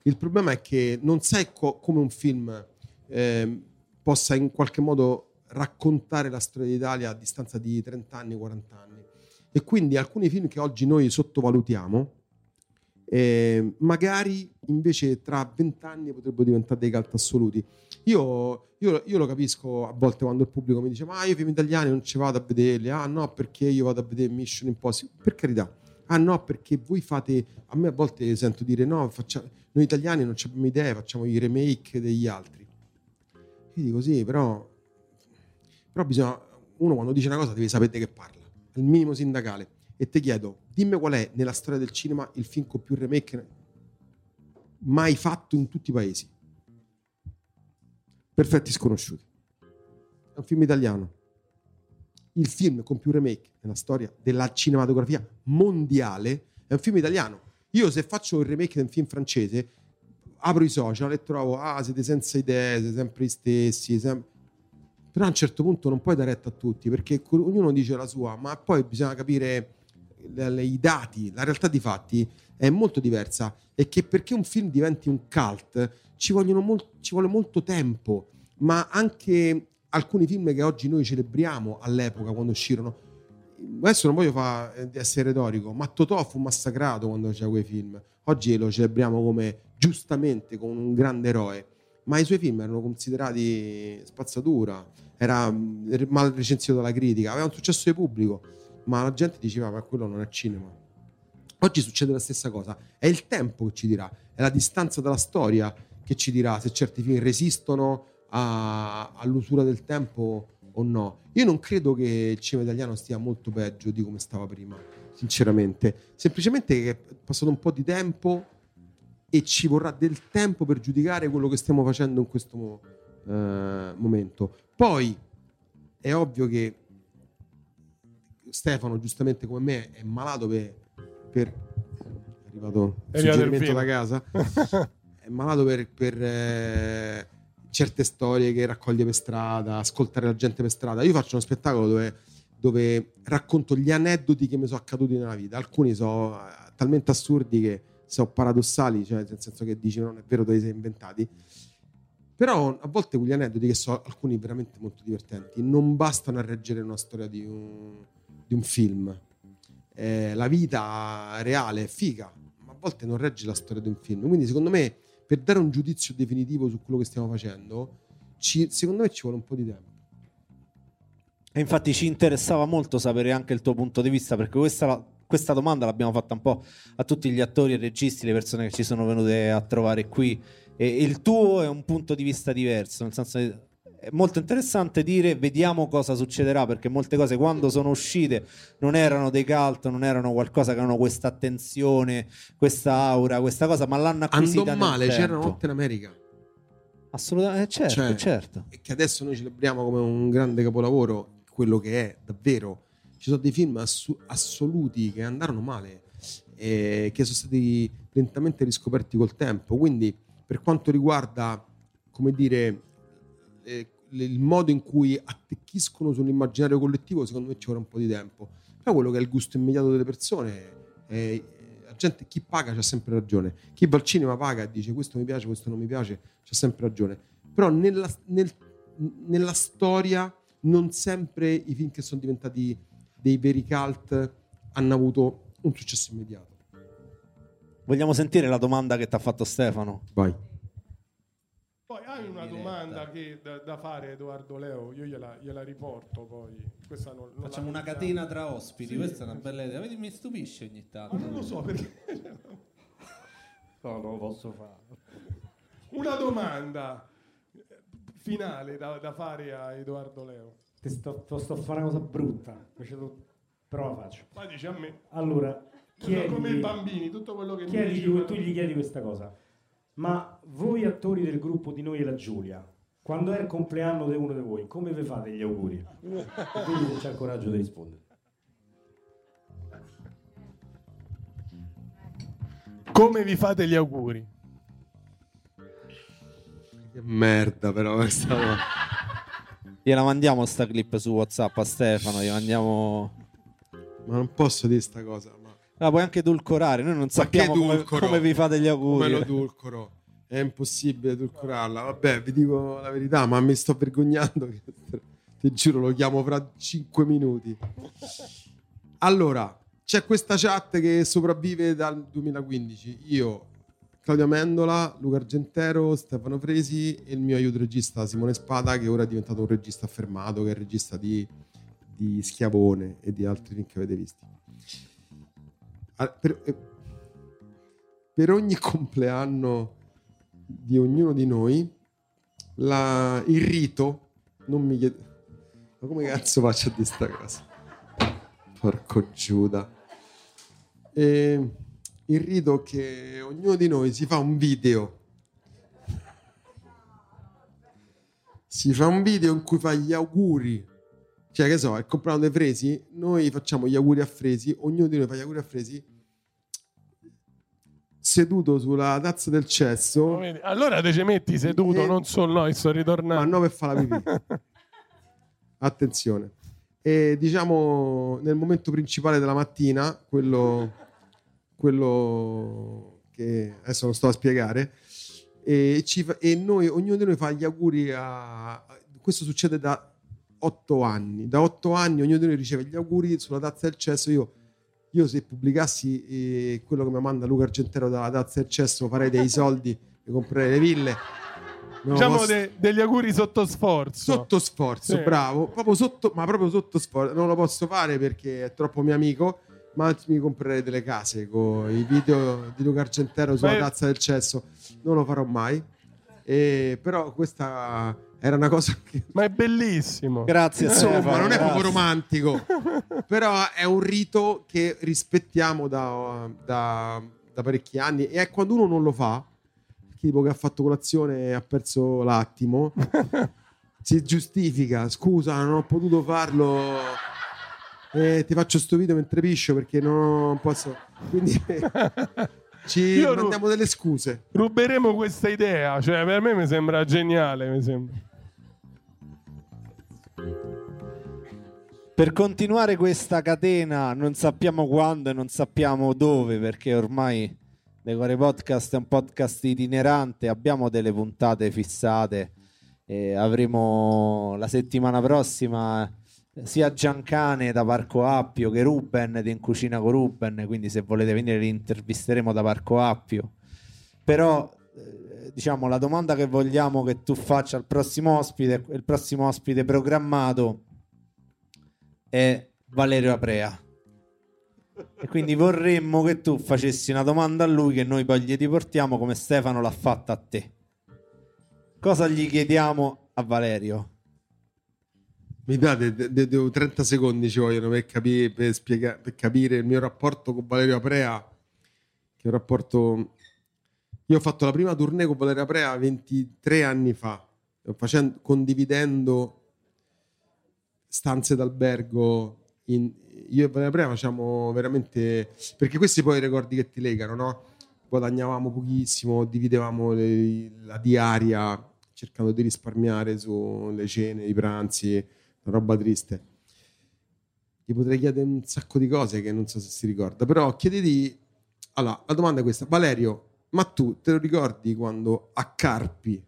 Il problema è che non sai co- come un film ehm, possa in qualche modo raccontare la storia d'Italia a distanza di 30 anni, 40 anni. E quindi alcuni film che oggi noi sottovalutiamo, eh, magari invece tra 20 anni potrebbero diventare dei cult assoluti. Io, io- io lo capisco a volte quando il pubblico mi dice: Ma io i film italiani non ci vado a vederli. Ah, no, perché io vado a vedere Mission Impossible? Per carità. Ah, no, perché voi fate. A me a volte sento dire: No, faccia- noi italiani non abbiamo idee, facciamo i remake degli altri. Io dico: Sì, però. Però bisogna. Uno quando dice una cosa deve sapere che parla. Il minimo sindacale. e ti chiedo, dimmi qual è nella storia del cinema il film con più remake mai fatto in tutti i paesi. Perfetti sconosciuti. È un film italiano. Il film con più remake nella storia della cinematografia mondiale è un film italiano. Io se faccio il remake di un film francese, apro i social e trovo, ah, siete senza idee, siete sempre gli stessi, sem- però a un certo punto non puoi dare retta a tutti perché ognuno dice la sua, ma poi bisogna capire i dati, la realtà di fatti è molto diversa e che perché un film diventi un cult ci, mol- ci vuole molto tempo, ma anche alcuni film che oggi noi celebriamo all'epoca quando uscirono. Adesso non voglio fare di essere retorico, ma Totò fu massacrato quando faceva quei film. Oggi lo celebriamo come giustamente come un grande eroe, ma i suoi film erano considerati spazzatura, era mal recensito dalla critica, aveva un successo di pubblico, ma la gente diceva ma quello non è cinema. Oggi succede la stessa cosa, è il tempo che ci dirà, è la distanza dalla storia che ci dirà se certi film resistono a, all'usura del tempo o no. Io non credo che il cinema italiano stia molto peggio di come stava prima, sinceramente. Semplicemente è passato un po' di tempo e ci vorrà del tempo per giudicare quello che stiamo facendo in questo eh, momento. Poi è ovvio che Stefano, giustamente come me, è malato per... per è arrivato il suggerimento da casa. [laughs] è malato per... per eh, certe storie che raccoglie per strada, ascoltare la gente per strada. Io faccio uno spettacolo dove, dove racconto gli aneddoti che mi sono accaduti nella vita. Alcuni sono eh, talmente assurdi che sono paradossali, cioè nel senso che dici non è vero, te li sei inventati. Però a volte quegli aneddoti, che sono alcuni veramente molto divertenti, non bastano a reggere una storia di un, di un film. Eh, la vita reale è figa, ma a volte non regge la storia di un film. Quindi secondo me, per dare un giudizio definitivo su quello che stiamo facendo, ci, secondo me ci vuole un po' di tempo. E infatti ci interessava molto sapere anche il tuo punto di vista, perché questa questa domanda l'abbiamo fatta un po' a tutti gli attori e registi, le persone che ci sono venute a trovare qui. E il tuo è un punto di vista diverso, nel senso che è molto interessante dire vediamo cosa succederà perché molte cose quando sono uscite non erano dei cult, non erano qualcosa che avevano questa attenzione, questa aura, questa cosa, ma l'hanno acquisita Andò male, c'era una notte in America. Assolutamente, eh, certo, Cioè, certo. E che adesso noi celebriamo come un grande capolavoro, quello che è davvero ci sono dei film assu- assoluti che andarono male e che sono stati lentamente riscoperti col tempo. Quindi, per quanto riguarda, come dire, eh, il modo in cui attecchiscono sull'immaginario collettivo, secondo me ci vorrà un po' di tempo. Però quello che è il gusto immediato delle persone, eh, la gente, chi paga c'ha sempre ragione. Chi va al cinema paga e dice questo mi piace, questo non mi piace, c'ha sempre ragione. Però nella, nel, nella storia non sempre i film che sono diventati dei veri cult hanno avuto un successo immediato. Vogliamo sentire la domanda che ti ha fatto Stefano? Vai. Hai una domanda che, da, da, fare Edoardo Leo, io gliela, gliela riporto poi. Questa non, non Facciamo una catena tra ospiti, sì. questa è una bella idea. Vedi, mi stupisce ogni tanto. Ma non lo so perché... no, non lo posso fare. Una domanda finale da, da fare a Edoardo Leo. Ti sto, sto a fare una cosa brutta, però la faccio. Ma dici a me. Allora, chiedi, come i bambini, tutto quello che chiedi, mi dici, tu, tu gli chiedi questa cosa. Ma voi attori del gruppo di noi e la Giulia, quando è il compleanno di uno di voi, come vi fate gli auguri? e quindi se c'è il coraggio di rispondere. Come vi fate gli auguri? Che merda però questa Gliela mandiamo sta clip su WhatsApp a Stefano, gli mandiamo... Ma non posso dire sta cosa. La puoi anche edulcorare, noi non sappiamo come, come, vi fate gli auguri. Come lo edulcoro? È impossibile edulcorarla. Vabbè, vi dico la verità, ma mi sto vergognando. [laughs] Ti giuro, lo chiamo fra 5 minuti. Allora, c'è questa chat che sopravvive dal 2015. Io Claudio Amendola, Luca Argentero, Stefano Fresi e il mio aiuto regista Simone Spada che ora è diventato un regista affermato, che è il regista di, di Schiavone e di altri film che avete visto. Per, eh, per ogni [laughs] compleanno di ognuno di noi, la, il rito, non mi chiede... Ma come cazzo faccio a dire sta cosa? Porco Giuda. E il rito che ognuno di noi si fa un video. Si fa un video in cui fa gli auguri. Cioè, che so, è il compleanno dei Fresi, noi facciamo gli auguri a Fresi, ognuno di noi fa gli auguri a Fresi seduto sulla tazza del cesso, Vedi? Allora te ci metti seduto, Eh, non solo no, e sto ma ritornando. no per fare la pipì. [laughs] Attenzione. E diciamo nel momento principale della mattina, quello, quello che adesso non sto a spiegare, e, ci e noi, ognuno di noi fa gli auguri a... Questo succede da otto anni. Da otto anni ognuno di noi riceve gli auguri sulla tazza del cesso. Io, io se pubblicassi eh, quello che mi manda Luca Argentero dalla tazza del cesso farei dei [laughs] soldi, mi comprerei le ville. No, Diciamo posso- de- degli auguri sotto sforzo. Sotto sforzo, Sì. bravo, proprio sotto, ma proprio sotto sforzo. Non lo posso fare perché è troppo mio amico, ma mi comprerei delle case con i video di Luca Argentero sulla Beh. tazza del cesso. Non lo farò mai. E, però questa era una cosa che Ma è bellissimo. Grazie insomma Stefano, non è proprio grazie. romantico, [laughs] però è un rito che rispettiamo da, da- da parecchi anni e è quando uno non lo fa, tipo che ha fatto colazione e ha perso l'attimo, [laughs] si giustifica, scusa non ho potuto farlo, e ti faccio sto video mentre piscio perché non posso, quindi [laughs] ci Io ru- mandiamo delle scuse. Ruberemo questa idea, cioè per me mi sembra geniale, mi sembra. Per continuare questa catena non sappiamo quando e non sappiamo dove perché ormai Decore Podcast è un podcast itinerante, abbiamo delle puntate fissate e avremo la settimana prossima sia Giancane da Parco Appio che Ruben di In Cucina con Ruben, quindi se volete venire li intervisteremo da Parco Appio. Però diciamo la domanda che vogliamo che tu faccia al prossimo ospite, il prossimo ospite programmato è Valerio Aprea. E quindi vorremmo che tu facessi una domanda a lui che noi poi gli riportiamo come Stefano l'ha fatta a te. Cosa gli chiediamo a Valerio? Mi date de- de- de- 30 secondi ci vogliono per, capi- per spiega- per capire il mio rapporto con Valerio Aprea. Che è un rapporto. Io ho fatto la prima tournée con Valerio Aprea 23 anni fa, facendo- condividendo stanze d'albergo. in- io e Valerio Aprea facciamo veramente. Perché questi poi i ricordi che ti legano, no? Guadagnavamo pochissimo, dividevamo le- la diaria cercando di risparmiare sulle cene, i pranzi, roba triste. Gli potrei chiedere un sacco di cose che non so se si ricorda, però chiediti... Allora, la domanda è questa. Valerio, ma tu te lo ricordi quando a Carpi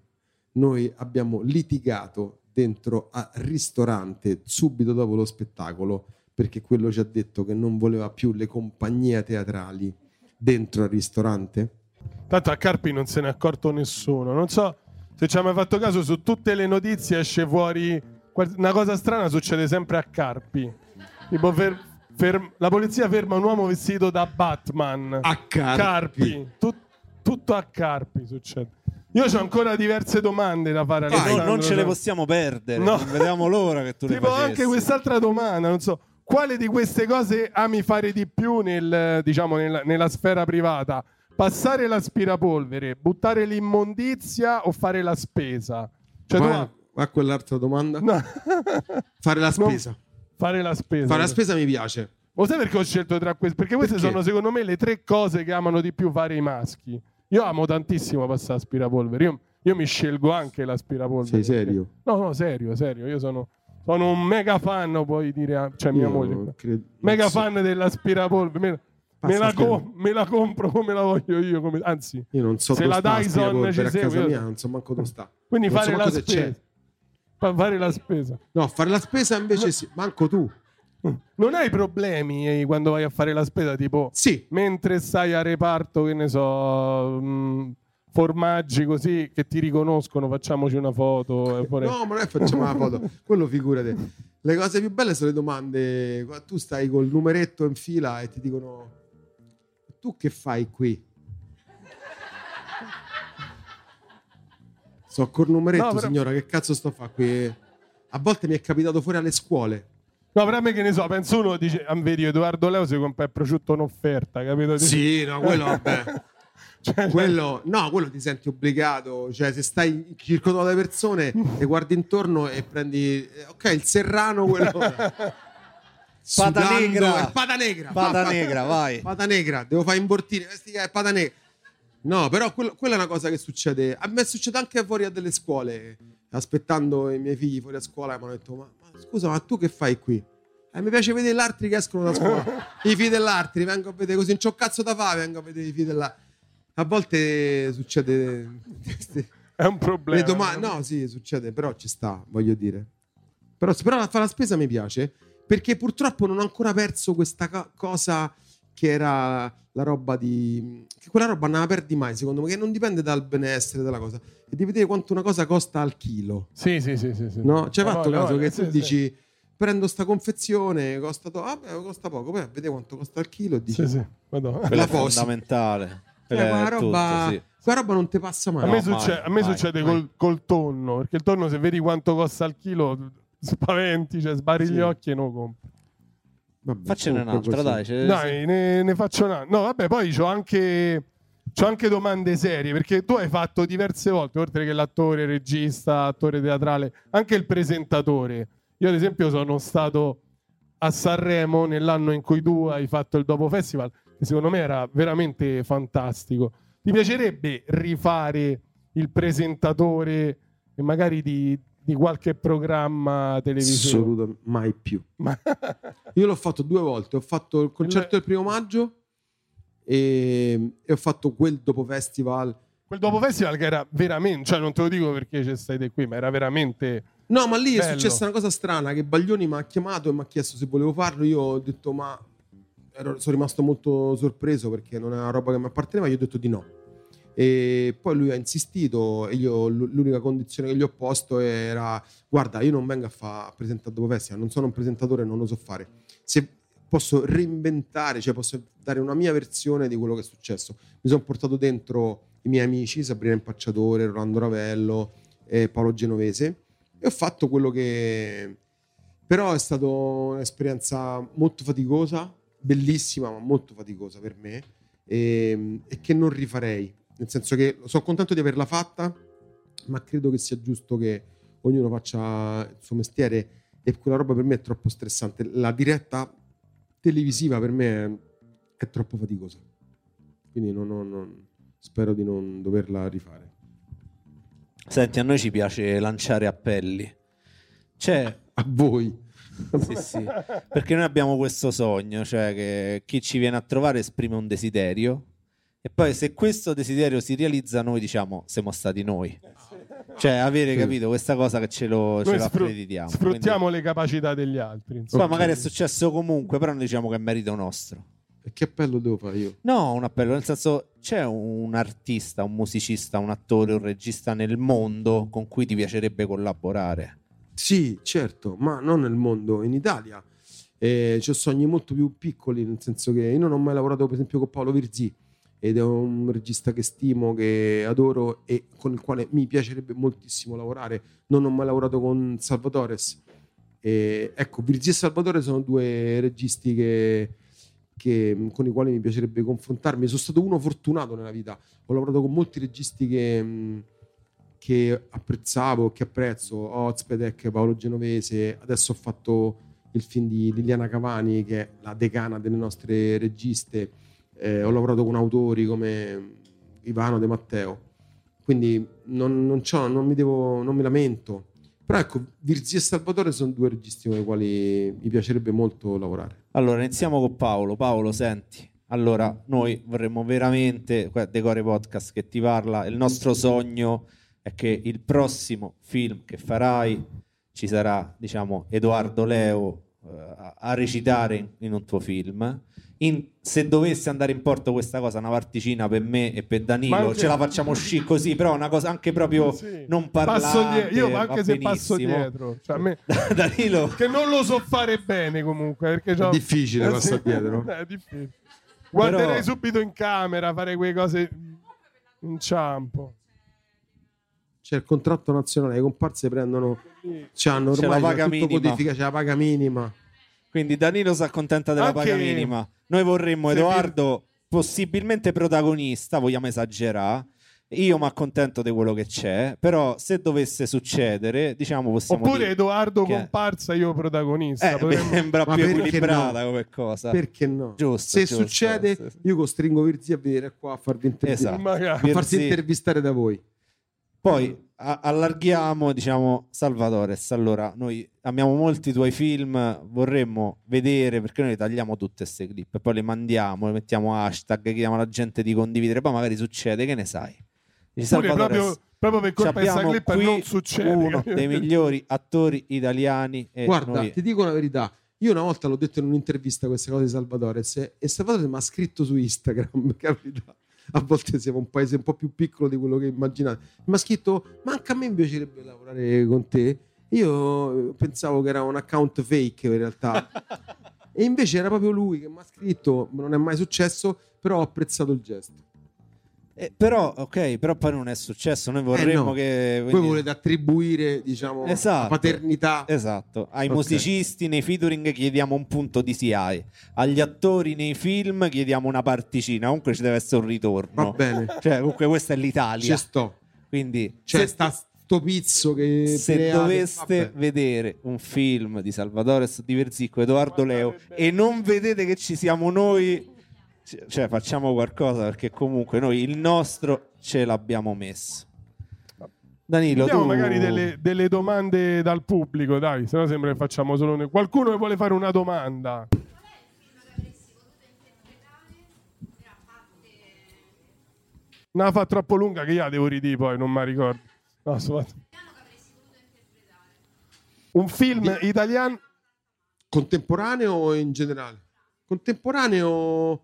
noi abbiamo litigato dentro al ristorante subito dopo lo spettacolo perché quello ci ha detto che non voleva più le compagnie teatrali dentro al ristorante? Tanto a Carpi non se ne è accorto nessuno. Non so se ci hai mai fatto caso, su tutte le notizie esce fuori una cosa strana succede sempre a Carpi. Tipo fer- fer- la polizia ferma un uomo vestito da Batman. A Carpi. Carpi. Tut- tutto a Carpi succede. Io ho ancora diverse domande da fare. Vai. Non, Alessandro. non ce le possiamo perdere. No. Vediamo l'ora che tu le Tipo facessi. anche quest'altra domanda, non so, quale di queste cose ami fare di più nel, diciamo, nella, nella sfera privata? Passare l'aspirapolvere, buttare l'immondizia o fare la spesa? Cioè tu Va, va a quell'altra domanda. no. [laughs] Fare la Non- spesa. fare la spesa. Fare la spesa mi piace. Lo sai perché ho scelto tra queste? Perché queste Perché? sono secondo me le tre cose che amano di più fare i maschi. Io amo tantissimo passare l'aspirapolvere. Io, io mi scelgo anche l'aspirapolvere. Sei serio? No, no, serio, serio. Io sono, sono un mega fan, puoi dire, cioè mia Io moglie. credo- Mega so. fan dell'aspirapolvere. Me, la schermo. co- me la compro come la voglio io. come- anzi, Io non so Se la Dyson ci segue, io- mia, non so manco dove sta. quindi Non so fare la se c'è. spesa. Fa- fare la spesa. No, fare la spesa invece sì, manco tu. Non hai problemi eh, quando vai a fare la spesa, tipo Sì, mentre stai a reparto, che ne so, mh, formaggi così che ti riconoscono, facciamoci una foto. e [laughs] poi- no, ma noi facciamo la foto. [laughs] Quello figurate. Le cose più belle sono le domande. Tu stai col numeretto in fila e ti dicono: Tu che fai qui? Sto col numeretto, No, però- signora. Che cazzo sto a fare qui? A volte mi è capitato fuori alle scuole. No, però a me che ne so, penso uno dice, ah, vedi Edoardo Leo si compra il prosciutto in offerta, capito? Sì, no, quello [laughs] vabbè. Cioè, quello, no, quello ti senti obbligato. Cioè, se stai circondato da persone [laughs] e guardi intorno e prendi, eh, ok, il serrano, quello. [laughs] Sudando, negra. eh, Pata negra. Pata Pa- negra, vai. Pata negra, devo fare che è Pata negra. No, però quello- quella è una cosa che succede. A me succede anche fuori a delle scuole. Aspettando i miei figli fuori a scuola, mi hanno detto: ma, ma scusa, ma tu che fai qui? Eh, mi piace vedere gli altri che escono da scuola. [laughs] I figli dell'altri, vengo a vedere così, non c'ho cazzo da fare, vengo a vedere i figli dell'altri. A volte succede. [laughs] è un problema. Le doma- no, sì, succede, però ci sta, voglio dire. Però, però fare la spesa mi piace perché purtroppo non ho ancora perso questa co- cosa che era la roba di. che quella roba non la perdi mai, secondo me, che non dipende dal benessere della cosa. E devi vedere quanto una cosa costa al chilo. Sì, sì, sì, sì, sì. No? Ma fatto voglia, caso voglia, che tu sì, sì. dici. Prendo sta confezione, costa, to- ah, beh, costa poco, poi a vedere quanto costa il chilo e dici, Sì, sì, La è posi. fondamentale. "Eh, Quella è quella, tutto, roba, sì. quella roba non ti passa mai. A me, No, succe- mai, a me mai, succede mai. Col, col tonno, perché il tonno se vedi quanto costa al chilo, spaventi, cioè sbari Sì. gli occhi e non lo compri. Vabbè, Faccene un'altra, così. dai. ce- Dai, ne, ne faccio una. No, vabbè, poi c'ho anche, c'ho anche domande serie, perché tu hai fatto diverse volte, oltre che l'attore, regista, attore teatrale, anche il presentatore. Io, ad esempio, sono stato a Sanremo nell'anno in cui tu hai fatto il Dopo Festival, che secondo me era veramente fantastico. Ti piacerebbe rifare il presentatore e magari di, di qualche programma televisivo? Assolutamente mai più. Ma- [laughs] Io l'ho fatto due volte. Ho fatto il concerto del primo maggio e, e ho fatto quel dopo festival. Quel dopo festival che era veramente, cioè non te lo dico perché ci stai te qui, ma era veramente No, ma lì è Bello. successa una cosa strana che Baglioni mi ha chiamato e mi ha chiesto se volevo farlo. Io ho detto ma ero- sono rimasto molto sorpreso perché non è una roba che mi apparteneva. Io ho detto di no. E poi lui ha insistito e io l'unica condizione che gli ho posto era guarda io non vengo a, fa- presentare dopo festival, non sono un presentatore, non lo so fare. Se posso reinventare, cioè posso dare una mia versione di quello che è successo. Mi sono portato dentro i miei amici, Sabrina Impacciatore, Rolando Ravello e Paolo Genovese e ho fatto quello che però è stata un'esperienza molto faticosa, bellissima, ma molto faticosa per me e, e che non rifarei. Nel senso che sono contento di averla fatta, ma credo che sia giusto che ognuno faccia il suo mestiere e quella roba per me è troppo stressante. La diretta televisiva per me è, troppo faticosa. Quindi non- non- non- spero di non doverla rifare. Senti, a noi ci piace lanciare appelli. C'è A voi. Sì, sì. Perché noi abbiamo questo sogno, cioè che chi ci viene a trovare esprime un desiderio e poi se questo desiderio si realizza noi diciamo siamo stati noi. Cioè avere Sì. capito questa cosa che ce lo, ce sfru- accreditiamo. sfruttiamo le capacità degli altri. Quindi- insomma. poi magari è successo comunque, però noi diciamo che è merito nostro. E che appello devo fare io? No, un appello, nel senso c'è un artista, un musicista, un attore, un regista nel mondo con cui ti piacerebbe collaborare. Sì, certo, ma non nel mondo, in Italia. Eh, ho sogni molto più piccoli, nel senso che io non ho mai lavorato, per esempio, con Paolo Virzì ed è un regista che stimo, che adoro e con il quale mi piacerebbe moltissimo lavorare. Non ho mai lavorato con Salvatores. E, ecco, Virzì e Salvatore sono due registi che, che- con i quali mi piacerebbe confrontarmi. Sono stato uno fortunato nella vita. Ho lavorato con molti registi che, che apprezzavo, che apprezzo. Ozpedek, Paolo Genovese. Adesso ho fatto il film di Liliana Cavani, che è la decana delle nostre registe. Eh, ho lavorato con autori come Ivano De Matteo. Quindi non, non non mi devo, non mi lamento. Però ecco, Virzì e Salvatore sono due registi con i quali mi piacerebbe molto lavorare. Allora, iniziamo con Paolo. Paolo, senti. Allora, noi vorremmo veramente, Decore Podcast che ti parla, il nostro sogno è che il prossimo film che farai ci sarà, diciamo, Edoardo Leo a- a recitare in, un tuo film. In- se dovesse andare in porto questa cosa, una particina per me e per Danilo, anche- ce la facciamo uscire così, però una cosa anche proprio [laughs] Sì. non parlare. die- io anche se passo dietro. Cioè, a me- [laughs] Danilo, [laughs] che non lo so fare bene comunque. Perché È difficile Eh, passare dietro. È difficile. Guarderei Però- subito in camera, fare quelle cose in inciampo. C'è il contratto nazionale, le comparse prendono, c'hanno C'è ormai la c'è paga tutto minima. codifica, c'è la paga minima. Quindi Danilo si accontenta della Anche- paga minima. Noi vorremmo Edoardo possibilmente protagonista, vogliamo esagerare. Io mi accontento di quello che c'è, però se dovesse succedere, diciamo possiamo Oppure dire Edoardo che- comparsa, io protagonista. eh, Potremmo- mi sembra Ma più equilibrata no? come cosa. Perché no? Giusto, Se giusto, succede, sì, io costringo Virzi a venire qua a farvi intervistare. Esatto. A farsi intervistare da voi. Poi a- allarghiamo, diciamo, Salvatores. Allora, noi amiamo molti tuoi film, vorremmo vedere perché noi tagliamo tutte queste clip e poi le mandiamo, le mettiamo hashtag, chiediamo alla gente di condividere, poi magari succede, che ne sai? Dici, proprio, proprio per colpa di questa clip qui non succede. uno dei migliori attori italiani e Guarda, noi- ti dico la verità. Io una volta l'ho detto in un'intervista queste cose di Salvatore e- e Salvatore mi ha scritto su Instagram, [laughs] capito? A volte siamo un paese un po' più piccolo di quello che immaginate. Mi ha scritto, ma anche a me mi piacerebbe lavorare con te. Io pensavo che era un account fake in realtà. [laughs] e invece era proprio lui che mi ha scritto, non è mai successo, però ho apprezzato il gesto. Eh, però, ok, però poi non è successo, noi vorremmo no. che... Voi quindi- volete attribuire, diciamo, Esatto. la paternità. Esatto, ai Ok. musicisti nei featuring chiediamo un punto di CI, agli attori nei film chiediamo una particina, comunque ci deve essere un ritorno. Va bene, Cioè, comunque questa è l'Italia. ci sto. Quindi Cioè, se, sta sto pizzo che se create- doveste vabbè. vedere un film di Salvatore Di Verzicco, Edoardo Leo e non vedete che ci siamo noi, cioè facciamo qualcosa perché comunque noi il nostro ce l'abbiamo messo. Danilo, Vediamo tu magari delle, delle domande dal pubblico, dai, se no sembra che facciamo solo noi. Qualcuno che vuole fare una domanda? No, fa troppo lunga che io la devo ridire poi, non mi ricordo. No, aspetta. Un film italiano Contemporaneo o in generale? Contemporaneo,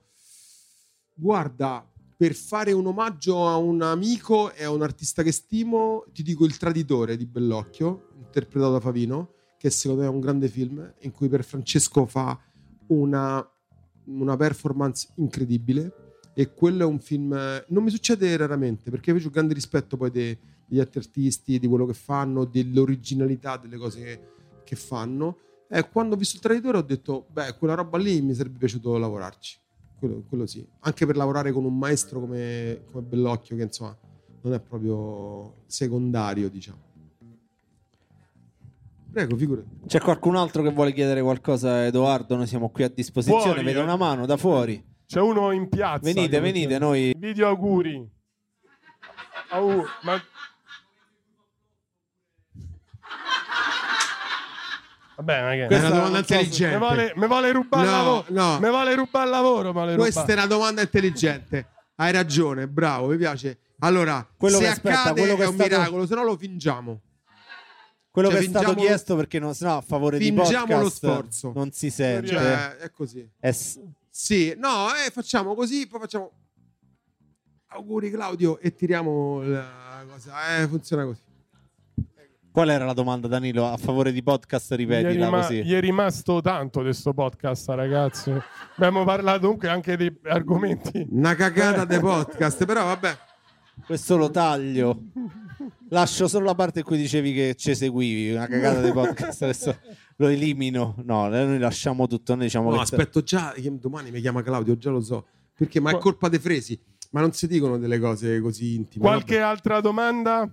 guarda, per fare un omaggio a un amico e a un artista che stimo, ti dico Il Traditore di Bellocchio, interpretato da Favino, che secondo me è un grande film, in cui per Francesco fa una, una performance incredibile. E quello è un film. Non mi succede raramente perché io ho grande rispetto poi dei- degli altri artisti, di quello che fanno, dell'originalità delle cose che, che fanno. E quando ho visto il traditore ho detto, beh, quella roba lì mi sarebbe piaciuto lavorarci. Quello, quello sì. Anche per lavorare con un maestro come, come Bellocchio, che insomma non è proprio secondario, diciamo. Prego, figurati. C'è qualcun altro che vuole chiedere qualcosa Edoardo? Noi siamo qui a disposizione. Fuori, Vedo eh. una mano da fuori. C'è uno in piazza. Venite, venite, noi. Video auguri. Au- ma... Vabbè, ma che... È Questa una domanda so intelligente. Me vuole, me vuole rubare il No, lavoro. no. Me vuole rubare il lavoro, vuole Questa è rubare. una domanda intelligente. Hai ragione, bravo, mi piace. Allora, Quello se che aspetta, accade quello che è è un stato- miracolo, se no lo fingiamo. Quello Cioè, che è stato chiesto perché non, sennò a favore di Fingiamo podcast lo sforzo. non si sente. Cioè, è così. È Sì, no, eh, facciamo così, poi facciamo auguri Claudio e tiriamo la cosa. Eh, funziona così. Qual era la domanda, Danilo? A favore di podcast, Gli è, ripetila rima- così. gli è rimasto tanto di sto podcast, ragazzi. Abbiamo parlato comunque anche di argomenti. Una cagata dei podcast, però vabbè. Questo lo taglio. Lascio solo la parte in cui dicevi che ci seguivi, una cagata di podcast. Adesso lo elimino. No, noi lasciamo tutto. Noi diciamo No, che aspetto già, domani mi chiama Claudio, già lo so. Perché, ma è colpa dei fresi. Ma non si dicono delle cose così intime. Qualche vabbè. altra domanda?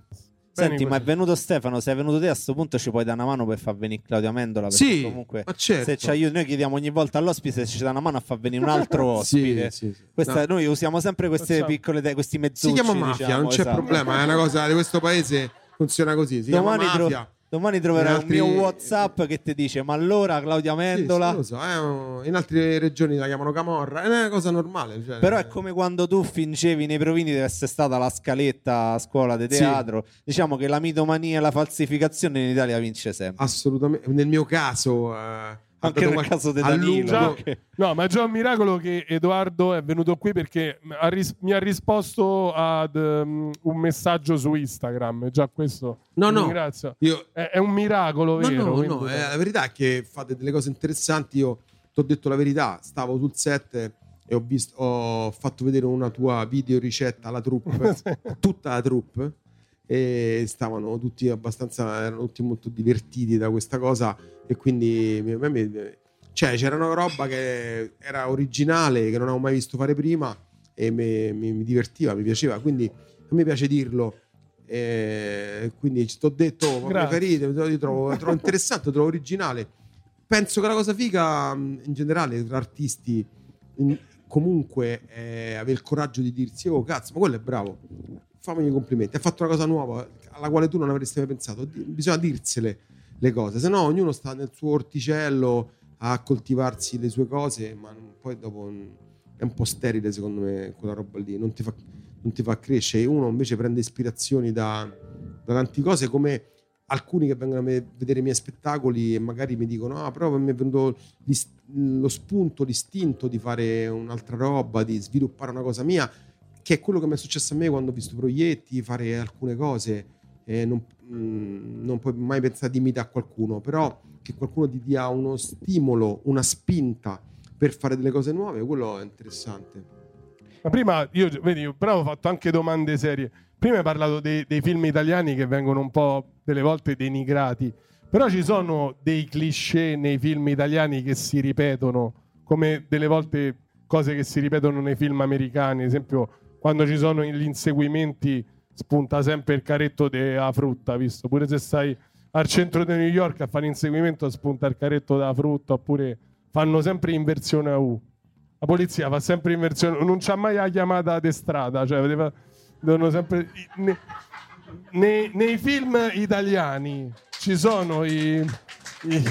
Senti, Bene ma è venuto Stefano. Se è venuto te, a questo punto ci puoi dare una mano per far venire Claudio Amendola. Perché Sì, comunque, certo. se ci aiuti, noi chiediamo ogni volta all'ospite se ci dà una mano a far venire un altro [laughs] Sì, ospite. sì, sì. Questa- No. Noi usiamo sempre queste Facciamo. piccole, te- questi Si mezzucci. chiama mafia, diciamo, non c'è esatto. problema. È una cosa di questo paese, funziona così. Si Domani, chiama tro- mafia. Domani troverai In un altri- mio WhatsApp che ti dice: Ma allora Claudia Sì, Amendola. sì, lo so, è un- in altre regioni la chiamano camorra, è una cosa normale. cioè- Però è come quando tu fingevi nei provini di essere stata la scaletta a scuola di Sì. teatro. Diciamo che la mitomania e la falsificazione in Italia vince sempre. Assolutamente. Nel mio caso, eh, Anche nel caso di Danilo. Già- No, ma è già un miracolo che Edoardo è venuto qui perché ha ris- mi ha risposto ad um, un messaggio su Instagram. Già questo. No, no. ringrazio. Io, È, è un miracolo, no, vero? no, quindi- no, eh, la verità è che fate delle cose interessanti. Io ti ho detto la verità, stavo sul set e ho, visto, ho fatto vedere una tua video ricetta alla troupe, [laughs] tutta la troupe, e stavano tutti abbastanza, erano tutti molto divertiti da questa cosa e quindi mi- mi- Cioè, c'era una roba che era originale, che non avevo mai visto fare prima e me- mi, mi divertiva, mi piaceva. Quindi a me piace dirlo. E quindi ci sto detto, oh, io trovo, trovo interessante, trovo originale. Penso che la cosa figa mh, in generale tra artisti in- comunque è avere il coraggio di dirsi oh cazzo, ma quello è bravo. Fammi i complimenti, ha fatto una cosa nuova alla quale tu non avresti mai pensato. Bisogna dirsele le cose, se no ognuno sta nel suo orticello a coltivarsi le sue cose, ma poi dopo è un po' sterile secondo me quella roba lì, non ti fa, non ti fa crescere. Uno invece prende ispirazioni da, da tante cose come alcuni che vengono a vedere i miei spettacoli e magari mi dicono ah però mi è venuto lo spunto, l'istinto di fare un'altra roba, di sviluppare una cosa mia, che è quello che mi è successo a me quando ho visto proietti, fare alcune cose. E non, mm, non puoi mai pensare di imitare qualcuno, però che qualcuno ti dia uno stimolo, una spinta per fare delle cose nuove, quello è interessante. Ma prima, io, vedi, io però ho fatto anche domande serie. Prima hai parlato dei, dei film italiani che vengono un po' delle volte denigrati, però ci sono dei cliché nei film italiani che si ripetono, come delle volte cose che si ripetono nei film americani, ad esempio quando ci sono gli inseguimenti spunta sempre il carretto della frutta, visto? Pure se stai al centro di New York a fare inseguimento spunta il carretto della frutta, oppure fanno sempre inversione a U. La polizia fa sempre inversione, non c'ha mai la chiamata di strada, cioè devono sempre... ne- nei, nei film italiani ci sono i... i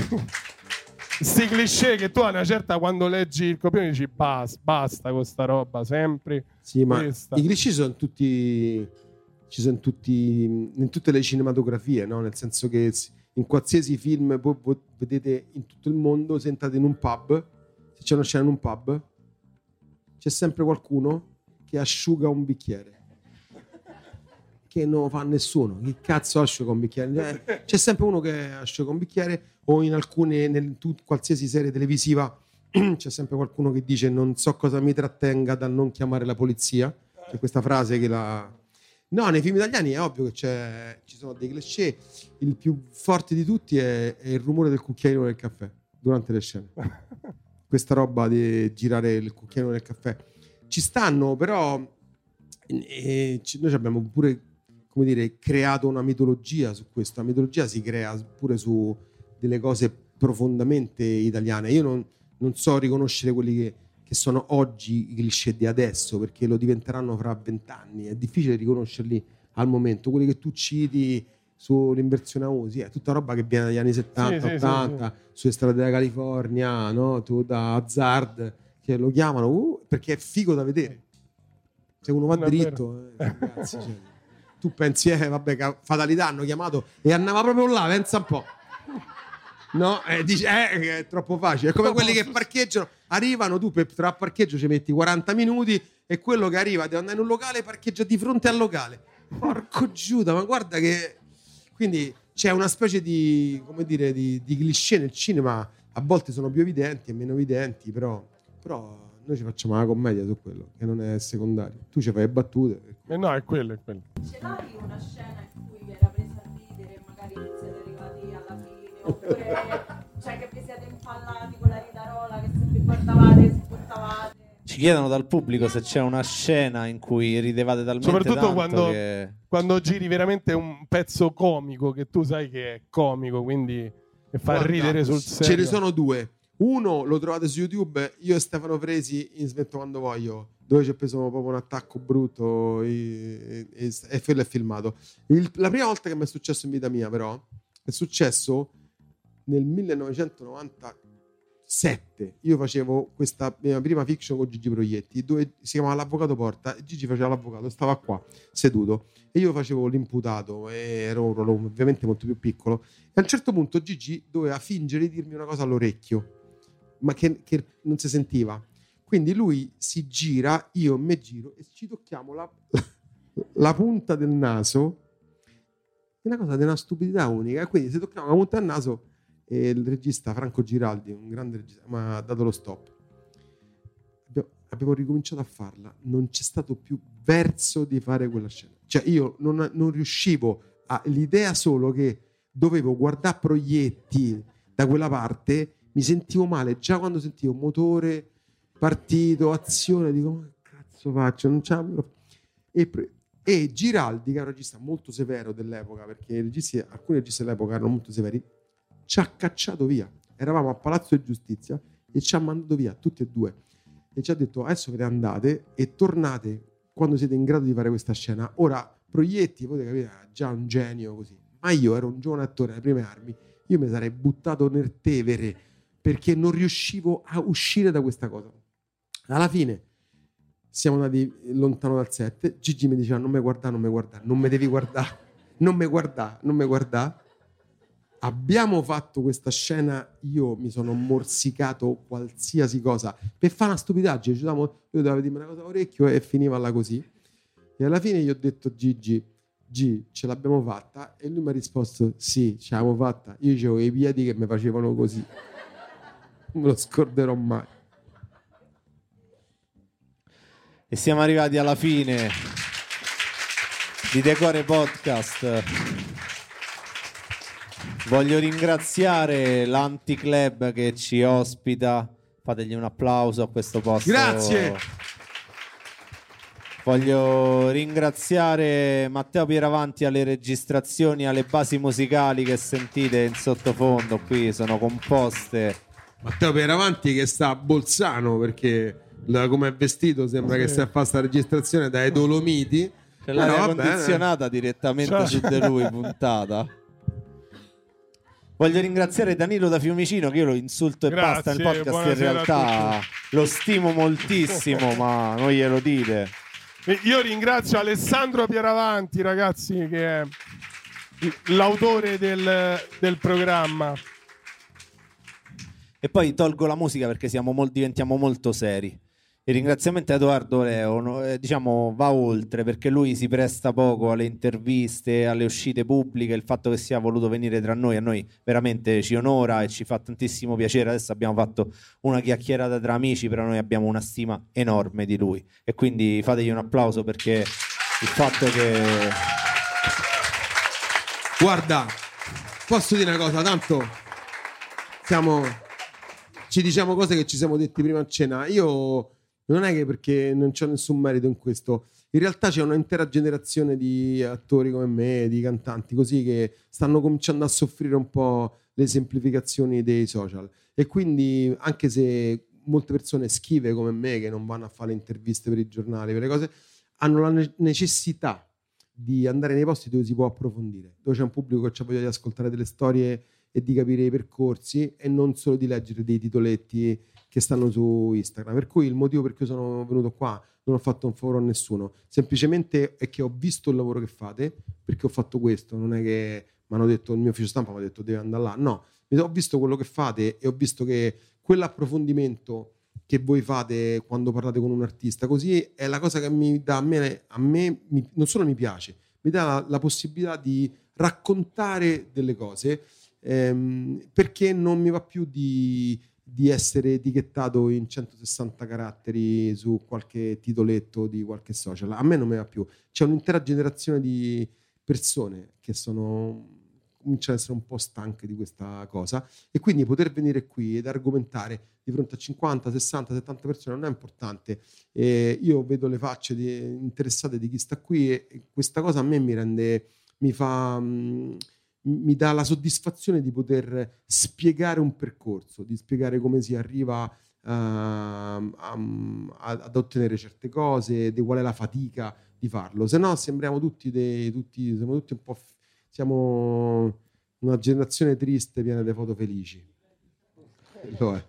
sti cliché che tu a una certa quando leggi il copione dici basta, basta con sta roba, sempre Sì, ma questa. i cliché sono tutti, ci sono tutti in tutte le cinematografie, no? nel senso che in qualsiasi film voi, voi vedete in tutto il mondo, se entrate in un pub, se c'è una scena in un pub, c'è sempre qualcuno che asciuga un bicchiere. Che non fa nessuno. Che cazzo asciuga un bicchiere? Eh, C'è sempre uno che asciuga un bicchiere o in alcune, nel, tu- qualsiasi serie televisiva [clears throat] c'è sempre qualcuno che dice non so cosa mi trattenga dal non chiamare la polizia. C'è questa frase che la... No, nei film italiani è ovvio che c'è, ci sono dei cliché. Il più forte di tutti è, è il rumore del cucchiaino del caffè durante le scene. [laughs] Questa roba di girare il cucchiaino del caffè. Ci stanno, però eh, ci- noi abbiamo pure, come dire, creato una mitologia su questo. La mitologia si crea pure su delle cose profondamente italiane. Io non, non so riconoscere quelli che, che sono oggi i cliché di adesso, perché lo diventeranno fra vent'anni. È difficile riconoscerli al momento. Quelli che tu citi sull'inversione a usi è tutta roba che viene dagli anni 70, Sì, sì, sì, 80, sulle strade della California, no? tu da Hazard, che lo chiamano uh, perché è figo da vedere. Se uno va Non dritto, eh, ragazzi, [laughs] cioè, tu pensi, eh, vabbè, fatalità hanno chiamato e andava proprio là, pensa un po'. No, eh, dici, eh, è troppo facile. È come quelli che parcheggiano, arrivano tu per tra parcheggio ci metti 40 minuti e quello che arriva deve andare in un locale parcheggia di fronte al locale. Porco Giuda, ma guarda che. Quindi c'è una specie di, come dire, di, di cliché nel cinema, a volte sono più evidenti e meno evidenti, però, però noi ci facciamo la commedia su quello, che non è secondario. Tu ci fai le battute. Eh no, è quello, è quello. Ce l'hai una scena in cui vi era presa a ridere e magari non siete arrivati alla fine? Oppure cioè che vi siete impallati con la ridarola, che se vi guardavate, sputtavate? Ci chiedono dal pubblico se c'è una scena in cui ridevate talmente Soprattutto tanto quando, che... quando giri veramente un pezzo comico che tu sai che è comico, quindi e fa Guarda, ridere sul serio. Ce ne sono due. Uno lo trovate su YouTube, io e Stefano Fresi in Smetto quando voglio, dove ci ho preso proprio un attacco brutto e, quello è filmato. Il- la prima volta che mi è successo in vita mia, però, è successo nel 1997. Io facevo questa mia prima fiction con Gigi Proietti, dove si chiamava L'Avvocato Porta, e Gigi faceva l'avvocato, stava qua seduto e io facevo l'imputato ero ovviamente molto più piccolo e a un certo punto Gigi doveva fingere di dirmi una cosa all'orecchio ma che, che non si sentiva. Quindi lui si gira io me giro e ci tocchiamo la, [laughs] la punta del naso. È una cosa di una stupidità unica. E quindi se tocchiamo la punta del naso e il regista Franco Giraldi un grande regista mi ha dato lo stop. Abbiamo ricominciato a farla, non c'è stato più verso di fare quella scena. Cioè io non, non riuscivo a... L'idea solo che dovevo guardare proietti da quella parte mi sentivo male già quando sentivo motore, partito, azione, dico ma che cazzo faccio? Non farò". e, e Giraldi, che è un regista molto severo dell'epoca, perché registi, alcuni registi dell'epoca erano molto severi, ci ha cacciato via. Eravamo a Palazzo di Giustizia e ci ha mandato via tutti e due. E ci ha detto adesso ve ne andate e tornate quando siete in grado di fare questa scena. Ora, Proietti, potete capire, era già un genio così. Ma io ero un giovane attore alle prime armi, io mi sarei buttato nel Tevere perché non riuscivo a uscire da questa cosa. Alla fine siamo andati lontano dal set. Gigi mi diceva: Non mi guardare, non mi guardare, non mi devi guardare, non mi guardare, non mi guardare. Abbiamo fatto questa scena. Io mi sono morsicato qualsiasi cosa per fare una stupidaggine. Ci davamo- io dovevo dirmi una cosa all'orecchio e finiva là così. E alla fine gli ho detto Gigi: G, ce l'abbiamo fatta? E lui mi ha risposto: Sì, ce l'abbiamo fatta. Io avevo i piedi che mi facevano così. Non me lo scorderò mai. E siamo arrivati alla fine di Decore Podcast. Voglio ringraziare l'Anticlub che ci ospita. Fategli un applauso a questo posto. Grazie. Voglio ringraziare Matteo Pieravanti alle registrazioni, alle basi musicali che sentite in sottofondo qui, sono composte. Matteo Pieravanti che sta a Bolzano perché come è vestito sembra che stia a fare questa registrazione dai Dolomiti. C'è l'aria bene. condizionata direttamente Ciao. su di lui puntata. Voglio ringraziare Danilo da Fiumicino che io lo insulto e Grazie, basta nel podcast in realtà lo stimo moltissimo ma non glielo dite. E Io ringrazio Alessandro Pieravanti, ragazzi, che è l'autore del, del programma. E poi tolgo la musica perché mol- diventiamo molto seri. Il ringraziamento a Edoardo Leo eh, diciamo, va oltre perché lui si presta poco alle interviste, alle uscite pubbliche. Il fatto che sia voluto venire tra noi a noi veramente ci onora e ci fa tantissimo piacere. Adesso abbiamo fatto una chiacchierata tra amici, però noi abbiamo una stima enorme di lui. E quindi fategli un applauso perché il fatto che Guarda, posso dire una cosa, tanto siamo, ci diciamo cose che ci siamo detti prima a cena. Io non è che perché non c'ho nessun merito in questo. In realtà c'è un'intera generazione di attori come me, di cantanti così che stanno cominciando a soffrire un po' le semplificazioni dei social. E quindi, anche se molte persone schive come me, che non vanno a fare le interviste per i giornali, per le cose, hanno la ne- necessità di andare nei posti dove si può approfondire, dove c'è un pubblico che ha voglia di ascoltare delle storie e di capire i percorsi e non solo di leggere dei titoletti che stanno su Instagram. Per cui il motivo per cui sono venuto qua non ho fatto un favore a nessuno, semplicemente è che ho visto il lavoro che fate perché ho fatto questo, non è che mi hanno detto il mio ufficio stampa mi ha detto devi andare là, no, ho visto quello che fate e ho visto che quell'approfondimento che voi fate quando parlate con un artista, così è la cosa che mi dà a me, a me non solo mi piace, mi dà la, la possibilità di raccontare delle cose ehm, perché non mi va più di, di essere etichettato in 160 caratteri su qualche titoletto di qualche social. A me non mi va più. C'è un'intera generazione di persone che sono cominciano ad essere un po' stanche di questa cosa e quindi poter venire qui ed argomentare di fronte a 50, 60, 70 persone non è importante. Eh, io vedo le facce di- interessate di chi sta qui e, e questa cosa a me mi rende, mi fa, mm, mi dà la soddisfazione di poter spiegare un percorso, di spiegare come si arriva ehm, a- a- ad ottenere certe cose, di qual è la fatica di farlo. Se no sembriamo tutti, dei, tutti, siamo tutti un po' f- siamo una generazione triste piena di foto felici. Lo è.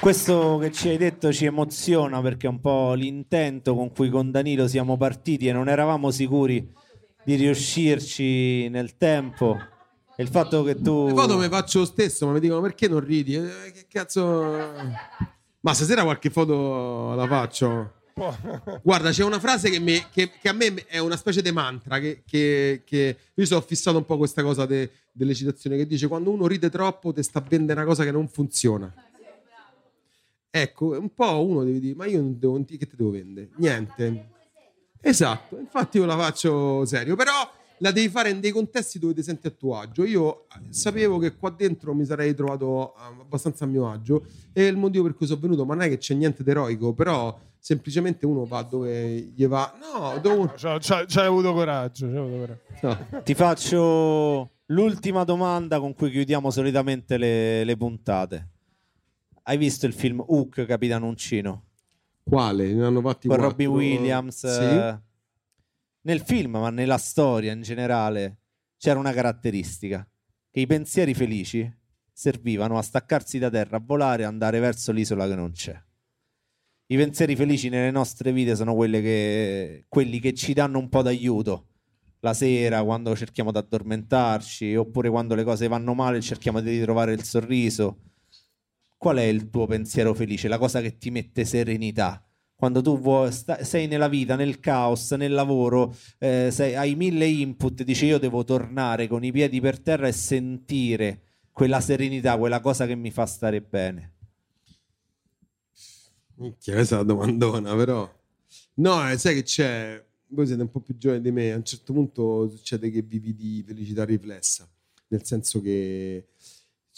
Questo che ci hai detto ci emoziona perché è un po' l'intento con cui con Danilo siamo partiti e non eravamo sicuri di riuscirci nel tempo. E il fatto che tu... Le foto mi faccio lo stesso, ma mi dicono perché non ridi? Eh, che cazzo. Ma stasera qualche foto la faccio. Guarda, c'è una frase che, mi- che- che a me è una specie di mantra. Che, che- che- io sono fissato un po' questa cosa de- delle citazioni che dice: Quando uno ride troppo, ti sta a vendere una cosa che non funziona. Ecco, un po' uno deve dire: Ma io non devo, che ti devo vendere? Niente. Esatto, infatti io la faccio serio, però la devi fare in dei contesti dove ti senti a tuo agio. Io sapevo che qua dentro mi sarei trovato eh, abbastanza a mio agio e il motivo per cui sono venuto, ma non è che c'è niente di eroico, però semplicemente uno va dove gli va. No, dove uno- C'ha, c'ha- c'hai avuto coraggio. c'hai avuto coraggio. no. Ti faccio l'ultima domanda con cui chiudiamo solitamente le, le puntate. Hai visto il film Hook, Capitano Uncino? Quale? Ne hanno fatti Con. Robbie Williams. Sì. eh, Nel film, ma nella storia in generale, c'era una caratteristica: che i pensieri felici servivano a staccarsi da terra, a volare e andare verso l'isola che non c'è. I pensieri felici nelle nostre vite sono che- quelli che ci danno un po' d'aiuto. La sera, quando cerchiamo di addormentarci, oppure quando le cose vanno male, cerchiamo di ritrovare il sorriso. Qual è il tuo pensiero felice? La cosa che ti mette serenità? Quando tu vuoi- sta- sei nella vita, nel caos, nel lavoro, eh, sei- hai mille input, dici io devo tornare con i piedi per terra e sentire quella serenità, quella cosa che mi fa stare bene. Minchia, questa domandona, però. No, eh, sai che c'è. Voi siete un po' più giovani di me. A un certo punto succede che vivi di felicità riflessa, nel senso che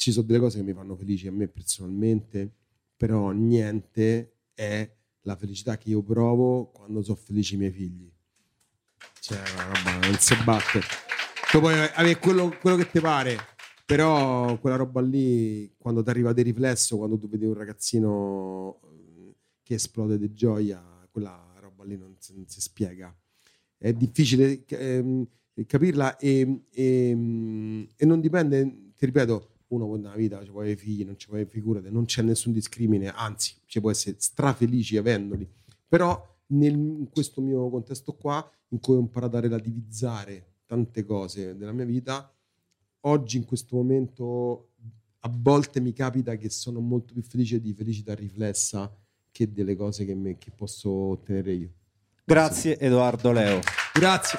ci sono delle cose che mi fanno felici a me personalmente, però niente è la felicità che io provo quando sono felici i miei figli. Cioè, roba non si batte. Tu puoi avere quello, quello che ti pare, però quella roba lì, quando ti arriva di riflesso, quando tu vedi un ragazzino eh, che esplode di gioia, quella roba lì non si, non si spiega. È difficile ehm, capirla e, e- e non dipende, ti ripeto, uno può nella vita, ci può avere figli, non ci può avere figurate, non c'è nessun discrimine, anzi, ci può essere strafelici avendoli. Però nel- in questo mio contesto qua, in cui ho imparato a relativizzare tante cose della mia vita, oggi in questo momento a volte mi capita che sono molto più felice di felicità riflessa che delle cose che, me- che posso ottenere io. Grazie Edoardo Leo. Grazie.